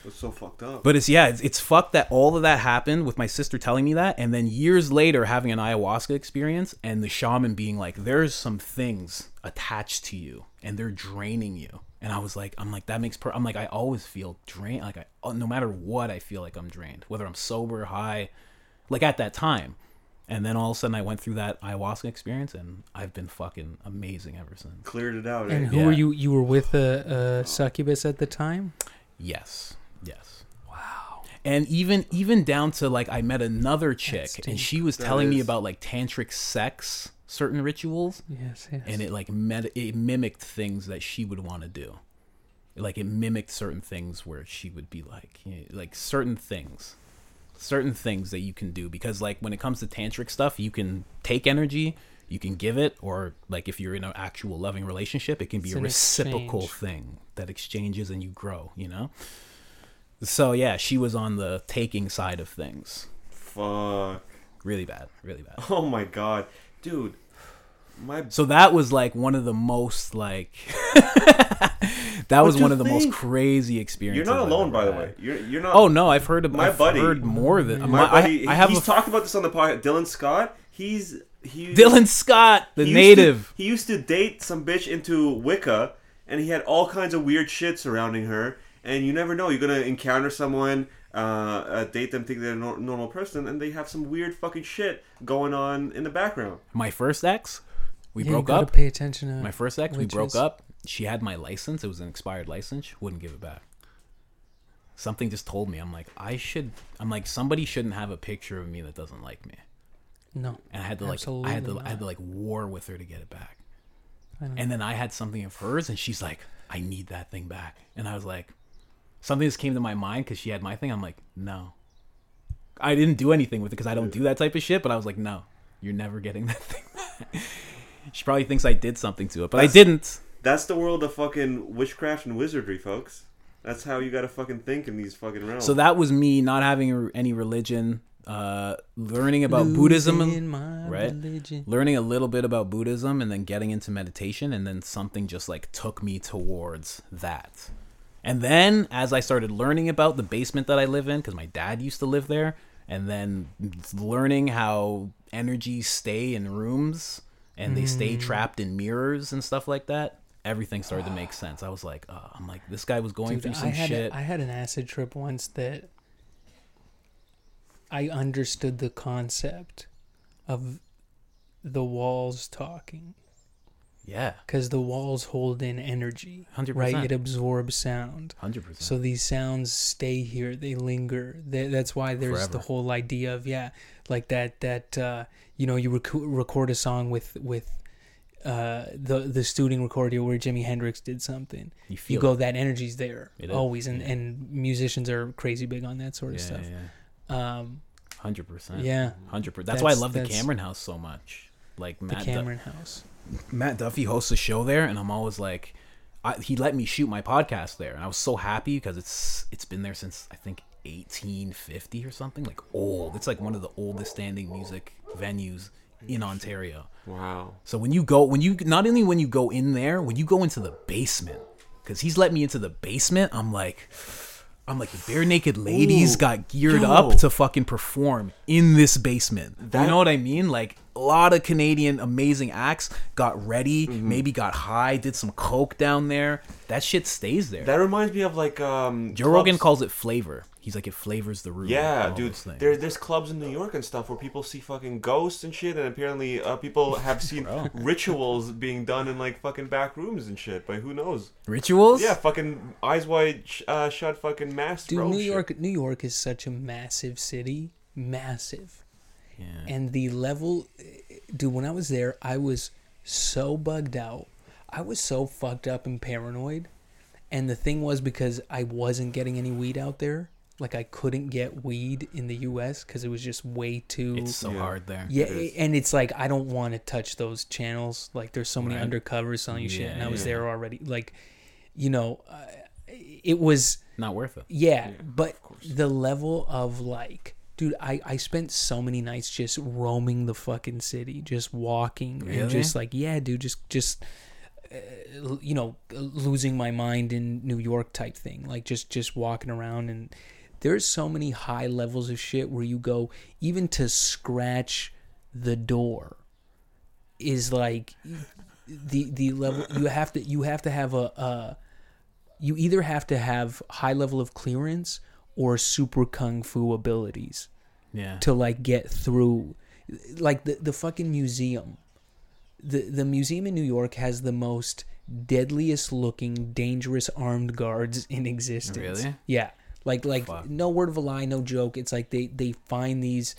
Speaker 2: That's so fucked up.
Speaker 3: But it's yeah, it's, it's fucked that all of that happened with my sister telling me that, and then years later having an ayahuasca experience, and the shaman being like, "There's some things attached to you, and they're draining you." And I was like, "I'm like that makes per." I'm like, I always feel drained. Like I, oh, no matter what, I feel like I'm drained, whether I'm sober, high, like at that time. And then all of a sudden, I went through that ayahuasca experience, and I've been fucking amazing ever since.
Speaker 2: Cleared it out.
Speaker 4: And
Speaker 2: eh?
Speaker 4: who
Speaker 3: Yeah.
Speaker 4: were you? You were with a, a succubus at the time.
Speaker 3: Yes. Yes. Wow. And even even down to like I met another chick and she was
Speaker 2: That
Speaker 3: telling me about like tantric sex, certain rituals,
Speaker 4: Yes, yes.
Speaker 3: and it like met it mimicked things that she would want to do. Like it mimicked certain things where she would be like you know, like certain things. Certain things that you can do because like when it comes to tantric stuff, you can take energy, you can give it, or like if you're in an actual loving relationship, it can be
Speaker 4: It's
Speaker 3: a reciprocal
Speaker 4: exchange.
Speaker 3: thing that exchanges and you grow. You know. So yeah, she was on the taking side of things.
Speaker 2: Fuck.
Speaker 3: Really bad, really bad.
Speaker 2: Oh my god, dude. My
Speaker 3: So that was like one of the most like that was one of the most
Speaker 2: crazy
Speaker 3: experiences.
Speaker 2: you're not alone, by the way. You're you're not.
Speaker 3: Oh no, I've heard of
Speaker 2: My
Speaker 3: I've
Speaker 2: buddy-
Speaker 3: heard more than
Speaker 2: my
Speaker 3: my,
Speaker 2: buddy.
Speaker 3: I, I have
Speaker 2: he's
Speaker 3: a
Speaker 2: talked about this on the podcast. Dylan Scott. He's he.
Speaker 3: Dylan Scott, the
Speaker 2: he
Speaker 3: native.
Speaker 2: to- he used to date some bitch into Wicca, and he had all kinds of weird shit surrounding her. And you never know. You're gonna encounter someone, uh, uh, date them, think they're a normal person, and they have some weird fucking shit going on in the background.
Speaker 3: My first ex, we
Speaker 4: Yeah,
Speaker 3: broke up.
Speaker 4: Pay attention to
Speaker 3: My first ex, we broke up. She had my license. It was an expired license. Wouldn't give it back. Something just told me. I'm like, I should. I'm like, somebody shouldn't have a picture of me that doesn't like me.
Speaker 4: No,
Speaker 3: And I had to like, I had to,
Speaker 4: Absolutely
Speaker 3: I had to like war with her to get it back. And then I had something of hers, and she's like, I need that thing back. And I was like, something just came to my mind because she had my thing. I'm like, no. I didn't do anything with it because I don't do that type of shit, but I was like, no, you're never getting that thing back. She probably thinks I did something to it, but I didn't.
Speaker 2: That's the world of fucking witchcraft and wizardry, folks. That's how you gotta fucking think in these fucking realms.
Speaker 3: So that was me not having any religion, uh, learning about Buddhism,
Speaker 4: Losing my
Speaker 3: right?
Speaker 4: religion.
Speaker 3: learning a little bit about Buddhism, and then getting into meditation, and then something just like took me towards that. And then as I started learning about the basement that I live in, because my dad used to live there, and then learning how energies stay in rooms and they stay trapped in mirrors and stuff like that, everything started to make sense. I was like, uh, I'm like, this guy was going
Speaker 4: Dude,
Speaker 3: through
Speaker 4: I
Speaker 3: some
Speaker 4: had
Speaker 3: shit.
Speaker 4: A, I had an acid trip once that I understood the concept of the walls talking
Speaker 3: yeah,
Speaker 4: because the walls hold in energy,
Speaker 3: 100%.
Speaker 4: right? It absorbs sound.
Speaker 3: hundred percent.
Speaker 4: So these sounds stay here, they linger. Th- That's why there's the whole idea of yeah, like that that uh, you know you rec- record a song with with uh, the the studio recording where Jimi Hendrix did something.
Speaker 3: You feel
Speaker 4: You go that energy's there
Speaker 3: It is,
Speaker 4: always, and
Speaker 3: yeah.
Speaker 4: and musicians are crazy big on that sort of
Speaker 3: yeah,
Speaker 4: stuff.
Speaker 3: yeah,
Speaker 4: Um,
Speaker 3: hundred percent.
Speaker 4: yeah,
Speaker 3: Hundred percent. That's, why I love the Cameron House so much. Like
Speaker 4: the
Speaker 3: Matt, Du-
Speaker 4: Cameron House.
Speaker 3: Matt Duffy hosts a show there, and I'm always like, I, he let me shoot my podcast there, and I was so happy because it's it's been there since I think 1850 or something, like old. It's like one of the oldest standing music venues in Ontario.
Speaker 2: wow.
Speaker 3: So when you go, when you not only when you go in there, when you go into the basement, because he's let me into the basement, I'm like, I'm like the Barenaked Ladies
Speaker 2: Ooh,
Speaker 3: got geared
Speaker 2: yo.
Speaker 3: up to fucking perform in this basement.
Speaker 2: That-
Speaker 3: you know what I mean? Like a lot of Canadian amazing acts got ready,
Speaker 2: Mm-hmm.
Speaker 3: maybe got high, did some coke down there. That shit stays there.
Speaker 2: That reminds me of like um.
Speaker 3: Joe Rogan calls it flavor. He's like it flavors the room.
Speaker 2: Yeah,
Speaker 3: all
Speaker 2: dude. There, there's clubs in New York and stuff where people see fucking ghosts and shit, and apparently uh, people have seen rituals being done in like fucking back rooms and shit. But who knows?
Speaker 3: Rituals.
Speaker 2: Yeah, fucking eyes wide sh- uh, shut, fucking mask.
Speaker 4: Dude, New
Speaker 2: shit.
Speaker 4: York, New York is such a massive city, massive.
Speaker 3: Yeah.
Speaker 4: and the level dude when i was there i was so bugged out i was so fucked up and paranoid and the thing was because i wasn't getting any weed out there like i couldn't get weed in the us because it was just way too
Speaker 3: It's so
Speaker 2: Yeah.
Speaker 3: hard there.
Speaker 4: yeah
Speaker 2: is.
Speaker 4: and it's like i don't want to touch those channels like there's so many
Speaker 3: Right.
Speaker 4: undercovers selling you shit and i was
Speaker 3: Yeah.
Speaker 4: there already like you know uh, it was
Speaker 3: Not worth it.
Speaker 4: yeah, but the level of like, dude, I I spent so many nights just roaming the fucking city, just walking
Speaker 3: Really?
Speaker 4: and just like, yeah, dude, just just uh, you know, losing my mind in New York type thing, like just just walking around and there's so many high levels of shit where you go even to scratch the door is like the the level you have to you have to have a, a you either have to have high level of clearance or super kung fu abilities
Speaker 3: Yeah.
Speaker 4: to like get through like the the fucking museum the the museum in New York has the most deadliest looking dangerous armed guards in existence
Speaker 3: Really?
Speaker 4: yeah like like
Speaker 3: Fuck.
Speaker 4: no word of a lie no joke it's like they they find these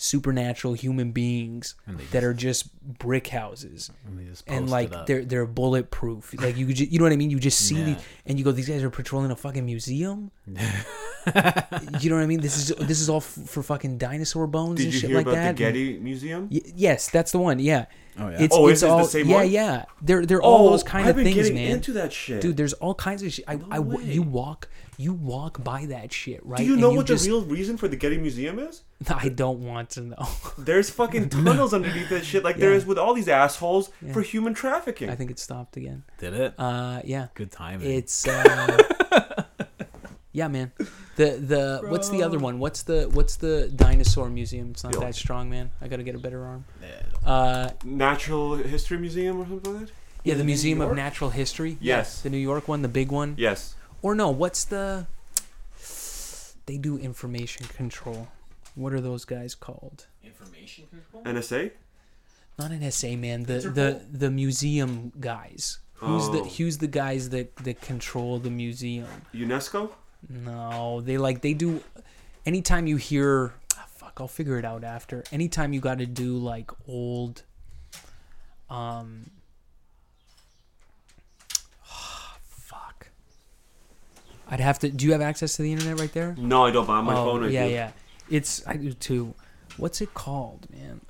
Speaker 4: supernatural human beings
Speaker 3: And they
Speaker 4: that are just brick houses
Speaker 3: And they just
Speaker 4: and like they're they're bulletproof. Like you, could ju- you know what I mean? You just see
Speaker 3: Yeah.
Speaker 4: the and you go, these guys are patrolling a fucking museum. you know what I mean? This is this is all f- for fucking dinosaur bones
Speaker 2: Did
Speaker 4: and
Speaker 2: you
Speaker 4: shit
Speaker 2: hear
Speaker 4: like
Speaker 2: about
Speaker 4: that.
Speaker 2: the Getty Museum?
Speaker 4: Y- yes, that's the one. Yeah.
Speaker 3: Oh, yeah?
Speaker 4: It's,
Speaker 2: Oh,
Speaker 4: it's
Speaker 2: is it the
Speaker 4: all,
Speaker 2: same
Speaker 4: yeah,
Speaker 2: one?
Speaker 4: yeah. They're they're all those oh, kind
Speaker 2: I've
Speaker 4: of
Speaker 2: been
Speaker 4: things, man.
Speaker 2: into that shit.
Speaker 4: Dude, there's all kinds of shit. I, I w-
Speaker 2: way.
Speaker 4: you walk you walk by that shit, right?
Speaker 2: Do you
Speaker 4: And
Speaker 2: know what
Speaker 4: just,
Speaker 2: the real reason for the Getty Museum is?
Speaker 4: I don't want to know.
Speaker 2: There's fucking tunnels underneath that shit, like there
Speaker 4: Yeah.
Speaker 2: is with all these assholes
Speaker 4: Yeah.
Speaker 2: for human trafficking.
Speaker 4: I think it stopped again.
Speaker 3: Did it?
Speaker 4: Uh, yeah.
Speaker 3: Good timing.
Speaker 4: It's uh, yeah, man. The the what's the other one? What's the what's the dinosaur museum? It's not
Speaker 2: Yo.
Speaker 4: that strong, man. I gotta get a better arm.
Speaker 3: Yeah.
Speaker 4: Uh,
Speaker 2: Natural History Museum or something like that.
Speaker 4: yeah, the Museum of Natural History.
Speaker 2: Yes.
Speaker 4: the New York one, the big one.
Speaker 2: Yes.
Speaker 4: Or no, what's the? They do information control. What are those guys called?
Speaker 3: Information control.
Speaker 2: NSA.
Speaker 4: Not an SA man. The
Speaker 3: Interpol?
Speaker 4: the the museum guys. Who's the
Speaker 2: Oh.
Speaker 4: who's the guys that that control the museum?
Speaker 2: UNESCO.
Speaker 4: No, they like they do. Anytime you hear, ah, fuck, I'll figure it out after. Anytime you got to do like old, um, fuck. I'd have to. Do you have access to the internet right there?
Speaker 2: No, I don't. But on my
Speaker 4: oh,
Speaker 2: phone, I
Speaker 4: yeah,
Speaker 2: do.
Speaker 4: yeah. It's I do too. What's it called, man?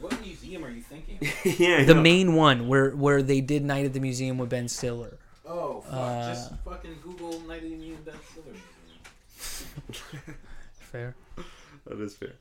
Speaker 3: What museum are you thinking?
Speaker 2: yeah. I
Speaker 4: The
Speaker 2: know.
Speaker 4: main one where where they did Night at the Museum with Ben Stiller.
Speaker 3: Oh, fuck.
Speaker 4: Uh,
Speaker 3: Just fucking Google Night at the Museum Ben Stiller
Speaker 4: Fair.
Speaker 2: That is fair.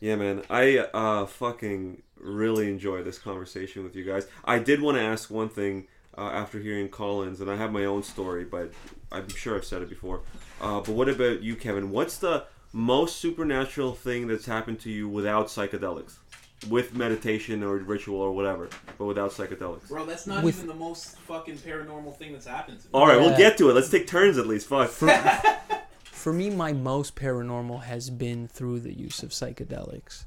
Speaker 2: Yeah, man. I uh fucking really enjoy this conversation with you guys. I did want to ask one thing uh, after hearing Colin's, and I have my own story, but I'm sure I've said it before. Uh, but what about you, Keven? What's the most supernatural thing that's happened to you without psychedelics? With meditation or ritual or whatever, but without psychedelics.
Speaker 3: Bro, that's not
Speaker 4: With-
Speaker 3: even the most fucking paranormal thing that's happened to me.
Speaker 2: All right, we'll get to it. Let's take turns at least. Fuck.
Speaker 4: For me, my most paranormal has been through the use of psychedelics.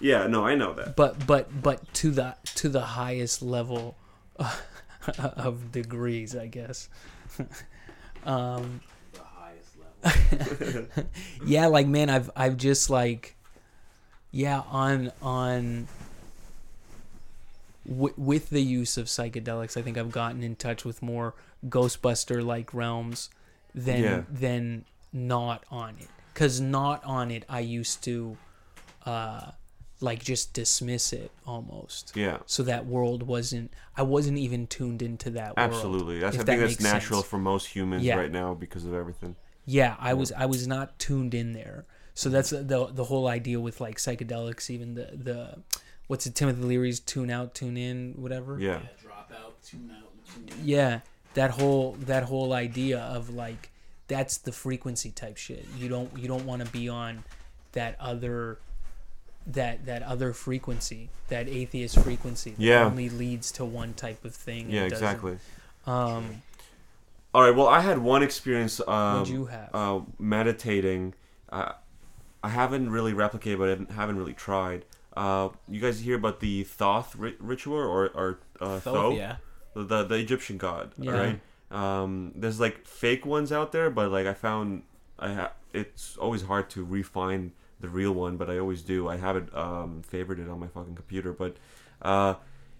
Speaker 2: Yeah, no, I know that.
Speaker 4: but but but to the to the highest level of degrees i guess um
Speaker 3: The highest level.
Speaker 4: yeah like man i've i've just like yeah on on w- with the use of psychedelics i think i've gotten in touch with more ghostbuster like realms than
Speaker 2: Yeah.
Speaker 4: than not on it because not on it i used to uh like just dismiss it almost
Speaker 2: Yeah.
Speaker 4: so that world wasn't i wasn't even tuned into that world,
Speaker 2: Absolutely. That's
Speaker 4: if
Speaker 2: I
Speaker 4: that
Speaker 2: think that's natural
Speaker 4: sense.
Speaker 2: for most humans
Speaker 4: Yeah.
Speaker 2: right now because of everything.
Speaker 4: yeah i was i was not tuned in there so that's the the whole idea with like psychedelics even the the what's it timothy leary's tune out tune in whatever
Speaker 2: Yeah.
Speaker 3: Yeah, drop out, tune out, tune in.
Speaker 4: yeah that whole that whole idea of like that's the frequency type shit you don't you don't want to be on that other that that other frequency that atheist frequency that
Speaker 2: Yeah.
Speaker 4: only leads to one type of thing
Speaker 2: Yeah, exactly.
Speaker 4: um
Speaker 2: All right. Well, I had one experience. Um,
Speaker 4: what'd you have
Speaker 2: uh, meditating. Uh, I haven't really replicated, but I haven't really tried. Uh, you guys hear about the Thoth ri- ritual or or uh,
Speaker 3: Thoth, yeah.
Speaker 2: the, the the Egyptian god,
Speaker 4: Yeah.
Speaker 2: right? Um, there's like fake ones out there, but like I found I ha- it's always hard to refine the real one, but I always do. I have it um, favorited on my fucking computer, but uh,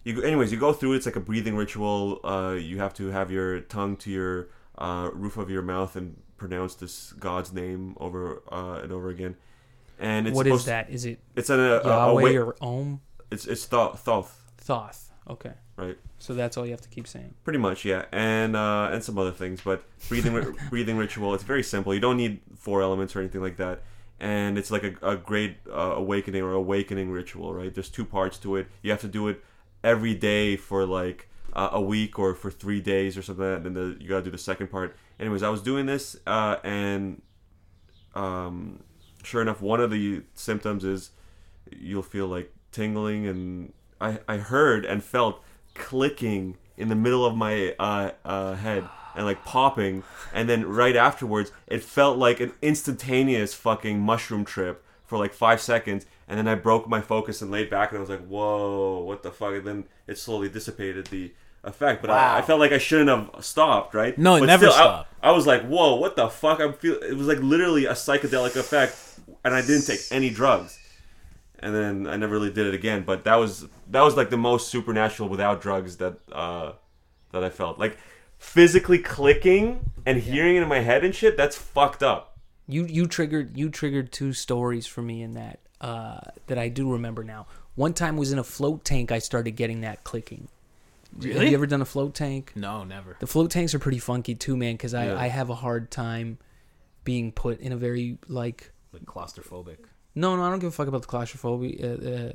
Speaker 2: you go- anyways you go through. It's like a breathing ritual. Uh, you have to have your tongue to your uh, roof of your mouth and pronounce this god's name over uh, and over again. And it's
Speaker 4: what is that is it
Speaker 2: It's an, a, a, way,
Speaker 4: or om
Speaker 2: it's it's Thoth, Thoth,
Speaker 4: thoth okay
Speaker 2: right?
Speaker 4: so that's all you have to keep saying
Speaker 2: Pretty much, yeah, and uh, and some other things, but breathing breathing ritual. It's very simple. You don't need four elements or anything like that, and it's like a, a great uh, awakening or awakening ritual, right? There's two parts to it. You have to do it every day for like uh, a week or for three days or something, like that, and then the, you gotta do the second part. Anyways, I was doing this, uh, and um, sure enough, one of the symptoms is you'll feel like tingling, and I I heard and felt clicking in the middle of my uh, uh, head and like popping, and then right afterwards, it felt like an instantaneous fucking mushroom trip for like five seconds, and then I broke my focus and laid back, and I was like, "Whoa, what the fuck?" And then it slowly dissipated the effect, but I, I felt like I shouldn't have stopped, right?
Speaker 3: No, it
Speaker 2: But
Speaker 3: never
Speaker 2: still, I- I was like, whoa, what the fuck? I'm feel. It was like literally a psychedelic effect and I didn't take any drugs. And then I never really did it again. But that was that was like the most supernatural without drugs that uh, that I felt. Like physically clicking and hearing it in my head and shit. That's fucked up.
Speaker 4: You you triggered you triggered two stories for me in that uh, that I do remember now. One time was in a float tank. I started getting that clicking. Have
Speaker 3: Really?
Speaker 4: you ever done a float tank?
Speaker 3: No, never.
Speaker 4: The float tanks are pretty funky too, man. Because I,
Speaker 2: Yeah.
Speaker 4: I have a hard time being put in a very like
Speaker 3: Like claustrophobic.
Speaker 4: no no I don't give a fuck about the claustrophobia. Uh, uh,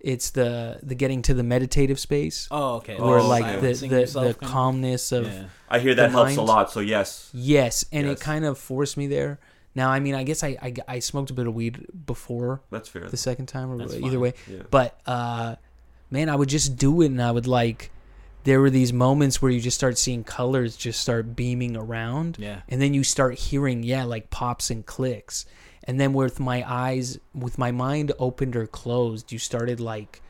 Speaker 4: it's the the getting to the meditative space
Speaker 3: Oh, okay.
Speaker 2: Oh,
Speaker 4: like the the, the calmness of
Speaker 3: Yeah.
Speaker 2: I hear that
Speaker 4: The
Speaker 2: helps a lot. So yes,
Speaker 4: yes, and
Speaker 2: Yes.
Speaker 4: it kind of forced me there. Now I mean I guess I I, I smoked a bit of weed before
Speaker 2: that's fair.
Speaker 4: the second time or
Speaker 3: That's
Speaker 4: either
Speaker 3: fine.
Speaker 4: way
Speaker 2: Yeah.
Speaker 4: but uh man i would just do it and i would like there were these moments where you just start seeing colors just start beaming around
Speaker 3: Yeah.
Speaker 4: and then you start hearing yeah like pops and clicks and then with my eyes with my mind opened or closed you started like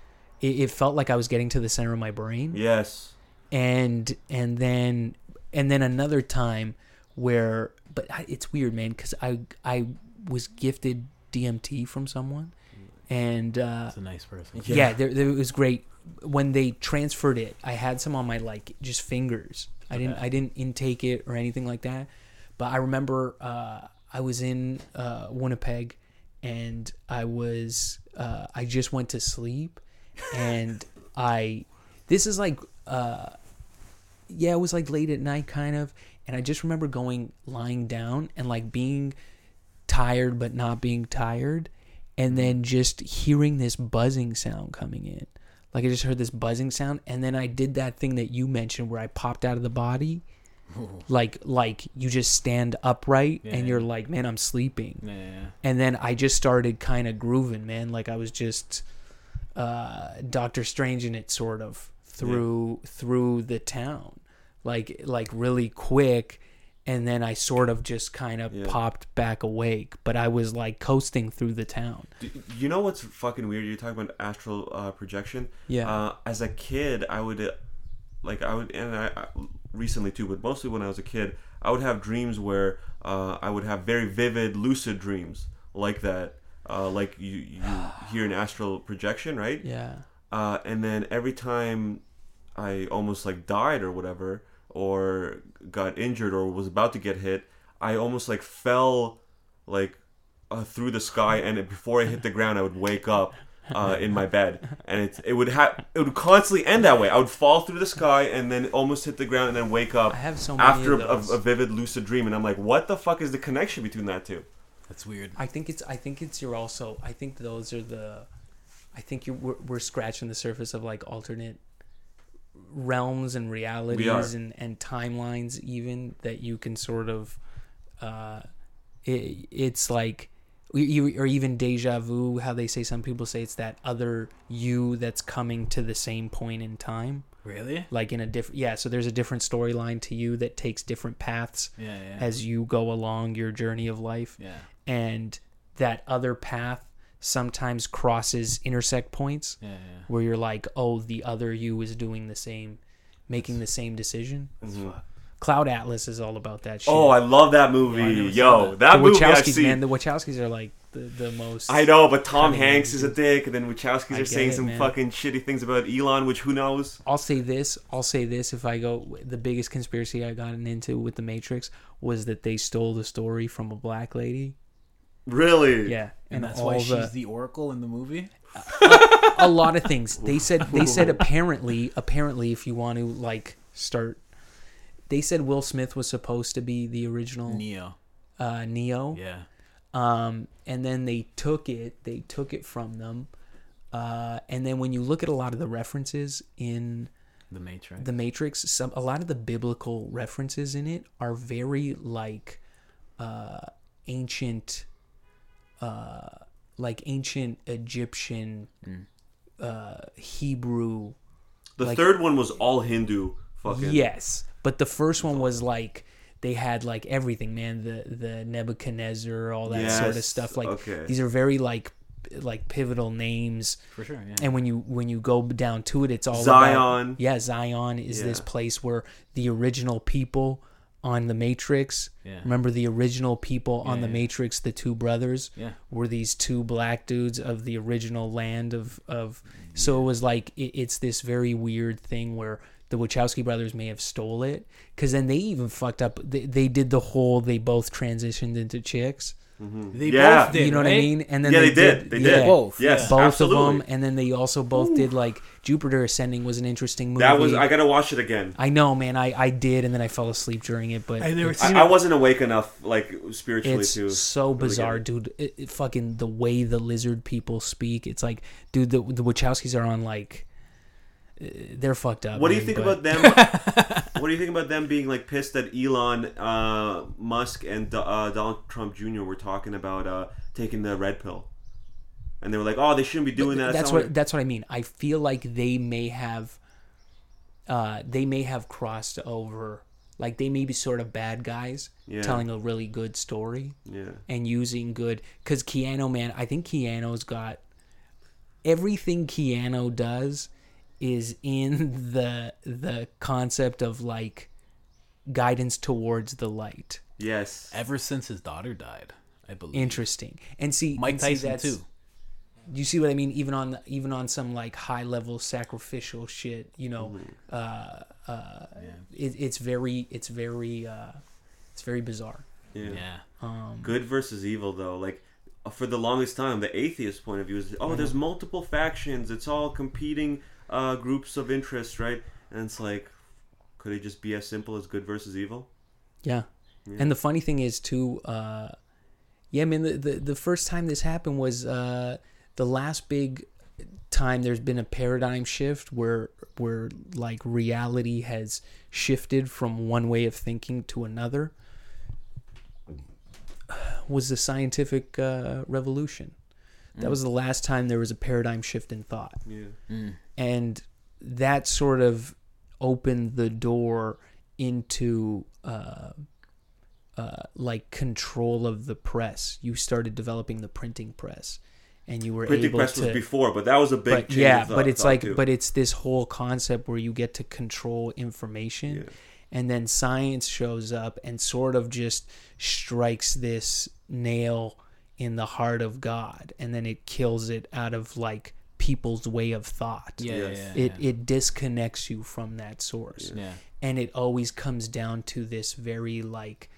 Speaker 4: it, it felt like i was getting to the center of my brain
Speaker 2: Yes.
Speaker 4: and and then and then another time where but I- it's weird man because i i was gifted dmt from someone and uh
Speaker 3: That's a nice person.
Speaker 4: yeah, there, there, it was great when they transferred it. I had some on my like just fingers. I didn't I didn't intake it or anything like that. But I remember uh, I was in uh, Winnipeg and I was uh, I just went to sleep and I this is like uh, yeah, it was like late at night kind of. And I just remember going lying down and like being tired but not being tired. And then just hearing this buzzing sound coming in. Like i just heard this buzzing sound. And then i did that thing that you mentioned where i popped out of the body like like you just stand upright
Speaker 3: Yeah.
Speaker 4: and you're like man i'm sleeping
Speaker 3: Yeah, yeah.
Speaker 4: and then i just started kind of grooving man like i was just uh doctor strange in it sort of through through the town like like really quick and then i sort of just kind of
Speaker 2: Yeah.
Speaker 4: popped back awake but i was like coasting through the town
Speaker 2: Do- You know what's fucking weird? You're talking about astral uh, projection.
Speaker 4: Yeah.
Speaker 2: Uh, as a kid, I would, like, I would, and I, I recently too, but mostly when I was a kid, I would have dreams where uh, I would have very vivid, lucid dreams like that. Uh, like you, you hear an astral projection, right?
Speaker 4: yeah
Speaker 2: uh, and then every time I almost like died or whatever, or got injured or was about to get hit, I almost like fell like uh, through the sky, and before I hit the ground, I would wake up uh, in my bed, and it it would have it would constantly end that way. I would fall through the sky and then almost hit the ground, and then wake up
Speaker 4: I have so many
Speaker 2: after
Speaker 4: of
Speaker 2: a,
Speaker 4: those.
Speaker 2: a, a vivid lucid dream, and I'm like, what the fuck is the connection between that two?
Speaker 3: That's weird.
Speaker 4: i think it's i think it's you're also i think those are the i think you we're, we're scratching the surface of like alternate realms and realities and and timelines even that you can sort of uh it, it's like you- or even deja vu how they say some people say it's that other you that's coming to the same point in time
Speaker 3: Really?
Speaker 4: like in a different yeah so there's a different storyline to you that takes different paths
Speaker 3: Yeah, yeah.
Speaker 4: as you go along your journey of life
Speaker 3: yeah.
Speaker 4: and that other path sometimes crosses intersect points
Speaker 3: Yeah, yeah.
Speaker 4: where you're like oh the other you is doing the same making the same decision mm-hmm. Cloud atlas is all about that oh, shit
Speaker 2: Oh, I love that movie,
Speaker 3: never
Speaker 2: yo.
Speaker 3: saw
Speaker 2: That,
Speaker 3: that.
Speaker 4: the
Speaker 2: movie I've seen.
Speaker 4: man the wachowskis are like the, the most
Speaker 2: I know, but Tom Hanks is a dick, and then Wachowskis
Speaker 4: I
Speaker 2: are saying
Speaker 4: it,
Speaker 2: some
Speaker 4: man.
Speaker 2: fucking shitty things about Elon, which who knows?
Speaker 4: I'll say this. I'll say this. If I go, the biggest conspiracy I gotten into with the Matrix was that they stole the story from a black lady.
Speaker 2: Really?
Speaker 4: Yeah,
Speaker 3: And, that's why
Speaker 4: the,
Speaker 3: she's the Oracle in the movie?
Speaker 4: a lot of things. They said they said apparently apparently if you want to like start, they said Will Smith was supposed to be the original
Speaker 3: Neo.
Speaker 4: uh, Neo.
Speaker 3: Yeah.
Speaker 4: um, and then they took it they took it from them uh, and then when you look at a lot of the references in
Speaker 3: The Matrix.
Speaker 4: the matrix some a lot of the biblical references in it are very like uh, ancient uh, like ancient egyptian uh, hebrew
Speaker 2: The
Speaker 4: Like-
Speaker 2: third one was all Hindu. Fucking.
Speaker 4: Yes, but the first one was like they had like everything, man. The the Nebuchadnezzar, all that sort of stuff. Like
Speaker 2: okay.
Speaker 4: these are very like like pivotal names.
Speaker 3: For sure, yeah.
Speaker 4: And when you when you go down to it, it's all
Speaker 2: Zion.
Speaker 4: About, yeah, Zion is this place where the original people on the Matrix.
Speaker 3: Yeah.
Speaker 4: Remember the original people on the
Speaker 3: yeah.
Speaker 4: Matrix, the two brothers?
Speaker 3: Yeah.
Speaker 4: Were these two black dudes of the original land of of so it was like it, it's this very weird thing where the Wachowski brothers may have stole it because then they even fucked up. They, they did the whole. They both transitioned into chicks. Mm-hmm.
Speaker 3: They
Speaker 2: Yeah.
Speaker 3: both did.
Speaker 4: you know what I mean? And then
Speaker 2: Yeah, they did. They did.
Speaker 3: Both,
Speaker 2: Yes,
Speaker 3: yeah.
Speaker 4: both
Speaker 2: absolutely.
Speaker 4: of them, and then they also both did like Jupiter Ascending was an interesting movie.
Speaker 2: That was. I gotta watch it again.
Speaker 4: I know, man. I I did, and then I fell asleep during it. But
Speaker 3: I never seen
Speaker 2: I, I wasn't awake enough, like spiritually,
Speaker 4: it's
Speaker 2: to
Speaker 4: so
Speaker 2: really
Speaker 4: bizarre,
Speaker 2: it.
Speaker 4: dude. It, it fucking the way the lizard people speak. It's like, dude, the the Wachowskis are on like, they're fucked up.
Speaker 2: What do you
Speaker 4: man,
Speaker 2: think
Speaker 4: but-
Speaker 2: about them? what do you think about them being like pissed that Elon uh, Musk and uh, Donald Trump Jr. were talking about uh, taking the red pill, and they were like, "Oh, they shouldn't be doing that."
Speaker 4: That's
Speaker 2: not
Speaker 4: what that's what I mean. I feel like they may have, uh, they may have crossed over. Like they may be sort of bad guys
Speaker 2: Yeah.
Speaker 4: telling a really good story.
Speaker 2: Yeah,
Speaker 4: and using good because Keanu man, I think Keanu's got everything Keanu does is in the the concept of like guidance towards the light.
Speaker 2: yes,
Speaker 3: Ever since his daughter died, I believe.
Speaker 4: Interesting. And see
Speaker 3: Mike
Speaker 4: and
Speaker 3: Tyson
Speaker 4: that's-
Speaker 3: too.
Speaker 4: You see what I mean? Even on even on some like high level sacrificial shit, you know,
Speaker 2: Mm-hmm.
Speaker 4: uh, uh, it, it's very it's very uh, it's very bizarre.
Speaker 2: yeah.
Speaker 3: Yeah.
Speaker 4: Um,
Speaker 2: Good versus evil, though, like. uh, For the longest time, the atheist point of view is, oh, there's multiple factions. It's all competing uh, groups of interest, right? And it's like, could it just be as simple as good versus evil?
Speaker 4: Yeah. And the funny thing is too, uh yeah, I mean the, the the first time this happened was uh the last big time there's been a paradigm shift where where like reality has shifted from one way of thinking to another was the scientific uh, revolution. That was the last time there was a paradigm shift in thought
Speaker 2: Yeah.
Speaker 4: and that sort of opened the door into uh, uh, like control of the press. You started developing the printing press, and you were
Speaker 2: Printing
Speaker 4: able
Speaker 2: press
Speaker 4: to.
Speaker 2: was before, but that was a big
Speaker 4: but
Speaker 2: change.
Speaker 4: yeah,
Speaker 2: of thought-
Speaker 4: but it's like,
Speaker 2: too.
Speaker 4: but it's this whole concept where you get to control information,
Speaker 2: Yeah.
Speaker 4: and then science shows up and sort of just strikes this nail in the heart of God, and then it kills it out of like people's way of thought
Speaker 3: Yeah.
Speaker 2: Yes.
Speaker 3: Yeah.
Speaker 4: it it disconnects you from that source
Speaker 3: yeah.
Speaker 4: and it always comes down to this very like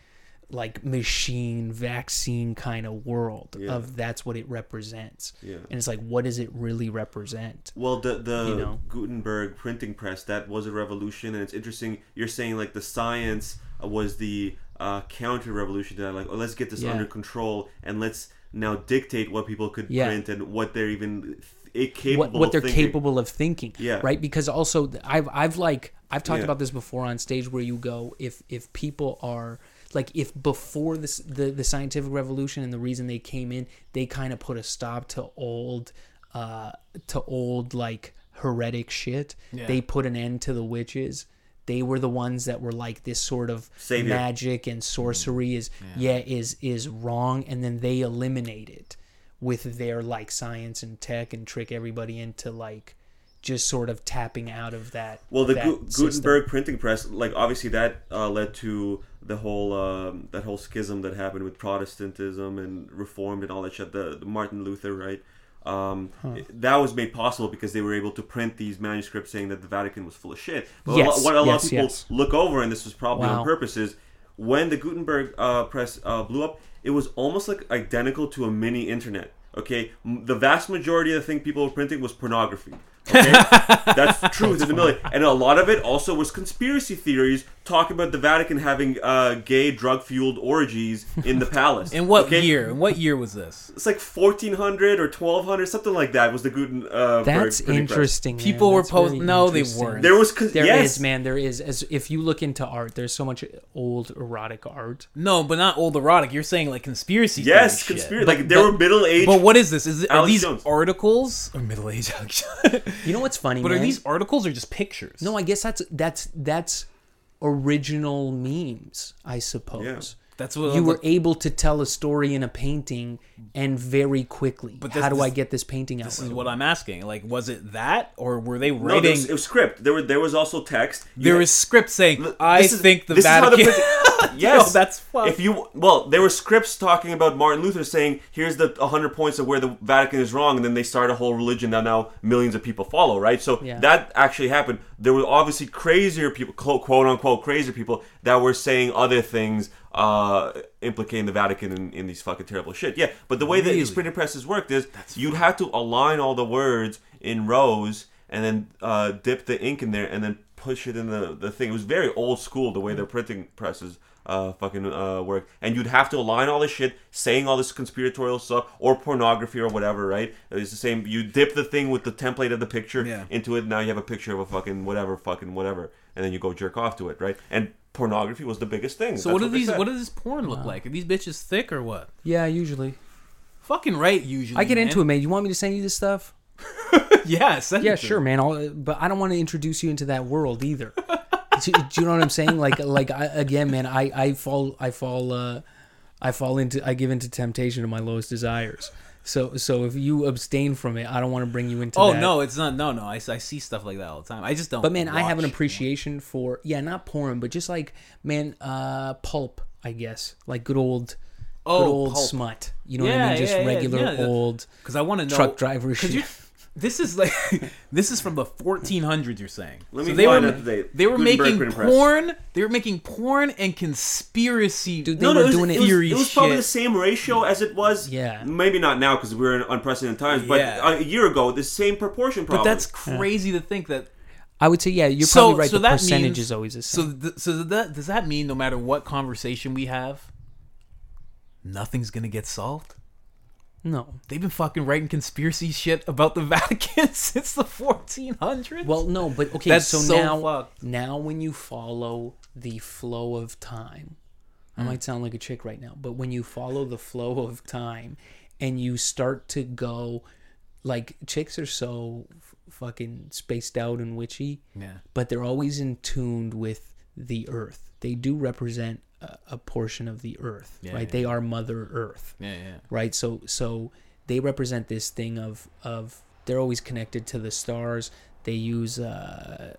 Speaker 4: like machine vaccine kind of world
Speaker 2: Yeah.
Speaker 4: of that's what it represents
Speaker 2: Yeah.
Speaker 4: and it's like what does it really represent
Speaker 2: Well, the the
Speaker 4: You know?
Speaker 2: Gutenberg printing press that was a revolution, and it's interesting. You're saying like the science was the uh, counter revolution to that. Like, oh, let's get this
Speaker 4: Yeah.
Speaker 2: under control, and let's now dictate what people could
Speaker 4: Yeah.
Speaker 2: print and what they're even th- capable.
Speaker 4: what what
Speaker 2: of
Speaker 4: they're
Speaker 2: thinking.
Speaker 4: capable of thinking
Speaker 2: Yeah.
Speaker 4: right because also i've i've like i've talked
Speaker 2: Yeah.
Speaker 4: about this before on stage where you go if if people are like if before this the the scientific revolution and the reason they came in they kind of put a stop to old uh to old like heretic shit
Speaker 3: Yeah.
Speaker 4: they put an end to the witches they were the ones that were like this sort of
Speaker 2: Savior.
Speaker 4: magic and sorcery is yeah. is is wrong and then they eliminate it with their like science and tech and trick everybody into like just sort of tapping out of that
Speaker 2: Well, the
Speaker 4: that
Speaker 2: Gu-
Speaker 4: system.
Speaker 2: Gutenberg printing press, like obviously that uh, led to the whole um, that whole schism that happened with Protestantism and Reformed and all that shit. The, the Martin Luther, right? Um, it- that was made possible because they were able to print these manuscripts saying that the Vatican was full of shit. But a
Speaker 4: Yes,
Speaker 2: lot, what a lot
Speaker 4: yes,
Speaker 2: of people
Speaker 4: yes.
Speaker 2: look over, and this was probably
Speaker 4: Wow.
Speaker 2: on purpose, is when the Gutenberg uh, press uh, blew up, it was almost like identical to a mini internet. Okay, the vast majority of the thing people were printing was pornography. Okay, that's truth in the middle, and a lot of it also was conspiracy theories talking about the Vatican having uh, gay drug fueled orgies in the palace.
Speaker 3: In what
Speaker 2: okay?
Speaker 3: year? In what year was this?
Speaker 2: It's like 1400 or 1200, something like that. Was the Gutenberg? Uh,
Speaker 4: that's
Speaker 2: printing
Speaker 4: interesting man.
Speaker 3: People were
Speaker 4: That's
Speaker 3: post-
Speaker 4: very
Speaker 3: no, they weren't.
Speaker 2: There was con-
Speaker 4: There is,
Speaker 2: yes,
Speaker 4: man there is as if you look into art there's so much old erotic art
Speaker 3: No, but not old erotic. You're saying like conspiracy.
Speaker 2: Yes,
Speaker 3: theory shit.
Speaker 2: conspiracy.
Speaker 3: But-
Speaker 2: Like there
Speaker 3: but-
Speaker 2: were middle aged.
Speaker 3: But what is this? Is it, are
Speaker 2: Alex
Speaker 3: these
Speaker 2: Jones.
Speaker 3: articles or middle age?
Speaker 4: you know what's funny
Speaker 3: but
Speaker 4: man?
Speaker 3: are these articles or just pictures?
Speaker 4: no i guess that's that's that's original memes i suppose Yeah.
Speaker 3: that's what
Speaker 4: you were able to tell a story in a painting and very quickly.
Speaker 3: But
Speaker 4: How do
Speaker 3: this-
Speaker 4: I get this painting out?
Speaker 3: This
Speaker 4: right
Speaker 3: is
Speaker 4: away?
Speaker 3: what I'm asking. Like, was it that, or were they
Speaker 2: No,
Speaker 3: writing?
Speaker 2: there was, it was script. There were there was also text. You
Speaker 3: there
Speaker 2: had-
Speaker 3: was script saying,
Speaker 2: This
Speaker 3: "I
Speaker 2: is-
Speaker 3: think the
Speaker 2: this is how the
Speaker 3: Vatican."
Speaker 2: Yes,
Speaker 3: Yo, that's fucked.
Speaker 2: If you well, there were scripts talking about Martin Luther saying, "Here's the 100 points of where the Vatican is wrong," and then they start a whole religion that now millions of people follow. Right, so
Speaker 4: Yeah.
Speaker 2: that actually happened. There were obviously crazier people, quote, quote unquote, crazier people that were saying other things, uh, implicating the Vatican in, in these fucking terrible shit. Yeah, but the way that these printing presses worked is you'd have to align all the words in rows and then uh, dip the ink in there and then push it in the, the thing. It was very old school the way their printing presses uh, fucking uh, work. And you'd have to align all this shit, saying all this conspiratorial stuff or pornography or whatever, right? It's the same. You dip the thing with the template of the picture
Speaker 3: Yeah.
Speaker 2: into it. Now you have a picture of a fucking whatever, fucking whatever, and then you go jerk off to it, right? And pornography was the biggest thing.
Speaker 3: So
Speaker 2: That's
Speaker 3: what do these?
Speaker 2: said.
Speaker 3: What does this porn look like? Are these bitches thick or what?
Speaker 4: Yeah, usually.
Speaker 3: Fucking right. Usually,
Speaker 4: I get
Speaker 3: man.
Speaker 4: into it, man. You want me to send you this stuff?
Speaker 3: Yeah, send
Speaker 4: Yeah,
Speaker 3: it
Speaker 4: sure,
Speaker 3: me.
Speaker 4: man. I'll, but I don't want to introduce you into that world either. do, do you know what I'm saying? Like, like I, again, man. I, I fall, I fall, uh, I fall into, I give into temptation to my lowest desires. So, so if you abstain from it, I don't want to bring you into.
Speaker 3: Oh
Speaker 4: that.
Speaker 3: no, it's not. No, no. I, I see stuff like that all the time. I just don't.
Speaker 4: But man, I have an appreciation for yeah, not porn, but just like man, uh, pulp. I guess like good old,
Speaker 3: Oh,
Speaker 4: good old
Speaker 3: pulp.
Speaker 4: smut. You know what I mean? Just
Speaker 3: yeah, yeah,
Speaker 4: regular
Speaker 3: yeah, yeah.
Speaker 4: old
Speaker 3: because I want to know
Speaker 4: truck driver shit.
Speaker 3: You, this is like this is from the 1400s. You're saying.
Speaker 2: Let me
Speaker 3: they were
Speaker 2: up to date.
Speaker 3: they were
Speaker 2: Gutenberg
Speaker 3: making
Speaker 2: printing press.
Speaker 3: porn. They were making porn and conspiracy.
Speaker 4: Dude, they
Speaker 2: no, no,
Speaker 4: were
Speaker 2: it was,
Speaker 4: doing
Speaker 2: it
Speaker 4: it.
Speaker 2: was, it was probably the same ratio as it was.
Speaker 4: Yeah.
Speaker 2: Maybe not now because we're in unprecedented times, but
Speaker 3: Yeah.
Speaker 2: a year ago, the same proportion.
Speaker 3: but
Speaker 2: Probably.
Speaker 3: that's crazy to think that.
Speaker 4: I would say yeah, you're
Speaker 3: so
Speaker 4: probably right.
Speaker 3: so
Speaker 4: the
Speaker 3: that
Speaker 4: percentage
Speaker 3: means,
Speaker 4: is always the
Speaker 3: So
Speaker 4: same.
Speaker 3: th- so that does that mean no matter what conversation we have, nothing's gonna get solved?
Speaker 4: No.
Speaker 3: They've been fucking writing conspiracy shit about the Vatican since the 1400s.
Speaker 4: Well, no, but okay.
Speaker 3: That's
Speaker 4: so,
Speaker 3: so
Speaker 4: now,
Speaker 3: fucked.
Speaker 4: now when you follow the flow of time,
Speaker 3: Hmm.
Speaker 4: I might sound like a chick right now, but when you follow the flow of time, and you start to go, like chicks are so f- fucking spaced out and witchy,
Speaker 3: Yeah.
Speaker 4: but they're always in tuned with the earth. They do represent a, portion of the earth,
Speaker 3: Yeah,
Speaker 4: right?
Speaker 3: yeah.
Speaker 4: They are Mother Earth
Speaker 3: yeah, yeah.
Speaker 4: right so so they represent this thing of of they're always connected to the stars they use uh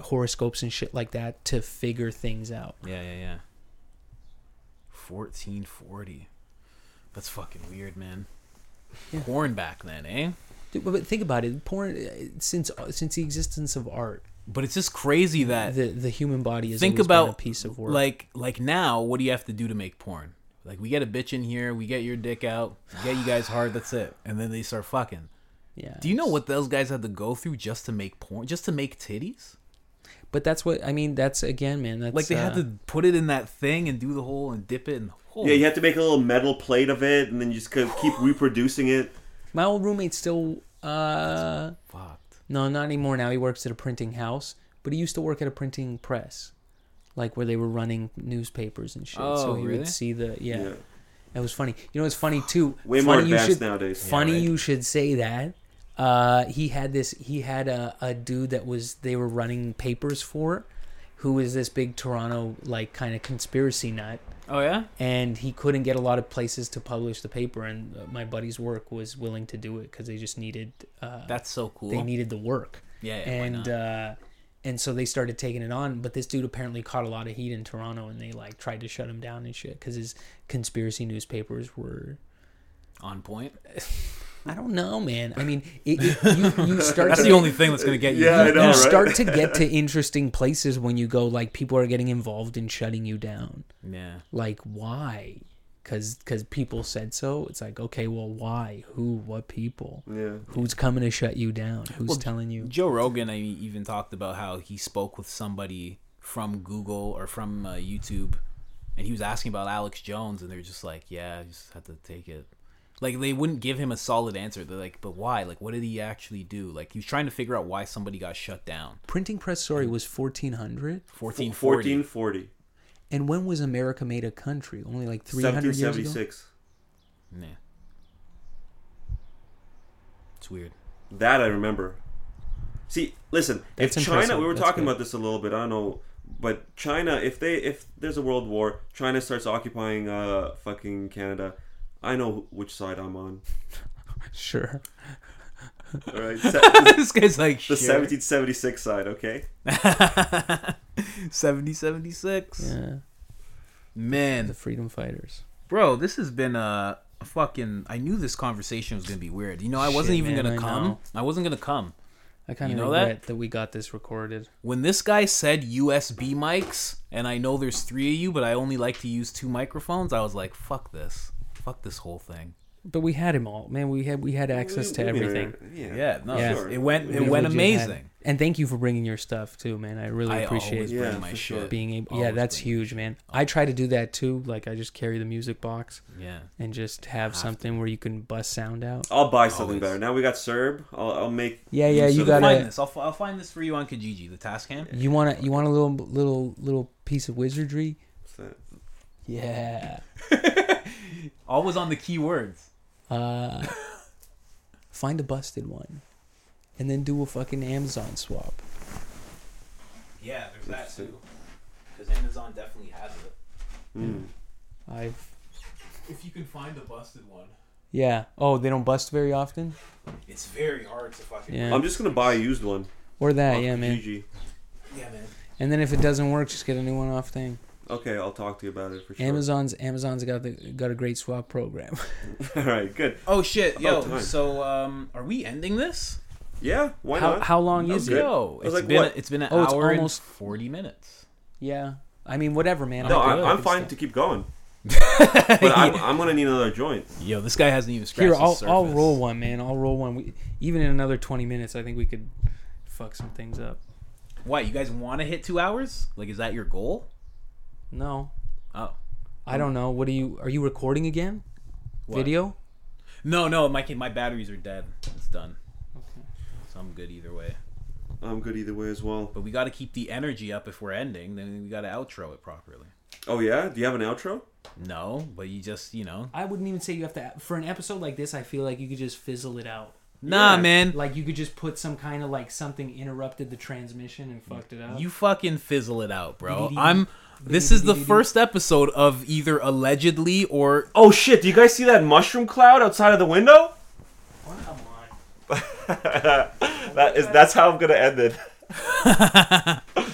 Speaker 4: horoscopes and shit like that to figure things out
Speaker 3: Yeah, yeah, yeah. 1440. That's fucking weird, man. Porn back then, eh?
Speaker 4: Dude, but think about it porn since since the existence of art
Speaker 3: But it's just crazy that
Speaker 4: the the human body is
Speaker 3: think
Speaker 4: always been
Speaker 3: about
Speaker 4: a piece of work
Speaker 3: like like now. What do you have to do to make porn? Like we get a bitch in here, we get your dick out, we get you guys hard. That's it, and then they start fucking.
Speaker 4: yeah
Speaker 3: Do you know what those guys had to go through just to make porn, just to make titties?
Speaker 4: but that's what i mean that's again man that's
Speaker 3: Like they had
Speaker 4: uh,
Speaker 3: to put it in that thing and do the whole and dip it and
Speaker 2: yeah, you have to make a little metal plate of it, and then you just keep reproducing it.
Speaker 4: my old roommate still uh
Speaker 3: fucked.
Speaker 4: No, not anymore. Now he works at a printing house, but he used to work at a printing press, like where they were running newspapers and shit.
Speaker 3: Oh, so
Speaker 4: he
Speaker 3: really?
Speaker 4: would see the yeah.
Speaker 2: Yeah.
Speaker 4: It was funny. You know, it's funny too.
Speaker 2: Way
Speaker 4: funny
Speaker 2: more
Speaker 4: you
Speaker 2: advanced
Speaker 4: should,
Speaker 2: nowadays.
Speaker 4: Funny
Speaker 3: right.
Speaker 4: you should say that. Uh, he had this. He had a, a dude that was they were running papers for, who was this big Toronto like kind of conspiracy nut
Speaker 3: Oh yeah.
Speaker 4: and he couldn't get a lot of places to publish the paper and uh, my buddy's work was willing to do it because they just needed uh,
Speaker 3: That's so cool.
Speaker 4: they needed the work
Speaker 3: Yeah, yeah, why
Speaker 4: and
Speaker 3: not?
Speaker 4: uh and so they started taking it on but this dude apparently caught a lot of heat in toronto and they like tried to shut him down and shit because his conspiracy newspapers were
Speaker 3: on point.
Speaker 4: i don't know man i mean it, it, you, you start
Speaker 3: That's
Speaker 4: to
Speaker 3: the only thing that's gonna get you.
Speaker 2: Yeah, I
Speaker 4: you
Speaker 2: know, right?
Speaker 4: start to get to interesting places when you go like people are getting involved in shutting you down
Speaker 3: Yeah.
Speaker 4: like why because because people said so it's like okay well why who what people
Speaker 2: Yeah.
Speaker 4: who's coming to shut you down who's
Speaker 3: Well,
Speaker 4: telling you
Speaker 3: Joe Rogan, I mean, even talked about how he spoke with somebody from Google or from uh, YouTube, and he was asking about Alex Jones, and they're just like, "Yeah, I just had to take it." Like they wouldn't give him a solid answer. They're like, "But why? Like, what did he actually do?" Like he was trying to figure out why somebody got shut down.
Speaker 4: printing press sorry was 1400
Speaker 3: 1440.
Speaker 2: 1440.
Speaker 4: and when was america made a country only like 300 years ago
Speaker 2: 1776.
Speaker 3: Yeah. It's weird.
Speaker 2: That I remember. See, listen,
Speaker 4: That's
Speaker 2: if China, we were
Speaker 4: That's
Speaker 2: talking
Speaker 4: good.
Speaker 2: about this a little bit. I don't know, but China, if they, if there's a world war, China starts occupying uh fucking Canada. I know which side I'm on.
Speaker 4: sure
Speaker 2: All right, Se-
Speaker 3: this guy's like
Speaker 2: the
Speaker 3: sure.
Speaker 2: 1776 side. Okay.
Speaker 3: 70, 76.
Speaker 4: yeah
Speaker 3: Man,
Speaker 4: the freedom fighters.
Speaker 3: bro, this has been a, a fucking. I knew this conversation was gonna be weird. You know, I wasn't
Speaker 4: Shit,
Speaker 3: even
Speaker 4: man,
Speaker 3: gonna
Speaker 4: I
Speaker 3: come.
Speaker 4: know.
Speaker 3: I wasn't gonna come.
Speaker 4: I kind of
Speaker 3: You know that?
Speaker 4: regret that? we got this recorded.
Speaker 3: When this guy said USB mics, and I know there's three of you, but I only like to use two microphones, I was like, fuck this. Fuck this whole thing.
Speaker 4: But we had him all, man. We had we had access to
Speaker 2: We- we-
Speaker 4: everything.
Speaker 2: Yeah.
Speaker 3: Yeah, no,
Speaker 4: Yeah.
Speaker 3: it went
Speaker 4: We
Speaker 3: it went
Speaker 4: legit
Speaker 3: amazing.
Speaker 4: had- and thank you for bringing your stuff too, man. I really
Speaker 3: I
Speaker 4: appreciate
Speaker 3: always
Speaker 2: Yeah,
Speaker 3: my
Speaker 2: for
Speaker 3: shit.
Speaker 2: sure.
Speaker 4: being able.
Speaker 3: always
Speaker 4: Yeah, that's
Speaker 3: bring
Speaker 4: huge, man. I try to do that too. Like I just carry the music box
Speaker 3: Yeah.
Speaker 4: and just have something where you can bust sound out.
Speaker 2: I'll buy something
Speaker 3: Always.
Speaker 2: better. Now we got Serb. I'll, I'll make.
Speaker 4: Yeah, yeah.
Speaker 2: use
Speaker 4: You
Speaker 2: of
Speaker 3: I'll
Speaker 2: it.
Speaker 3: find
Speaker 4: gotta.
Speaker 3: this. I'll, f- I'll find this for you on Kijiji, the Tascam.
Speaker 4: You want to You want a little little little piece of wizardry?
Speaker 2: What's that?
Speaker 4: Yeah.
Speaker 3: Always on the keywords.
Speaker 4: Uh, find a busted one, and then do a fucking Amazon swap.
Speaker 3: Yeah, there's
Speaker 2: that too.
Speaker 3: Because Amazon definitely has it.
Speaker 2: Mm.
Speaker 4: I've.
Speaker 3: If you can find a busted one,
Speaker 4: Yeah. Oh, they don't bust very often.
Speaker 3: it's very hard to fucking.
Speaker 4: Yeah.
Speaker 2: I'm just gonna buy a used one.
Speaker 4: Or that,
Speaker 2: off
Speaker 4: yeah, man.
Speaker 2: Kijiji.
Speaker 3: Yeah, man.
Speaker 4: And then if it doesn't work, just get a new one off thing.
Speaker 2: Okay, I'll talk to you about it for sure.
Speaker 4: Amazon's Amazon's got the got a great swap program.
Speaker 2: All right, good.
Speaker 3: Oh shit, yo.
Speaker 2: About time.
Speaker 3: So, um, are we ending this?
Speaker 2: Yeah, why
Speaker 4: how
Speaker 2: not?
Speaker 4: how long is it?
Speaker 2: good.
Speaker 3: Yo,
Speaker 2: I was
Speaker 3: it's
Speaker 2: like,
Speaker 3: been
Speaker 2: what?
Speaker 3: it's been an
Speaker 4: Oh, it's
Speaker 3: hour
Speaker 4: almost-
Speaker 3: and forty minutes.
Speaker 4: Yeah. I mean, whatever, man.
Speaker 2: no,
Speaker 4: I'm,
Speaker 2: I, I'm
Speaker 4: good.
Speaker 2: fine to keep going. but I'm, I'm gonna need another joint.
Speaker 3: Yo, this guy hasn't even scratched
Speaker 4: Here,
Speaker 3: the
Speaker 4: I'll
Speaker 3: surface.
Speaker 4: I'll roll one, man. I'll roll one. We, even in another twenty minutes, I think we could fuck some things up.
Speaker 3: What? You guys want to hit two hours? Like, is that your goal?
Speaker 4: No,
Speaker 3: Oh,
Speaker 4: I don't know. What are you? Are you recording again?
Speaker 3: What?
Speaker 4: Video?
Speaker 3: no, no. My my batteries are dead. It's done. Okay. So I'm good either way.
Speaker 2: I'm good either way as well.
Speaker 3: But we got to keep the energy up if we're ending. Then we got to outro it properly.
Speaker 2: Oh yeah, do you have an outro?
Speaker 3: No, but you just you know.
Speaker 4: I wouldn't even say you have to. For an episode like this, I feel like you could just fizzle it out.
Speaker 3: Nah,
Speaker 2: Yeah.
Speaker 3: man.
Speaker 4: Like you could just put some kind of like something interrupted the transmission and fucked it up.
Speaker 3: You fucking fizzle it out, bro. I'm. This is the first episode of either allegedly or
Speaker 2: Oh shit! Do you guys see that mushroom cloud outside of the window?
Speaker 4: Come on.
Speaker 2: That is that's how I'm gonna end it.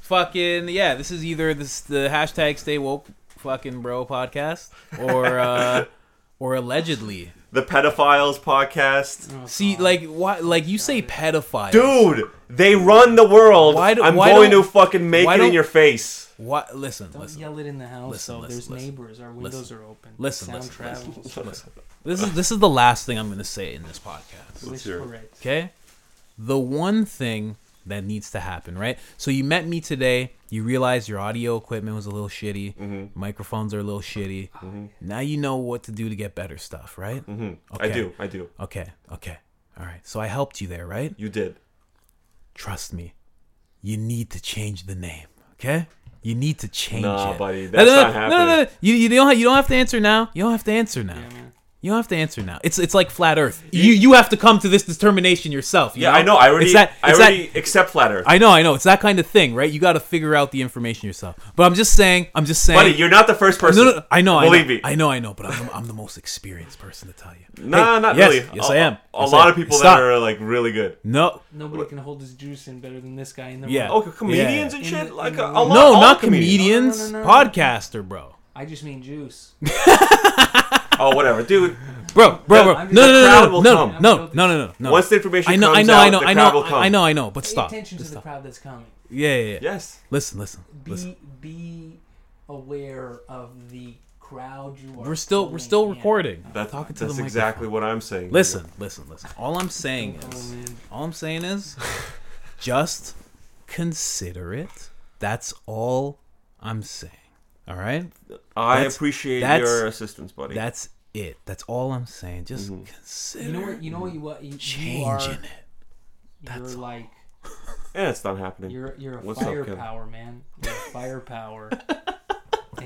Speaker 3: fucking yeah. This is either this the hashtag Stay Woke fucking bro podcast or uh or allegedly.
Speaker 2: The pedophiles podcast,
Speaker 4: Oh,
Speaker 3: See, like why? Like you say pedophile,
Speaker 2: dude. They run the world.
Speaker 3: Why do-
Speaker 2: I'm
Speaker 3: why
Speaker 2: going to
Speaker 3: don't-
Speaker 2: fucking make
Speaker 3: why
Speaker 2: it in
Speaker 3: don't-
Speaker 2: your face.
Speaker 3: What? Listen,
Speaker 4: Don't
Speaker 3: listen.
Speaker 4: yell it in the house.
Speaker 3: Listen,
Speaker 4: though.
Speaker 3: listen,
Speaker 4: There's
Speaker 3: listen.
Speaker 4: neighbors. Our windows are open.
Speaker 3: Listen,
Speaker 4: Sound
Speaker 3: listen,
Speaker 4: travels.
Speaker 3: listen, listen. This is this is the last thing I'm gonna say in this podcast.
Speaker 2: Let's hear it.
Speaker 3: Okay? The one thing that needs to happen, right? So you met me today. You realized your audio equipment was a little shitty.
Speaker 2: Mm-hmm.
Speaker 3: Microphones are a little shitty. Now you know what to do to get better stuff, right?
Speaker 2: Mm-hmm. I do. I do.
Speaker 3: Okay. Okay. All right. So I helped you there, right?
Speaker 2: You did.
Speaker 3: Trust me. You need to change the name. Okay? You need to change
Speaker 2: Nah,
Speaker 3: it.
Speaker 2: buddy,
Speaker 3: No,
Speaker 2: that's
Speaker 3: no,
Speaker 2: not
Speaker 3: no, no, no, no. You, you don't have, you don't have to answer now. You don't have to answer now.
Speaker 4: Yeah, man.
Speaker 3: You don't have to answer now. It's it's like flat Earth. You you have to come to this determination yourself. you
Speaker 2: Yeah, I know. I already.
Speaker 3: It's that,
Speaker 2: I already
Speaker 3: that,
Speaker 2: accept flat Earth.
Speaker 3: I know, I know. It's that kind of thing, right? You got to figure out the information yourself. But I'm just saying. I'm just saying.
Speaker 2: Buddy, you're not the first person.
Speaker 3: no, no, I know.
Speaker 2: Believe
Speaker 3: I know,
Speaker 2: me.
Speaker 3: I know. I know. But I'm, I'm the most experienced person to tell you.
Speaker 2: Nah,
Speaker 3: Hey,
Speaker 2: not
Speaker 3: yes,
Speaker 2: really.
Speaker 3: Yes,
Speaker 2: A-
Speaker 3: I am.
Speaker 2: A,
Speaker 3: Yes,
Speaker 2: lot
Speaker 3: am.
Speaker 2: of people
Speaker 3: Stop.
Speaker 2: that are like really good.
Speaker 3: No,
Speaker 4: Nobody can hold his juice in better than this guy in the
Speaker 3: Yeah.
Speaker 4: room.
Speaker 2: Oh, comedians
Speaker 3: Yeah.
Speaker 2: and shit.
Speaker 4: the-
Speaker 2: like
Speaker 4: in
Speaker 2: a, a lot.
Speaker 3: no, not
Speaker 2: comedians.
Speaker 3: comedians.
Speaker 4: No, no, no, no, no.
Speaker 3: Podcaster, bro.
Speaker 4: I just mean juice.
Speaker 2: Oh, whatever, dude.
Speaker 3: Bro, bro, bro.
Speaker 4: I'm
Speaker 3: No, no, no, no, no,
Speaker 2: come.
Speaker 3: no, no, no, no, no.
Speaker 2: Once the information
Speaker 3: I know,
Speaker 2: comes
Speaker 3: I know,
Speaker 2: out,
Speaker 3: I know,
Speaker 2: the
Speaker 3: I
Speaker 2: crowd
Speaker 3: know,
Speaker 2: will come.
Speaker 3: I know, I know. But
Speaker 4: Pay
Speaker 3: stop.
Speaker 4: attention to
Speaker 3: Just
Speaker 4: the
Speaker 3: stop.
Speaker 4: crowd that's coming.
Speaker 3: Yeah, yeah, yeah.
Speaker 2: Yes.
Speaker 3: Listen, listen,
Speaker 4: Be
Speaker 3: listen.
Speaker 4: be aware of the crowd you are.
Speaker 3: We're still we're
Speaker 4: pulling
Speaker 3: still
Speaker 4: in.
Speaker 3: recording.
Speaker 2: That,
Speaker 3: Talking to
Speaker 2: that's
Speaker 3: the
Speaker 2: exactly what I'm saying.
Speaker 3: Listen, listen, listen. All I'm saying
Speaker 4: Oh,
Speaker 3: is, all I'm saying is, just consider it. That's all I'm saying. All right.
Speaker 2: I
Speaker 3: That's-
Speaker 2: appreciate
Speaker 3: that's-
Speaker 2: your assistance, buddy.
Speaker 3: That's it. That's all I'm saying. Just
Speaker 2: Mm-hmm.
Speaker 3: consider
Speaker 4: You know what? You know what? You what? You, you
Speaker 3: changing
Speaker 4: are.
Speaker 3: it.
Speaker 4: You're
Speaker 3: That's all.
Speaker 4: like
Speaker 2: yeah, it's not happening.
Speaker 4: you're you're a
Speaker 2: What's up, Keven?
Speaker 4: firepower, man. You're a firepower.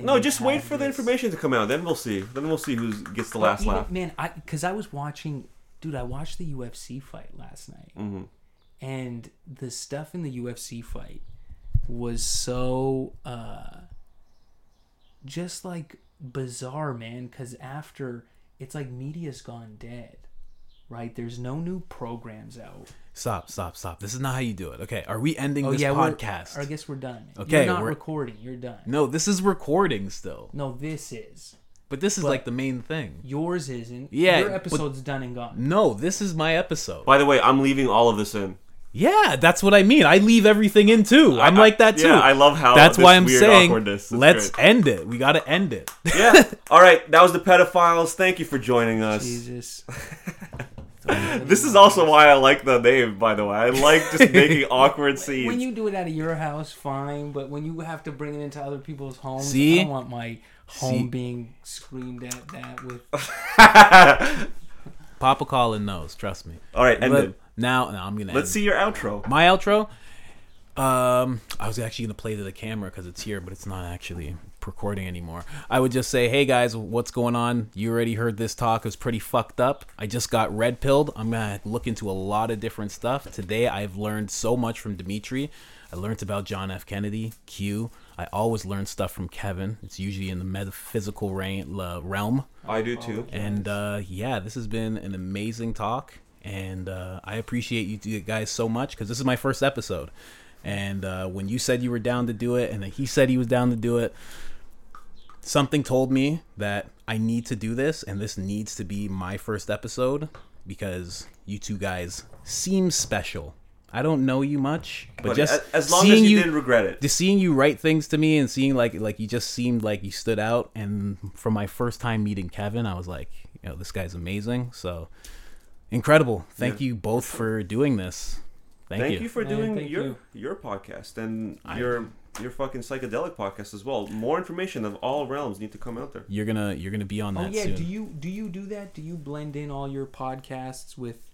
Speaker 2: No, just wait
Speaker 4: have
Speaker 2: for the information to come out. Then we'll see. Then we'll see who gets the
Speaker 4: Well,
Speaker 2: last
Speaker 4: even-
Speaker 2: laugh.
Speaker 4: Man, I because I was watching, dude. I watched the UFC fight last night,
Speaker 2: Mm-hmm.
Speaker 4: and the stuff in the UFC fight was so uh just like bizarre, man. Because after it's like media's gone dead. right? There's no new programs out.
Speaker 3: Stop, stop, stop. This is not how you do it. Okay, are we ending
Speaker 4: Oh
Speaker 3: this
Speaker 4: yeah, we're-
Speaker 3: podcast?
Speaker 4: I guess we're done.
Speaker 3: Okay,
Speaker 4: you're not
Speaker 3: we're-
Speaker 4: recording. You're done.
Speaker 3: No, this is recording still.
Speaker 4: No, this is
Speaker 3: But this is
Speaker 4: But-
Speaker 3: like the main thing.
Speaker 4: yours. Isn't?
Speaker 3: Yeah,
Speaker 4: your
Speaker 3: but-
Speaker 4: episode's done and gone.
Speaker 3: No, this is my episode.
Speaker 2: By the way, I'm leaving all of this in.
Speaker 3: Yeah, that's what I mean. I leave everything in too. I'm
Speaker 2: I-
Speaker 3: like that too.
Speaker 2: yeah, I love how
Speaker 3: That's
Speaker 2: this
Speaker 3: why I'm
Speaker 2: weird
Speaker 3: saying let's
Speaker 2: great.
Speaker 3: end it. We got to end it.
Speaker 2: Yeah. All right. That was the pedophiles. Thank you for joining us.
Speaker 4: Jesus.
Speaker 2: This is also why I like the name. By the way, I like just making awkward scenes.
Speaker 4: when you do it out of your house, fine. But when you have to bring it into other people's homes,
Speaker 3: See?
Speaker 4: I don't want my home
Speaker 3: See?
Speaker 4: being screamed at that with.
Speaker 3: Papa Colin knows. Trust me.
Speaker 2: all right, and
Speaker 3: Let-
Speaker 2: then
Speaker 3: now, now I'm gonna.
Speaker 2: let's
Speaker 3: end.
Speaker 2: see your outro.
Speaker 3: my outro. Um, I was actually gonna play to the camera because it's here, but it's not actually recording anymore. I would just say, "Hey guys, what's going on? You already heard this talk. It was pretty fucked up. I just got red pilled. I'm gonna look into a lot of different stuff today. I've learned so much from Dimitri. I learned about John F. Kennedy, Q. I always learn stuff from Keven. It's usually in the metaphysical realm.
Speaker 2: I do too.
Speaker 3: And uh, yeah, this has been an amazing talk, and uh, I appreciate you guys so much because this is my first episode. And uh, when you said you were down to do it, and then he said he was down to do it, something told me that I need to do this, and this needs to be my first episode because you two guys seem special. I don't know you much, but,
Speaker 2: But
Speaker 3: just
Speaker 2: as long
Speaker 3: seeing
Speaker 2: as you,
Speaker 3: you
Speaker 2: didn't regret it.
Speaker 3: just seeing you write things to me and seeing like like you just seemed like you stood out and from my first time meeting Keven I was like you know this guy's amazing so incredible thank
Speaker 2: Yeah.
Speaker 3: you both for doing this thank, you.
Speaker 2: Thank
Speaker 3: you,
Speaker 2: you, for doing
Speaker 4: thank
Speaker 2: your
Speaker 4: you.
Speaker 2: your podcast and your your fucking psychedelic podcast as well. More information of all realms need to come out there.
Speaker 3: you're gonna you're gonna be on that.
Speaker 4: Oh
Speaker 3: that
Speaker 4: yeah,
Speaker 3: soon
Speaker 4: do you do you do that? Do you blend in all your podcasts with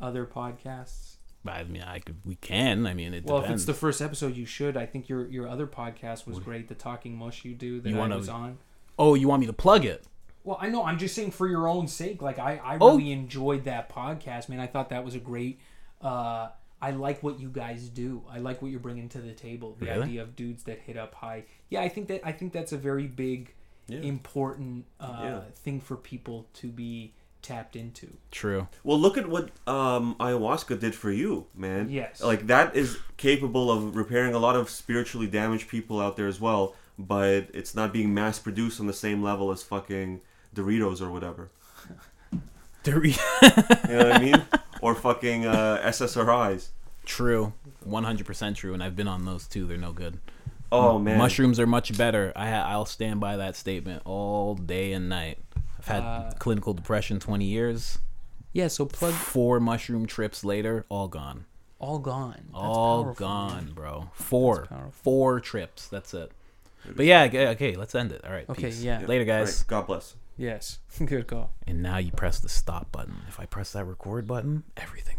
Speaker 4: other podcasts?
Speaker 3: I mean I could we can I mean it
Speaker 4: Well, if it's the first episode, you should. I think your your other podcast was great. The Talking Mush you do that
Speaker 3: You wanna-
Speaker 4: was on.
Speaker 3: oh you want me to plug it
Speaker 4: Well, I know. I'm just saying for your own sake. Like I, I
Speaker 3: Oh.
Speaker 4: really enjoyed that podcast, man. I thought that was a great. Uh, I like what you guys do. I like what you're bringing to the table. The
Speaker 3: Really?
Speaker 4: idea of dudes that hit up high. Yeah, I think that I think that's a very big, important uh,
Speaker 2: Yeah.
Speaker 4: thing for people to be tapped into.
Speaker 3: true
Speaker 2: Well, look at what um, ayahuasca did for you, man.
Speaker 4: Yes.
Speaker 2: Like that is capable of repairing a lot of spiritually damaged people out there as well, but it's not being mass produced on the same level as fucking Doritos or whatever.
Speaker 3: Dirty-
Speaker 2: You know what I mean? Or fucking uh, SSRIs.
Speaker 3: true 100% true and I've been on those too they're no good
Speaker 2: Oh man.
Speaker 3: Mushrooms are much better. I ha- I'll stand by that statement all day and night. I've had
Speaker 4: Uh,
Speaker 3: clinical depression 20 years.
Speaker 4: Yeah. So plug
Speaker 3: Four mushroom trips later, all gone.
Speaker 4: all gone. That's
Speaker 3: all
Speaker 4: powerful,
Speaker 3: gone,
Speaker 4: man.
Speaker 3: bro. Four. Four trips. That's it. But yeah, okay, okay, let's end it. All right.
Speaker 4: Okay,
Speaker 3: peace.
Speaker 4: yeah.
Speaker 3: Later, guys.
Speaker 2: right, God bless.
Speaker 4: Yes. Good call.
Speaker 3: And now you press the stop button. If I press that record button, everything